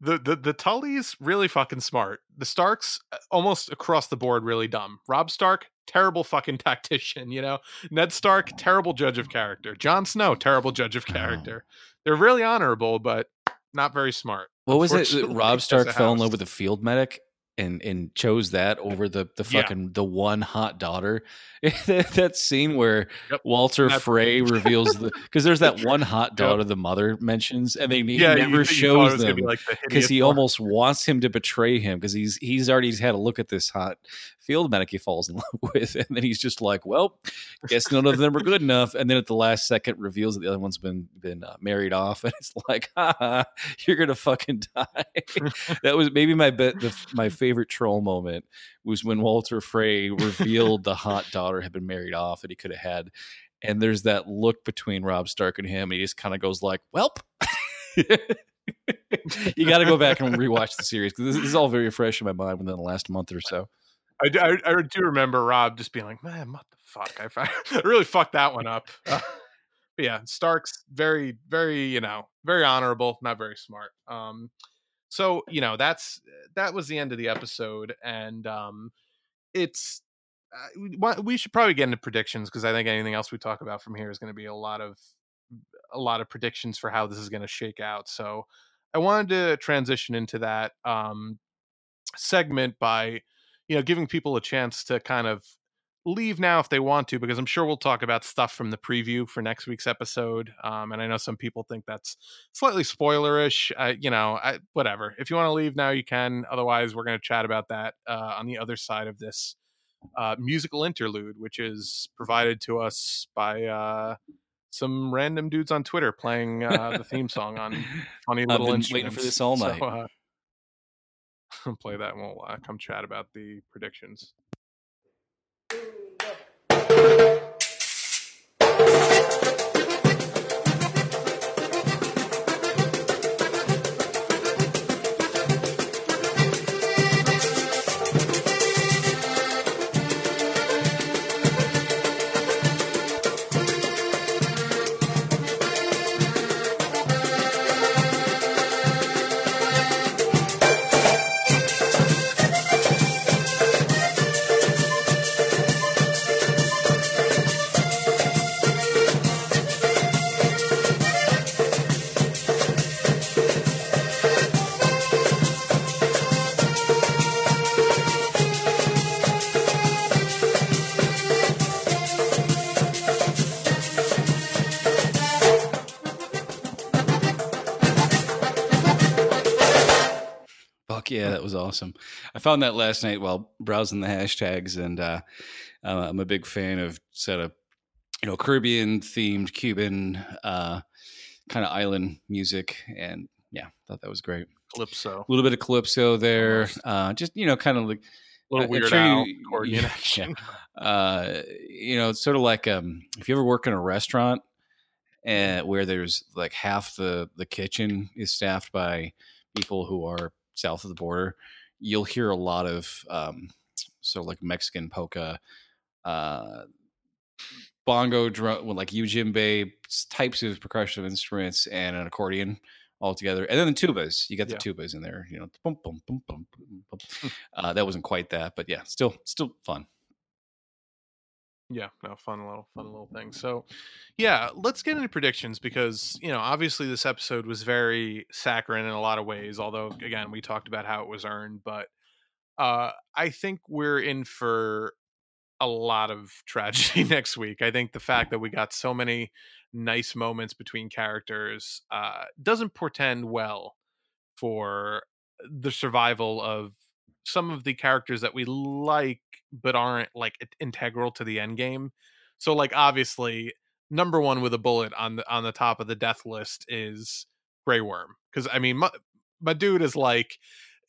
the the the Tullys really fucking smart. The Starks uh, almost across the board really dumb. Robb Stark terrible fucking tactician, you know. Ned Stark terrible judge of character. Jon Snow terrible judge of character. They're really honorable but not very smart. What was it? Robb Stark fell in love with a field medic and and chose that over the the fucking yeah. the one hot daughter. that scene where yep. Walder That's Frey reveals the because there's that one hot daughter yep. the mother mentions, and they he yeah, never you, shows them because he one. almost wants him to betray him because he's he's already had a look at this hot field medic falls in love with, and then he's just like, well, guess none of them are good enough, and then at the last second reveals that the other one's been been uh, married off, and it's like, ha, you're gonna fucking die. that was maybe my the, my favorite troll moment was when Walder Frey revealed the hot daughter had been married off that he could have had. And there's that look between Robb Stark and him. And he just kind of goes like, "Welp." you got to go back and rewatch the series because this, is all very fresh in my mind within the last month or so. I, I, I do remember Robb just being like, "Man, what the fuck? I, I really fucked that one up." Uh, yeah, Stark's very, very, you know, very honorable, not very smart. Um, so you know that's that was the end of the episode and um it's uh, we should probably get into predictions because i think anything else we talk about from here is going to be a lot of a lot of predictions for how this is going to shake out so i wanted to transition into that um segment by you know giving people a chance to kind of leave now if they want to because i'm sure we'll talk about stuff from the preview for next week's episode um, and i know some people think that's slightly spoilerish uh, you know I, whatever. If you want to leave now you can. Otherwise we're going to chat about that uh, on the other side of this uh, musical interlude which is provided to us by uh, some random dudes on twitter playing uh, the theme song on funny little I've been waiting for this all night. so, uh, play that and we'll uh, come chat about the predictions awesome. I found that last night while browsing the hashtags, and uh, uh, I'm a big fan of set of you know Caribbean themed Cuban uh, kind of island music, and yeah, thought that was great. Calypso, a little bit of calypso there, uh, just you know, kind of like a little weird out accordion action. Uh, you know, it's sort of like um, if you ever work in a restaurant and where there's like half the the kitchen is staffed by people who are south of the border, you'll hear a lot of um, sort of like Mexican polka, uh, bongo drum, like ujimbe types of percussion instruments, and an accordion all together, and then the tubas. You got the yeah. tubas in there, you know. Boom, boom, boom, boom, boom. Uh, that wasn't quite that, but yeah, still, still fun. Yeah, no, fun a little fun little thing. So, yeah, let's get into predictions because you know obviously this episode was very saccharine in a lot of ways. Although again, we talked about how it was earned, but uh, I think we're in for a lot of tragedy next week. I think the fact that we got so many nice moments between characters uh, doesn't portend well for the survival of some of the characters that we like but aren't like integral to the end game. So like obviously number one with a bullet on the on the top of the death list is Grey Worm because I mean my, my dude is like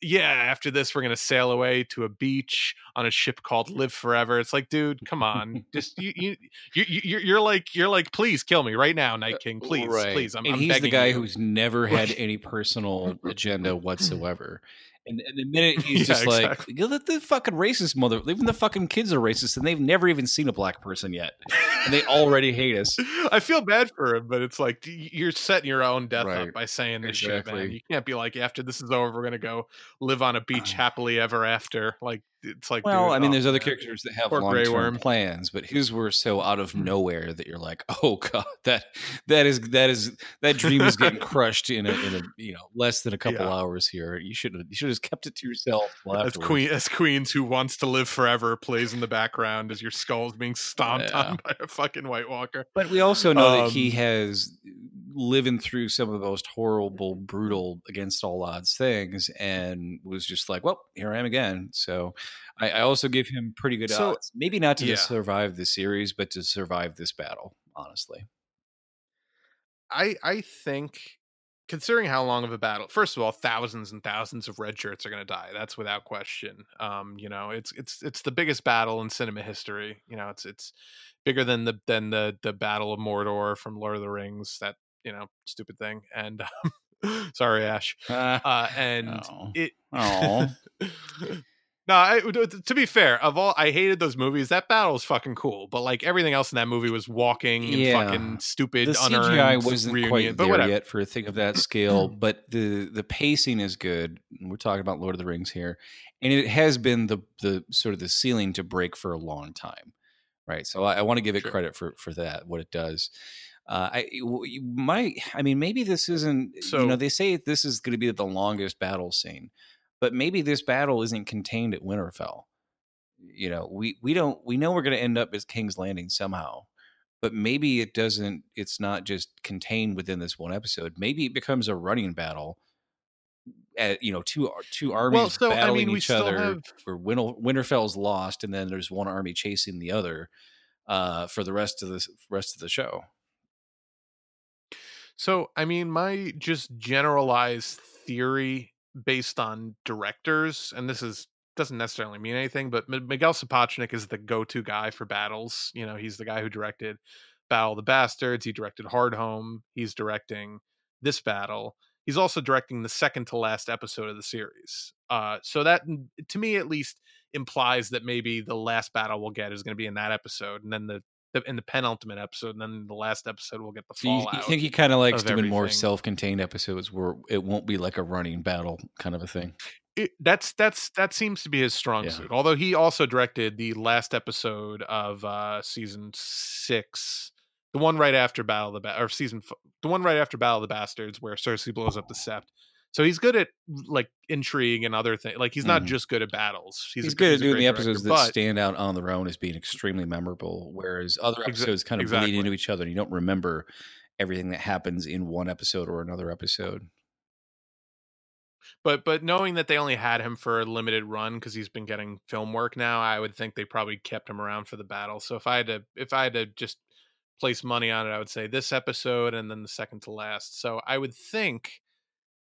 yeah after this we're gonna sail away to a beach on a ship called live forever it's like dude come on just you you, you you you're like you're like please kill me right now night uh, king please right. please I'm, and I'm he's the guy you. who's never had any personal agenda whatsoever and, and the minute he's yeah, just exactly. like, let the fucking racist mother, even the fucking kids are racist, and they've never even seen a black person yet, and they already hate us. I feel bad for him, but it's like you're setting your own death right. up by saying this exactly. shit, man. You can't be like, after this is over, we're gonna go live on a beach happily ever after. Like it's like well, dude, I mean, oh, there's other characters that have long term plans, but his were so out of mm-hmm. nowhere that you're like, oh god, that that is that is that dream is getting crushed in a in a you know less than a couple yeah. hours here. You should you should have kept it to yourself. As queen as queens who wants to live forever plays in the background as your skull's being stomped yeah. on by a fucking White Walker. But we also know um, that he um, has living through some of the most horrible, brutal, against all odds things, and was just like, "Well, here I am again." So, I, I also give him pretty good so, odds. Maybe not to yeah. survive the series, but to survive this battle. Honestly, I I think considering how long of a battle first of all thousands and thousands of red shirts are going to die that's without question um you know it's it's it's the biggest battle in cinema history you know it's it's bigger than the than the the battle of mordor from lord of the rings that you know, stupid thing. And um, sorry, Ash. Uh, uh, and oh. it. Oh. no, I, to be fair, of all I hated those movies. That battle is fucking cool, but like everything else in that movie was walking and yeah. fucking stupid. The CGI wasn't reunion, quite there whatever. yet for a thing of that scale, but the the pacing is good. We're talking about Lord of the Rings here, and it has been the the sort of the ceiling to break for a long time, right? So I, I want to give it sure. credit for for that, what it does. Uh, I might, I mean, maybe this isn't. So, you know, they say this is going to be the longest battle scene, but maybe this battle isn't contained at Winterfell. You know, we we don't we know we're going to end up at King's Landing somehow, but maybe it doesn't. It's not just contained within this one episode. Maybe it becomes a running battle. At you know, two two armies well, so, battling I mean, each other, have... where Winter, Winterfell's lost, and then there's one army chasing the other uh, for the rest of the rest of the show. So, I mean, my just generalized theory based on directors, and this is doesn't necessarily mean anything, but Miguel Sapochnik is the go-to guy for battles. You know, he's the guy who directed Battle of the Bastards. He directed Hardhome. He's directing this battle. He's also directing the second to last episode of the series. Uh, so that, to me at least, implies that maybe the last battle we'll get is going to be in that episode, and then the the, in the penultimate episode, and then the last episode we'll get the so fallout. You, think he kind of likes doing everything. more self-contained episodes where it won't be like a running battle kind of a thing. It, that's that's that seems to be his strong yeah. suit. Although he also directed the last episode of uh season six, the one right after Battle of the ba- or season f- the one right after Battle of the Bastards, where Cersei blows up the Sept. So he's good at like intrigue and other things. Like he's not mm. just good at battles. He's, he's a, good he's at doing the episodes director, that stand out on their own as being extremely memorable, whereas other episodes kind of exactly. bleed into each other. and You don't remember everything that happens in one episode or another episode. but but knowing that they only had him for a limited run because he's been getting film work now, I would think they probably kept him around for the battle. So if I had to if I had to just place money on it, I would say this episode and then the second to last. So I would think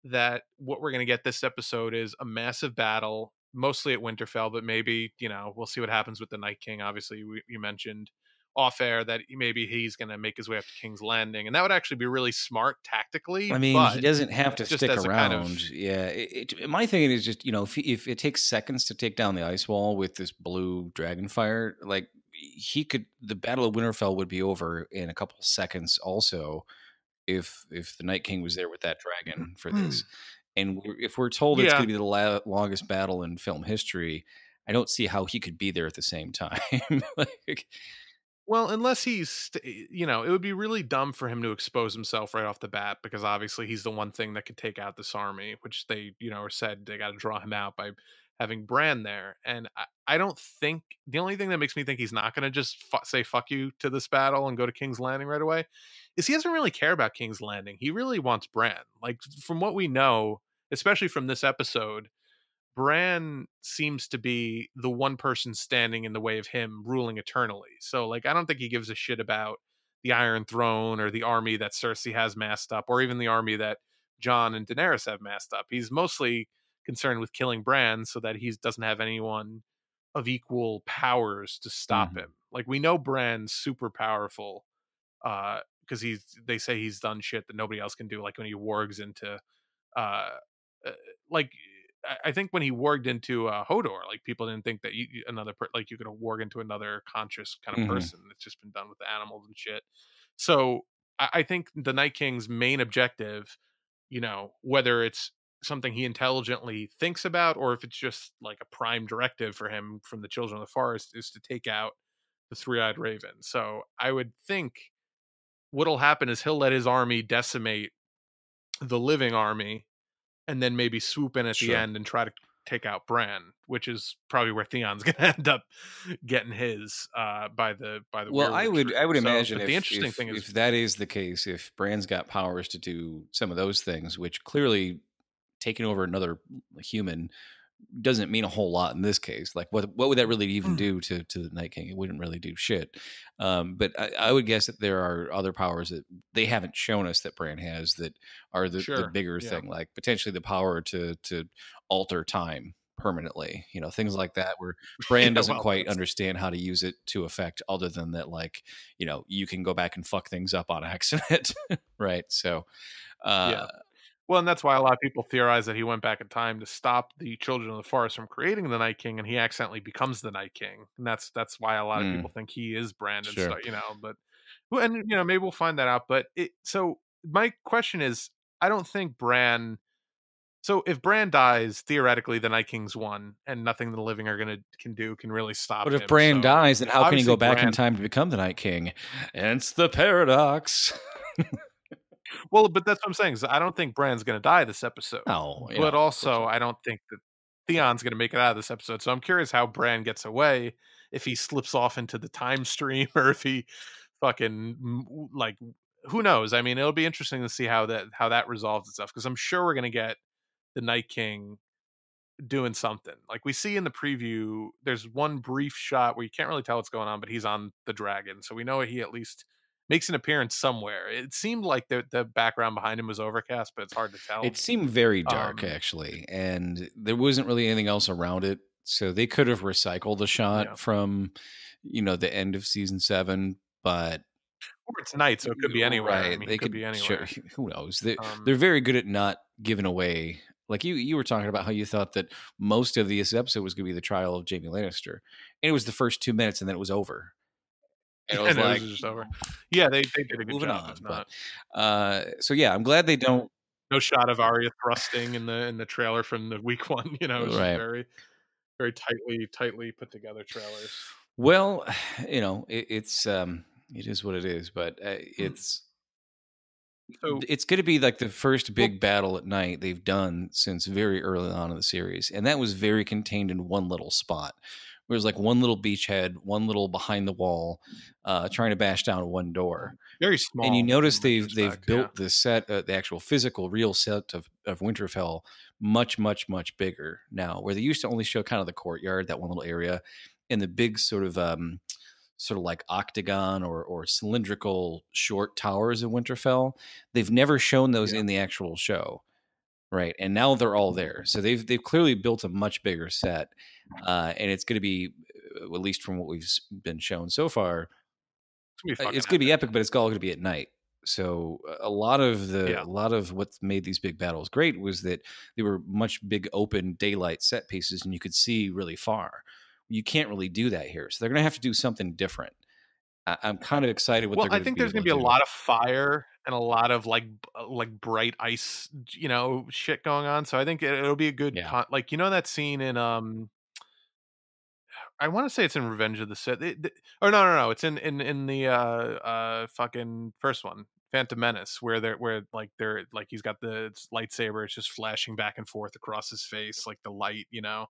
that what we're going to get this episode is a massive battle, mostly at Winterfell, but maybe you know we'll see what happens with the Night King. Obviously, we, you mentioned off air that maybe he's going to make his way up to King's Landing, and that would actually be really smart tactically. I mean, he doesn't have to stick around. Kind of, yeah, it, it, my thinking is just you know if, if it takes seconds to take down the ice wall with this blue dragon fire, like he could, the Battle of Winterfell would be over in a couple seconds. Also, if if the Night King was there with that dragon mm-hmm. for hmm. this, and we're, if we're told yeah. it's going to be the la- longest battle in film history, I don't see how he could be there at the same time. like, well, unless he's, eh, you know, it would be really dumb for him to expose himself right off the bat because obviously he's the one thing that could take out this army, which they, you know, said they got to draw him out by having Bran there. And I, I, don't think the only thing that makes me think he's not going to just fu- say fuck you to this battle and go to King's Landing right away is he doesn't really care about King's Landing. He really wants Bran. Like, from what we know, especially from this episode, Bran seems to be the one person standing in the way of him ruling eternally. So, like, I don't think he gives a shit about the Iron Throne or the army that Cersei has massed up, or even the army that Jon and Daenerys have massed up. He's mostly concerned with killing Bran so that he doesn't have anyone of equal powers to stop mm-hmm. him. Like, we know Bran's super powerful uh, because he's they say he's done shit that nobody else can do, like when he wargs into uh, uh like I think when he warged into uh, Hodor, like people didn't think that you, another per- like you could warg into another conscious kind of mm-hmm. person. It's just been done with animals and shit. So I, I think the Night King's main objective, you know, whether it's something he intelligently thinks about or if it's just like a prime directive for him from the Children of the Forest, is to take out the Three-Eyed Raven. So I would think what'll happen is he'll let his army decimate the living army and then maybe swoop in at sure. the end and try to take out Bran, which is probably where Theon's going to end up getting his uh, by the by the. Well, I would I would so, imagine if, the interesting if, thing is if that is the case, if Bran's got powers to do some of those things, which clearly taking over another human doesn't mean a whole lot in this case. Like, what what would that really even mm. do to to the Night King? It wouldn't really do shit. Um, but I, I, would guess that there are other powers that they haven't shown us that Bran has that are the, sure. the bigger yeah. thing, like potentially the power to to alter time permanently. You know, things like that where Bran doesn't well, quite understand how to use it to effect, other than that, like you know, you can go back and fuck things up on accident, right? So. Uh, yeah well, and that's why a lot of people theorize that he went back in time to stop the Children of the Forest from creating the Night King, and he accidentally becomes the Night King, and that's that's why a lot of mm. people think he is Brandon. Sure. you know, but and you know maybe we'll find that out. But it, so my question is, I don't think Bran. So if Bran dies, theoretically the Night King's won, and nothing the living are gonna can do can really stop. But if him. Bran so, dies, then how can he go back Bran, in time to become the Night King? It's the paradox. Well, but that's what I'm saying. Is I don't think Bran's going to die this episode. No, yeah, but also I don't think that Theon's going to make it out of this episode. So I'm curious how Bran gets away if he slips off into the time stream or if he fucking like who knows. I mean, it'll be interesting to see how that how that resolves itself because I'm sure we're going to get the Night King doing something. Like we see in the preview, there's one brief shot where you can't really tell what's going on, but he's on the dragon, so we know he at least makes an appearance somewhere. It seemed like the the background behind him was overcast, but it's hard to tell. It seemed very dark um, actually, and there wasn't really anything else around it. So they could have recycled a shot yeah. from, you know, the end of season seven, but or it's night, so it could be anywhere. Right. I mean, they could, could, be anywhere. Sure, who knows? They, um, they're very good at not giving away. Like you, you were talking about how you thought that most of this episode was going to be the trial of Jaime Lannister, and it was the first two minutes, and then it was over. And it was like, it was just over. Yeah, they, they did a good moving job. On, but, uh, so yeah, I'm glad they don't. No shot of Arya thrusting in the in the trailer from the week one. You know, it was right. very very tightly tightly put together trailers. Well, you know, it, it's um, it is what it is, but uh, hmm. it's. So, it's going to be like the first big battle at night they've done since very early on in the series, and that was very contained in one little spot where there's like one little beachhead, one little behind the wall, uh, trying to bash down one door. Very small. And you notice they've they've built yeah. the set, uh, the actual physical real set of of Winterfell much, much, much bigger now. Where they used to only show kind of the courtyard, that one little area, and the big sort of um, sort of like octagon or or cylindrical short towers of Winterfell. They've never shown those Yeah. in the actual show, right? And now they're all there. So they've they've clearly built a much bigger set, uh, and it's going to be, uh, at least from what we've been shown so far, It's be, uh, going to be epic. but it's all going to be at night. So uh, a lot of the Yeah. a lot of what made these big battles great was that they were much big open daylight set pieces, and you could see really far. You can't really do that here, so they're going to have to do something different. I, I'm kind of excited what Well, I think there's going to be a lot of fire and a lot of like uh, like bright ice, you know, shit going on. So I think it, it'll be a good Yeah. con- like you know that scene in um I want to say it's in Revenge of the Sith. It, th- oh no, no, no! It's in in in the uh uh fucking first one, Phantom Menace, where they're where like they're like he's got the lightsaber, it's just flashing back and forth across his face, like the light, you know.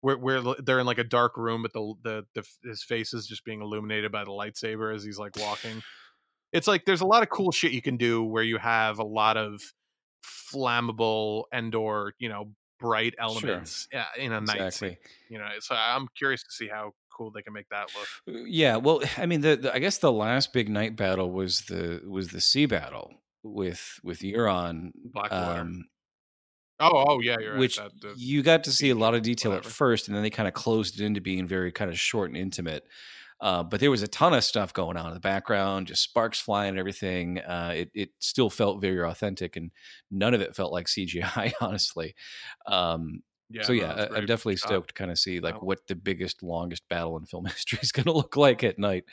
Where where they're in like a dark room, but the the, the his face is just being illuminated by the lightsaber as he's like walking. It's like there's a lot of cool shit you can do where you have a lot of flammable and or you know bright elements uh, in a night scene exactly. you know so i'm curious to see how cool they can make that look Uh, Yeah, well, I mean, the, the I guess the last big night battle was the was the sea battle with with Euron, Blackwater. um, oh oh yeah you're which right that, you got to see a lot of detail at first, and then they kind of closed it into being very kind of short and intimate. Uh, but there was a ton of stuff going on in the background, just sparks flying and everything. Uh, it it still felt very authentic, and none of it felt like CGI, honestly. Um, yeah so yeah, I, I'm definitely shot. stoked to kind of see like what the biggest, longest battle in film history is going to look like at night.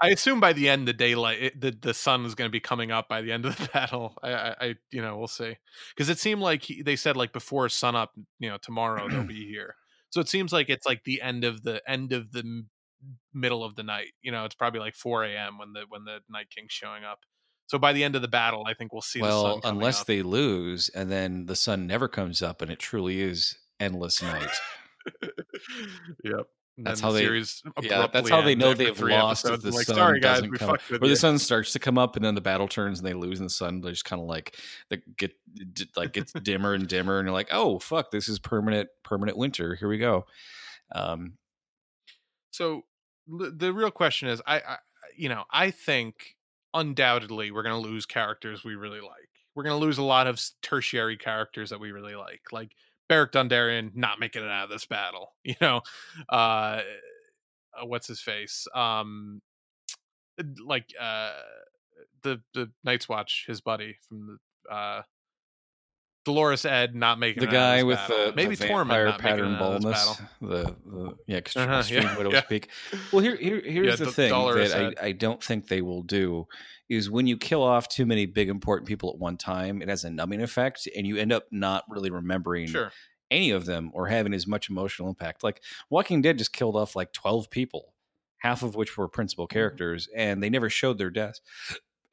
i assume by the end the daylight it, the, the sun is going to be coming up by the end of the battle i i, I you know we'll see because it seemed like he, they said like before sun up you know tomorrow they'll be here so it seems like it's like the end of the end of the middle of the night you know it's probably like 4 a.m when the when the night king's showing up so by the end of the battle i think we'll see the well, sun coming unless up. they lose, and then the sun never comes up, and it truly is endless night. yep. That's how the they- yeah, that's how they know they've lost. If the like, sun sorry guys, doesn't come, or the sun starts to come up, and then the battle turns, and they lose, and the sun just kind of like the get like gets dimmer and dimmer, and you're like, oh fuck, this is permanent permanent winter. Here we go. Um, So the real question is, I, I you know, I think undoubtedly we're going to lose characters we really like. We're going to lose a lot of tertiary characters that we really like, like Beric Dondarrion not making it out of this battle. You know, uh, uh, what's his face? Um, like uh, the the Night's Watch, his buddy from the. Uh, Dolorous Edd not making the it out of guy with battle. the, maybe the Tormund pattern it out of this baldness, the, the yeah, extreme, Uh-huh, extreme yeah, widow yeah. speak. Well, here, here here's Yeah, the thing Dolorous that I, I don't think they will do is when you kill off too many big important people at one time, it has a numbing effect, and you end up not really remembering Sure. any of them or having as much emotional impact. Like Walking Dead just killed off like twelve people, half of which were principal Mm-hmm. characters, and they never showed their deaths.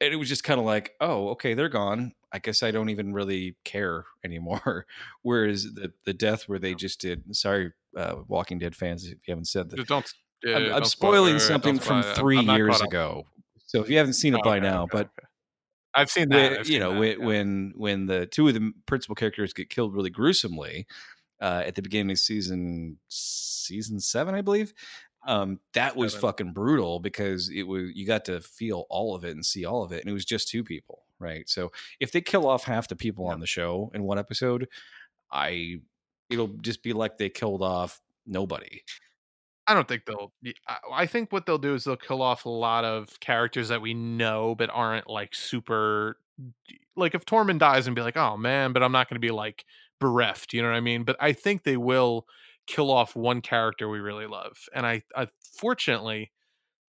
And it was just kind of like, oh, okay, they're gone. I guess I don't even really care anymore. Whereas the the death where they just did, sorry, uh, Walking Dead fans, if you haven't said that, don't. uh, I'm, I'm spoiling spoil- something from spoil it. 3 years ago. So if you haven't seen it by Okay, now, okay, but okay. I've seen that. when- I've you seen know that, when yeah. when when the two of the principal characters get killed really gruesomely uh, at the beginning of season season seven, I believe. Um, that was fucking brutal because it was you got to feel all of it and see all of it, and it was just two people, right? So if they kill off half the people Yeah. on the show in one episode, I it'll just be like they killed off nobody. I don't think they'll. I think what they'll do is they'll kill off a lot of characters that we know but aren't like super. Like if Tormund dies and be like, oh man, but I'm not going to be like bereft. You know what I mean? But I think they will kill off one character we really love, and I, I fortunately.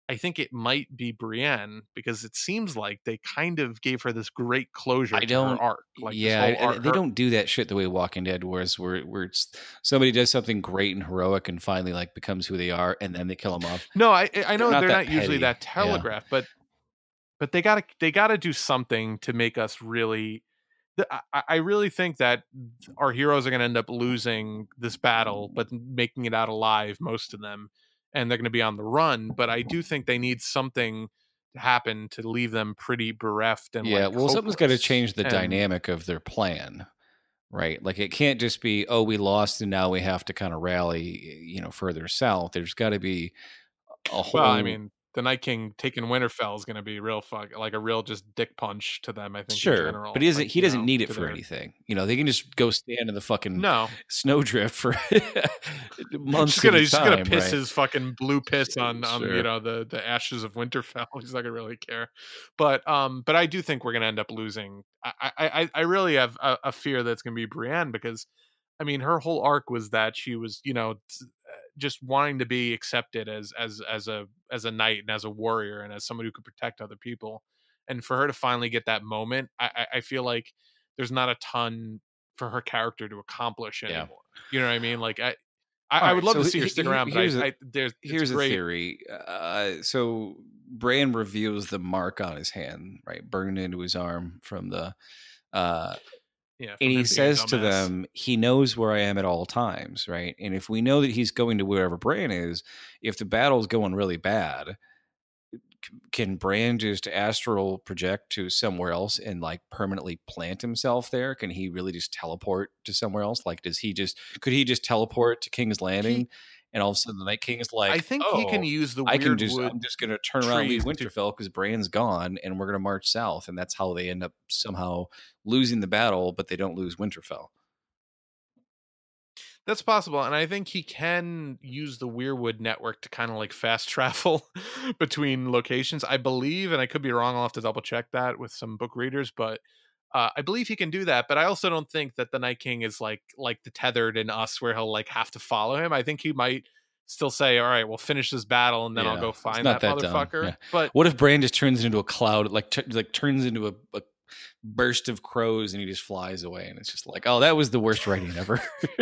I think it might be Brienne because it seems like they kind of gave her this great closure I don't- her arc. Like this yeah, whole arc, they her- don't do that shit the way Walking Dead was, where where it's somebody does something great and heroic and finally like becomes who they are, and then they kill them off. No, I I know not they're not usually that yeah. but but they gotta they gotta do something to make us really. I- I, I really think that mm-hmm. our heroes are going to end up losing this battle, but making it out alive, most of them, and they're going to be on the run. But I do think they need something to happen to leave them pretty bereft and yeah like, well something's got to change the And- dynamic of their plan right like it can't just be oh we lost and now we have to kind of rally you know further south there's got to be a whole Well, I mean, the Night King taking Winterfell is going to be real fuck, like a real just dick punch to them. I think. in sure general. but he doesn't like, he doesn't know, need it for their- anything you know they can just go stand in the fucking No, snowdrift for months he's gonna he's time, gonna piss right? his fucking blue piss on on Sure. you know the the ashes of Winterfell. He's not gonna really care. But um, but I do think we're gonna end up losing. I I I, I really have a, a fear that's gonna be Brienne because, I mean, her whole arc was that she was you know just wanting to be accepted as as as a as a knight and as a warrior and as somebody who could protect other people. And for her to finally get that moment, I I, feel like there's not a ton for her character to accomplish Yeah. anymore. You know what I mean? Like I. I, All I would love so to see her stick he- around, but here's I, a- I, there's Here's a theory. Uh, so Bran reveals the mark on his hand, right, burned into his arm from the. Uh, Yeah, and he him being a says to them, "He knows where I am at all times, right? And if we know that he's going to wherever Bran is, if the battle's going really bad, can Bran just astral project to somewhere else and like permanently plant himself there? Can he really just teleport to somewhere else? Like, does he just could he just teleport to King's Landing? And all of a sudden, the Night King is like, I think he can "Oh, use the I can just, wood I'm just gonna turn around and leave Winterfell because Bran's gone and we're gonna march south and that's how they end up somehow losing the battle, but they don't lose Winterfell. That's possible, and I think he can use the Weirwood network to kind of like fast travel between locations. I believe, and I could be wrong. I'll have to double check that with some book readers, but uh, I believe he can do that. But I also don't think that the Night King is like like the tethered in us, where he'll like have to follow him. I think he might still say, "All right, we'll finish this battle, and then I'll go find that, that motherfucker." yeah. But What if Bran just turns into a cloud, like t- like turns into a, a burst of crows and he just flies away and it's just like, oh, that was the worst writing ever.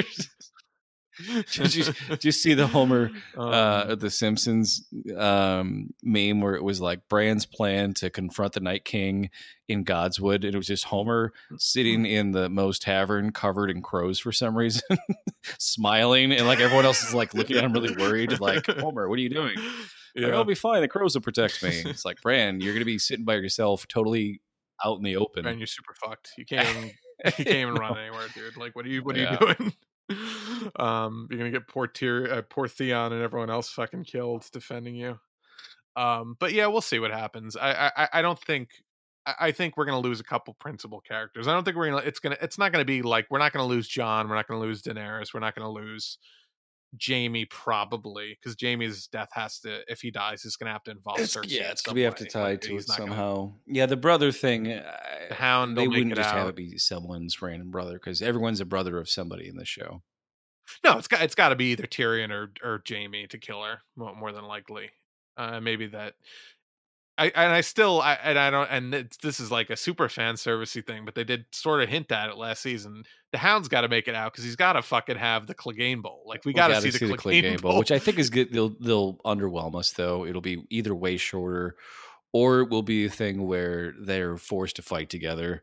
did you see the Homer uh, um, the Simpsons um, meme where it was like Bran's plan to confront the Night King in Godswood, and it was just Homer sitting in the Moe's Tavern covered in crows for some reason, smiling, and like everyone else is like looking at him really worried, like Homer, what are you doing? Like, yeah. I'll be fine. The crows will protect me. It's like Bran, you're gonna be sitting by yourself, totally out in the open. and you're super fucked. You can't even you can't even run anywhere, dude. Like, what are you what are you doing? um, you're gonna get poor uh, poor Theon, and everyone else fucking killed defending you. Um, but yeah, we'll see what happens. I I, I don't think. I I think we're gonna lose a couple principal characters. I don't think we're gonna. It's gonna. It's not gonna be like we're not gonna lose Jon. We're not gonna lose Daenerys. We're not gonna lose Jaime probably because Jaime's death has to. If he dies, he's gonna have to involve It's- Cersei. yeah, it's gonna be We have to tie Like, to it not gonna- somehow. Yeah, the brother thing. The Hound. they wouldn't just out. have it be someone's random brother because everyone's a brother of somebody in the show. No, it's got it's got to be either Tyrion or or Jaime to kill her more, more than likely. Uh, maybe that. I and I still I and I don't and it's, this is like a super fan servicey thing, but they did sort of hint at it last season. The Hound's got to make it out because he's got to fucking have the Clegane Bowl. Like we got to see, the Clegane, Bowl, which I think is good. They'll they'll underwhelm us though. It'll be either way shorter, or it will be a thing where they're forced to fight together,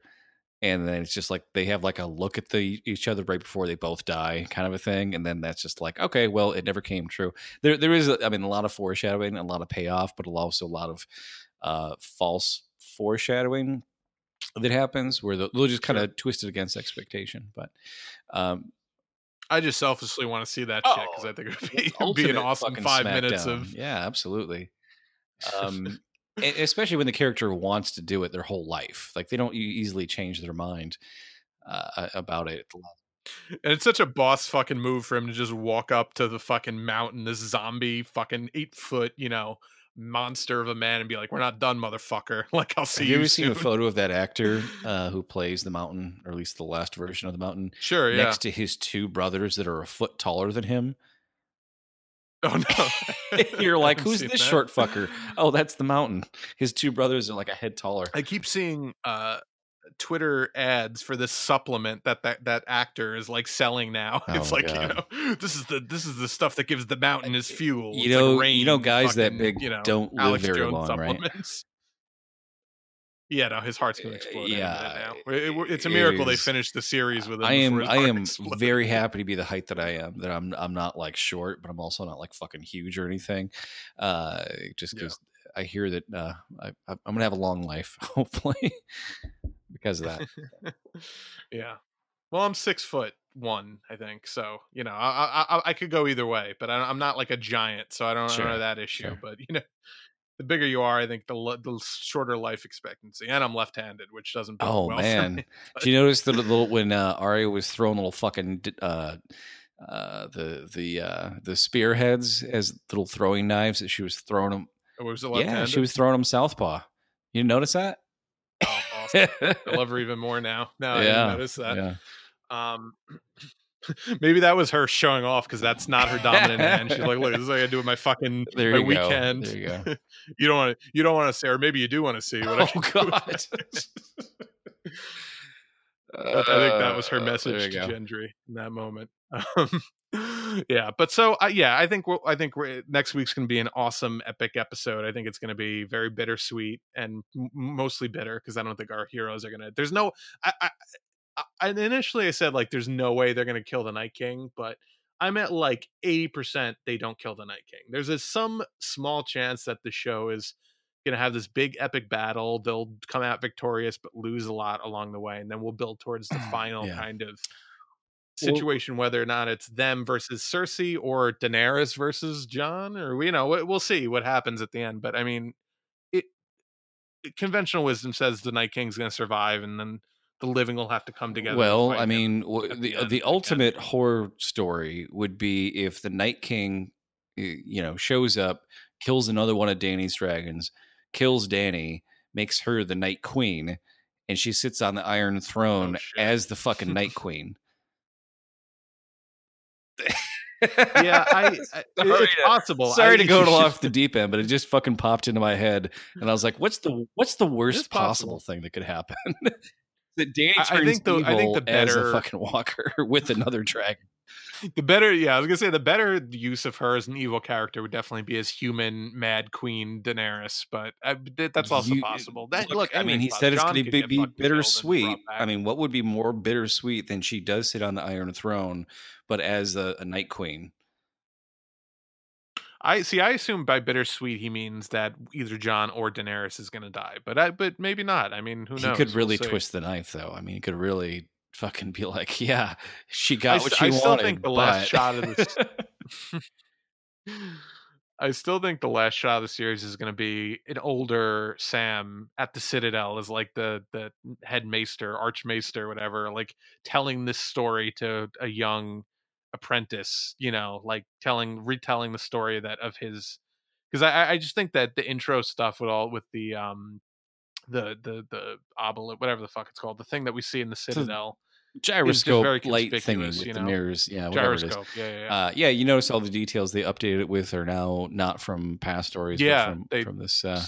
and then it's just like they have like a look at the each other right before they both die, kind of a thing, and then that's just like okay, well, it never came true. There there is, a, I mean, a lot of foreshadowing, a lot of payoff, but also a lot of uh, false foreshadowing that happens where they'll, they'll just kind of twist it against expectation. But um, I just selfishly want to see that shit because Oh, I think it would be, be an awesome five minutes smackdown. of yeah absolutely um especially when the character wants to do it their whole life like they don't easily change their mind uh, about it And it's such a boss fucking move for him to just walk up to the fucking mountain, this zombie fucking eight foot, you know, monster of a man, and be like, "We're not done, motherfucker." Like I'll see have you, you ever seen a photo of that actor uh, who plays the mountain or at least the last version of the mountain Sure, yeah. next to his two brothers that are a foot taller than him oh no, you're like who's this that. short fucker oh that's the mountain his two brothers are like a head taller I keep seeing uh Twitter ads for this supplement that that that actor is like selling now. it's Oh, like God. you know, this is the this is the stuff that gives the mountain his fuel. you It's like know- rain, you know guys that big you know, don't live Alex very Jones long, right? Yeah, no, his heart's gonna Uh, explode. yeah. It- it- it's a it miracle they finished the series with him. I am I am exploded. very happy to be the height that I am. That I'm I'm not like short, but I'm also not like fucking huge or anything. Uh, just Yeah. because I hear that uh, I, I'm gonna have a long life, hopefully, because of that. yeah. Well, I'm six foot one, I think. So you know, I I, I could go either way, but I, am not like a giant, so I don't, sure. I don't know that issue. Sure. But you know, the bigger you are, I think the the shorter life expectancy. And I'm left-handed, which doesn't. Oh well man, me, did you notice the little when uh, Arya was throwing little fucking uh, uh, the the uh, the spearheads as little throwing knives that she was throwing them. Oh, was it yeah, she was throwing them southpaw. You notice that? Oh, awesome. I love her even more now. Now yeah, I didn't notice that. Yeah. Um, maybe that was her showing off because that's not her dominant hand. She's like, "Look, this is what I do with my fucking there my weekend." Go. There you go. you don't want to. You don't want to see, or maybe you do want to see. What oh God. I think that was her uh, message to Gendry in that moment. Um, yeah, but so uh, yeah, I think we'll, I think next week's going to be an awesome epic episode. I think it's going to be very bittersweet and m- mostly bitter because I don't think our heroes are going to. There's no. I, I, I initially I said like there's no way they're going to kill the Night King, but I'm at like 80% they don't kill the Night King. There's a, some small chance that the show is going to have this big epic battle. They'll come out victorious, but lose a lot along the way. And then we'll build towards the mm, final yeah. kind of situation, well, whether or not it's them versus Cersei or Daenerys versus Jon, or, you know, we'll see what happens at the end. But I mean, it, conventional wisdom says the Night King's going to survive and then the living will have to come together. Well, I mean, the the, uh, the ultimate horror story would be if the Night King, you know, shows up, kills another one of Dany's dragons, kills Dany, makes her the Night Queen, and she sits on the Iron Oh, Throne shit. as the fucking Night Queen. yeah, I, I Sorry it's to- possible. Sorry I to go off the deep end, but it just fucking popped into my head, and I was like, "What's the what's the worst possible. possible. thing that could happen?" that Dany I- I think the- I think evil the as a better- fucking walker with another dragon. the better yeah i was gonna say the better use of her as an evil character would definitely be as human mad queen daenerys but uh, I, th- that's also You- possible that, Look, I mean, he said it's gonna be, could be get fucking killed and bittersweet. I mean, what would be more bittersweet than she does sit on the Iron Throne, but as a, a Night Queen? I see i assume by bittersweet he means that either jon or daenerys is gonna die but i but maybe not i mean who knows? He could We'll really twist the knife, though. I mean, he could really fucking be like, "Yeah, she got I what she I still wanted." think the last shot of this- I still think the last shot of the series is going to be an older Sam at the Citadel as like the the head maester, archmaester, whatever, like telling this story to a young apprentice. You know, like telling, retelling the story that of his. Because I I just think that the intro stuff with all with the um the the the obelisk, whatever the fuck it's called, the thing that we see in the Citadel, gyroscope very light thingy with you the mirrors. Yeah, whatever it is. gyroscope. Yeah, yeah, yeah. Uh, yeah, you notice all the details they updated it with are now not from past stories, Yeah, but from, they- from this uh,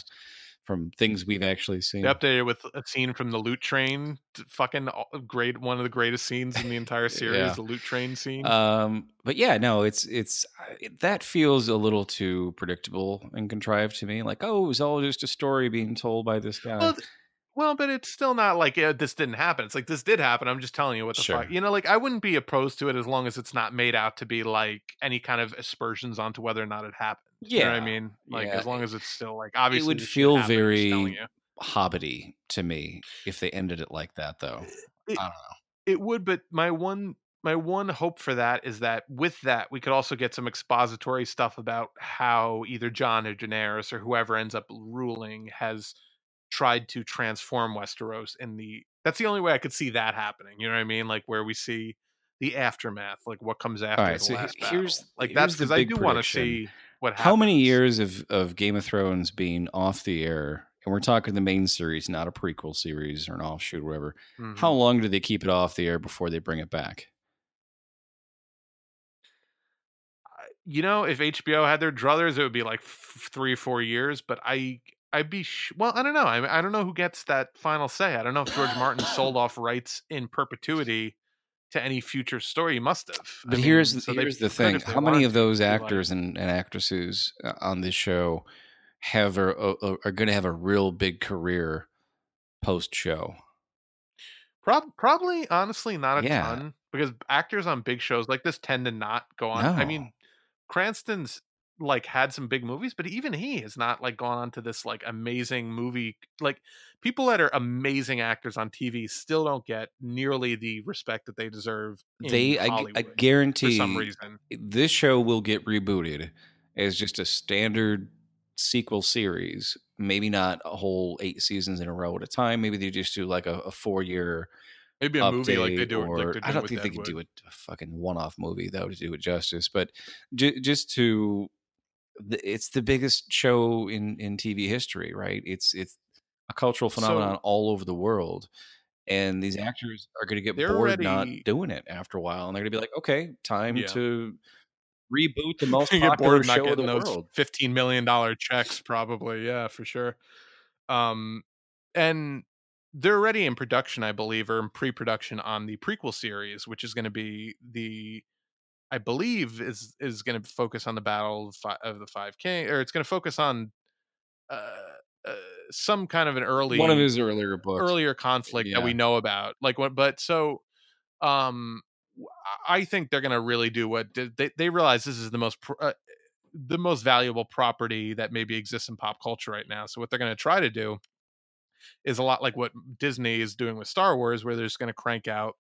from things we've actually seen. They updated with a scene from the loot Train, fucking great, one of the greatest scenes in the entire series. Yeah. The loot train scene. Um, but yeah, no, it's it's it- that feels a little too predictable and contrived to me. Like, oh, it was all just a story being told by this guy. well, well, but it's still not like this didn't happen. It's like this did happen. I'm just telling you what the Sure. fuck. You know, like I wouldn't be opposed to it as long as it's not made out to be like any kind of aspersions onto whether or not it happened. You know what I mean. Like yeah. as long as it's still like obviously it would feel happened, I'm just telling very- Hobbity to me if they ended it like that, though. It- I don't know. It would, but my one my one hope for that is that with that we could also get some expository stuff about how either Jon or Daenerys or whoever ends up ruling has tried to transform Westeros in the that's the only way I could see that happening. You know what I mean? Like where we see the aftermath, like what comes after right, the so last here's- battle. Like here's that's because I do want to see what happens. How many years of, of Game of Thrones being off the air? And we're talking the main series, not a prequel series or an offshoot or whatever. Mhm. How long do they keep it off the air before they bring it back? you know, if HBO had their druthers, it would be like f- three or four years. But I, I'd be sh- well. I don't know. I, I don't know who gets that final say. I don't know if George Martin sold off rights in perpetuity to any future story. He must have. I But mean, here's so here's the thing: how many of those actors and, and actresses uh, on this show have a, a, are going to have a real big career post show? Prob- probably, honestly, not a Yeah. ton because actors on big shows like this tend to not go on. I mean, Cranston's like had some big movies, but even he has not like gone on to this like amazing movie. Like people that are amazing actors on TV still don't get nearly the respect that they deserve. they I, I guarantee some reason. this show will get rebooted as just a standard sequel series. Maybe not a whole eight seasons in a row at a time. Maybe they just do like a, a four year Maybe a movie like they do. or Like I don't think they could do a, a fucking one off movie though to do it justice. But j- just to, it's the biggest show in in TV history, right? It's it's a cultural phenomenon So- all over the world. And these actors are going to get bored not doing it after a while, and they're going to be like, "Okay, time Yeah. to reboot the most get popular bored show getting the those world." fifteen million dollar checks, probably. Yeah, for sure. Um, and they're already in production, I believe, or in pre-production on the prequel series, which is going to be the, I believe, is is going to focus on the battle of, fi- of the Five King, or it's going to focus on uh, uh, some kind of an early One of his earlier books. earlier conflict that we know about like what but so um i think they're gonna really do what they, they realize this is the most pr- uh, the most valuable property that maybe exists in pop culture right now so what they're gonna try to do is a lot like what disney is doing with star wars where they're just gonna crank out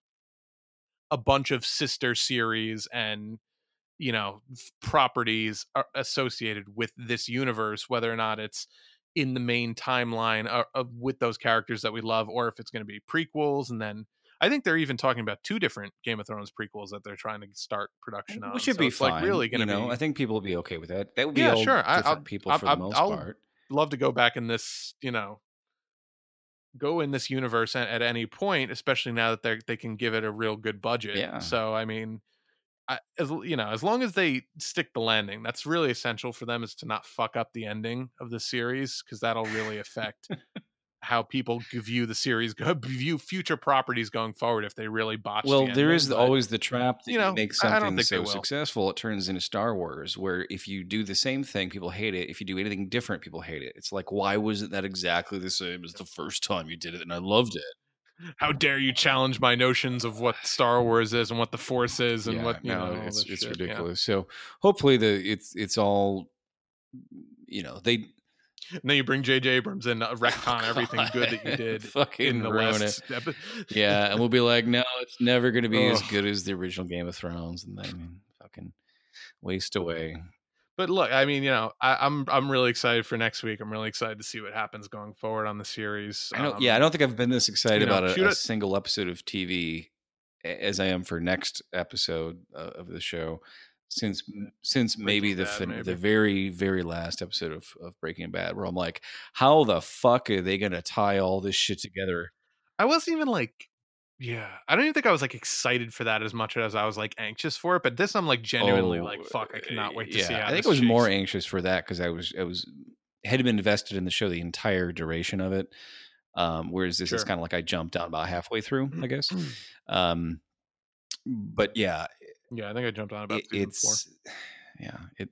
a bunch of sister series and you know properties associated with this universe whether or not it's in the main timeline uh, of, with those characters that we love or if it's going to be prequels and then i think they're even talking about two different game of thrones prequels that they're trying to start production on Which should So be fine. like really going you to know, be I think people will be okay with that. That would be Yeah, sure. I- I'll- people I'll- for the I'll- most I'll- part. love to go back in this you know go in this universe at, at any point especially now that they they can give it a real good budget Yeah. so i mean I, as you know as long as they stick the landing that's really essential for them is to not fuck up the ending of the series because that'll really affect how people view the series go view future properties going forward if they really botch Well, the there is but- always the trap that you know, make I- I don't something so successful, it turns into Star Wars, where if you do the same thing, people hate it. If you do anything different, people hate it. It's like, why wasn't that exactly the same as the first time you did it? And I loved it. how dare you challenge my notions of what star wars is and what the force is and Yeah, what you no, know it's it's shit, yeah. ridiculous. So hopefully the it's it's all you know they And then you bring J.J. Abrams in uh, retcon everything good that you did fucking in the last epi- yeah, and we'll be like, no, it's never going to be as good as the original Game of Thrones, and then fucking waste away. but look, I mean, you know, I, I'm I'm really excited for next week. I'm really excited to see what happens going forward on the series. I don't. Um, yeah, I don't think I've been this excited you know, about a, a single episode of TV as I am for next episode uh, of the show since since maybe the Bad, maybe. the very very last episode of, of Breaking Bad, where I'm like, how the fuck are they gonna tie all this shit together? I wasn't even like, yeah, I don't even think I was like excited for that as much as I was like anxious for it. But this, I'm like genuinely Oh, like, fuck, I cannot wait to yeah, see. How I think I was more anxious for that because I was I was had been invested in the show the entire duration of it. Um, whereas this is kind of like I jumped down about halfway through, I guess. Um, but yeah, yeah, I think I jumped on about it, season four. yeah it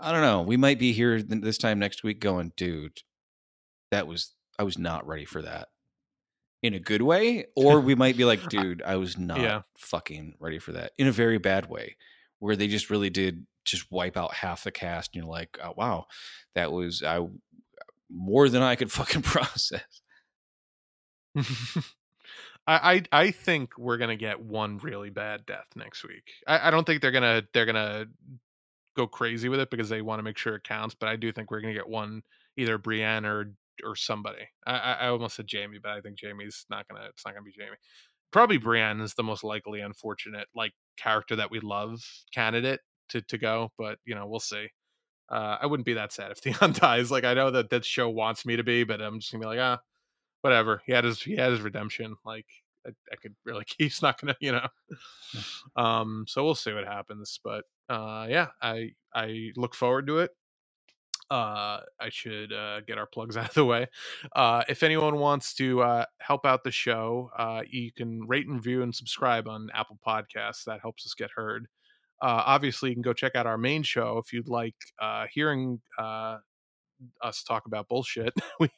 i don't know we might be here this time next week going dude that was i was not ready for that in a good way or we might be like dude i was not Yeah. fucking ready for that in a very bad way where they just really did just wipe out half the cast and you're like oh, wow that was i more than i could fucking process I, I I think we're gonna get one really bad death next week. I, I don't think they're gonna they're gonna go crazy with it because they want to make sure it counts. But I do think we're gonna get one either Brienne or or somebody. I, I I almost said Jaime, but I think Jaime's not gonna. It's not gonna be Jaime. Probably Brienne is the most likely unfortunate like character that we love candidate to to go. But you know we'll see. Uh, I wouldn't be that sad if Theon dies. Like I know that that show wants me to be, but I'm just gonna be like ah whatever. He had his he had his redemption. Like I, I could really he's not gonna you know. Um, so we'll see what happens. But uh, yeah, I I look forward to it. Uh, I should uh, get our plugs out of the way. Uh, if anyone wants to uh, help out the show, uh, you can rate and review and subscribe on Apple Podcasts. That helps us get heard. Uh, obviously, you can go check out our main show if you'd like uh, hearing uh, us talk about bullshit. we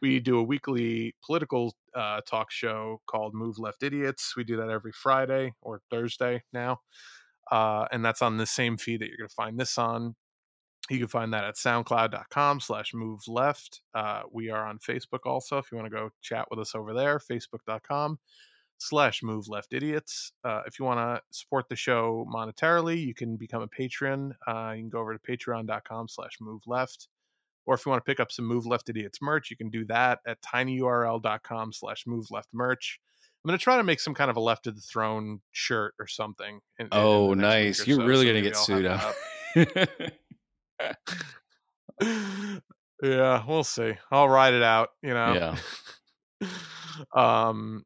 we do a weekly political uh, talk show called Move Left Idiots. We do that every Friday or Thursday now, uh, and that's on the same feed that you're going to find this on. You can find that at soundcloud.com slash move left. Uh, we are on Facebook also. If you want to go chat with us over there, facebook.com slash move left idiots. Uh, if you want to support the show monetarily, you can become a patron. Uh, you can go over to patreon.com slash move left. Or if you want to pick up some Move Left Idiots merch, you can do that at tinyurl.com slash move left merch. I'm going to try to make some kind of a left of the throne shirt or something. In, oh, in nice. You're so, really so going to get sued up. yeah, we'll see. I'll ride it out, you know. Yeah. um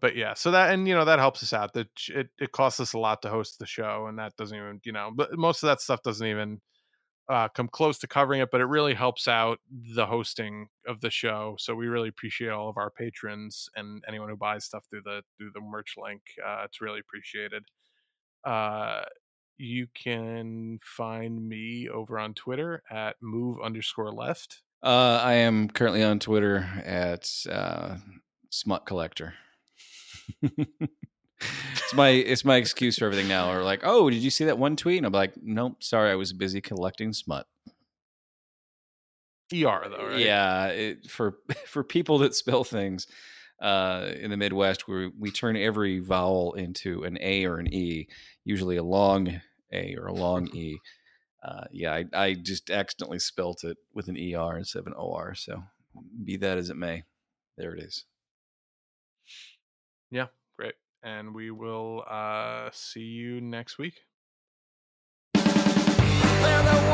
but yeah, so that and you know that helps us out. That it it costs us a lot to host the show, and that doesn't even you know, but most of that stuff doesn't even uh, come close to covering it. But it really helps out the hosting of the show. So we really appreciate all of our patrons and anyone who buys stuff through the through the merch link. Uh, it's really appreciated. Uh, you can find me over on Twitter at move underscore left. Uh, I am currently on Twitter at uh, smut collector. it's my it's my excuse for everything now. Or like, oh, did you see that one tweet? And I'm like, nope, sorry, I was busy collecting smut. ER though, right? Yeah, it, for for people that spell things uh, in the Midwest, we we turn every vowel into an A or an E, usually a long A or a long E. Uh, yeah, I, I just accidentally spelt it with an ER instead of an OR. So be that as it may, there it is. Yeah and we will uh, see you next week. There, there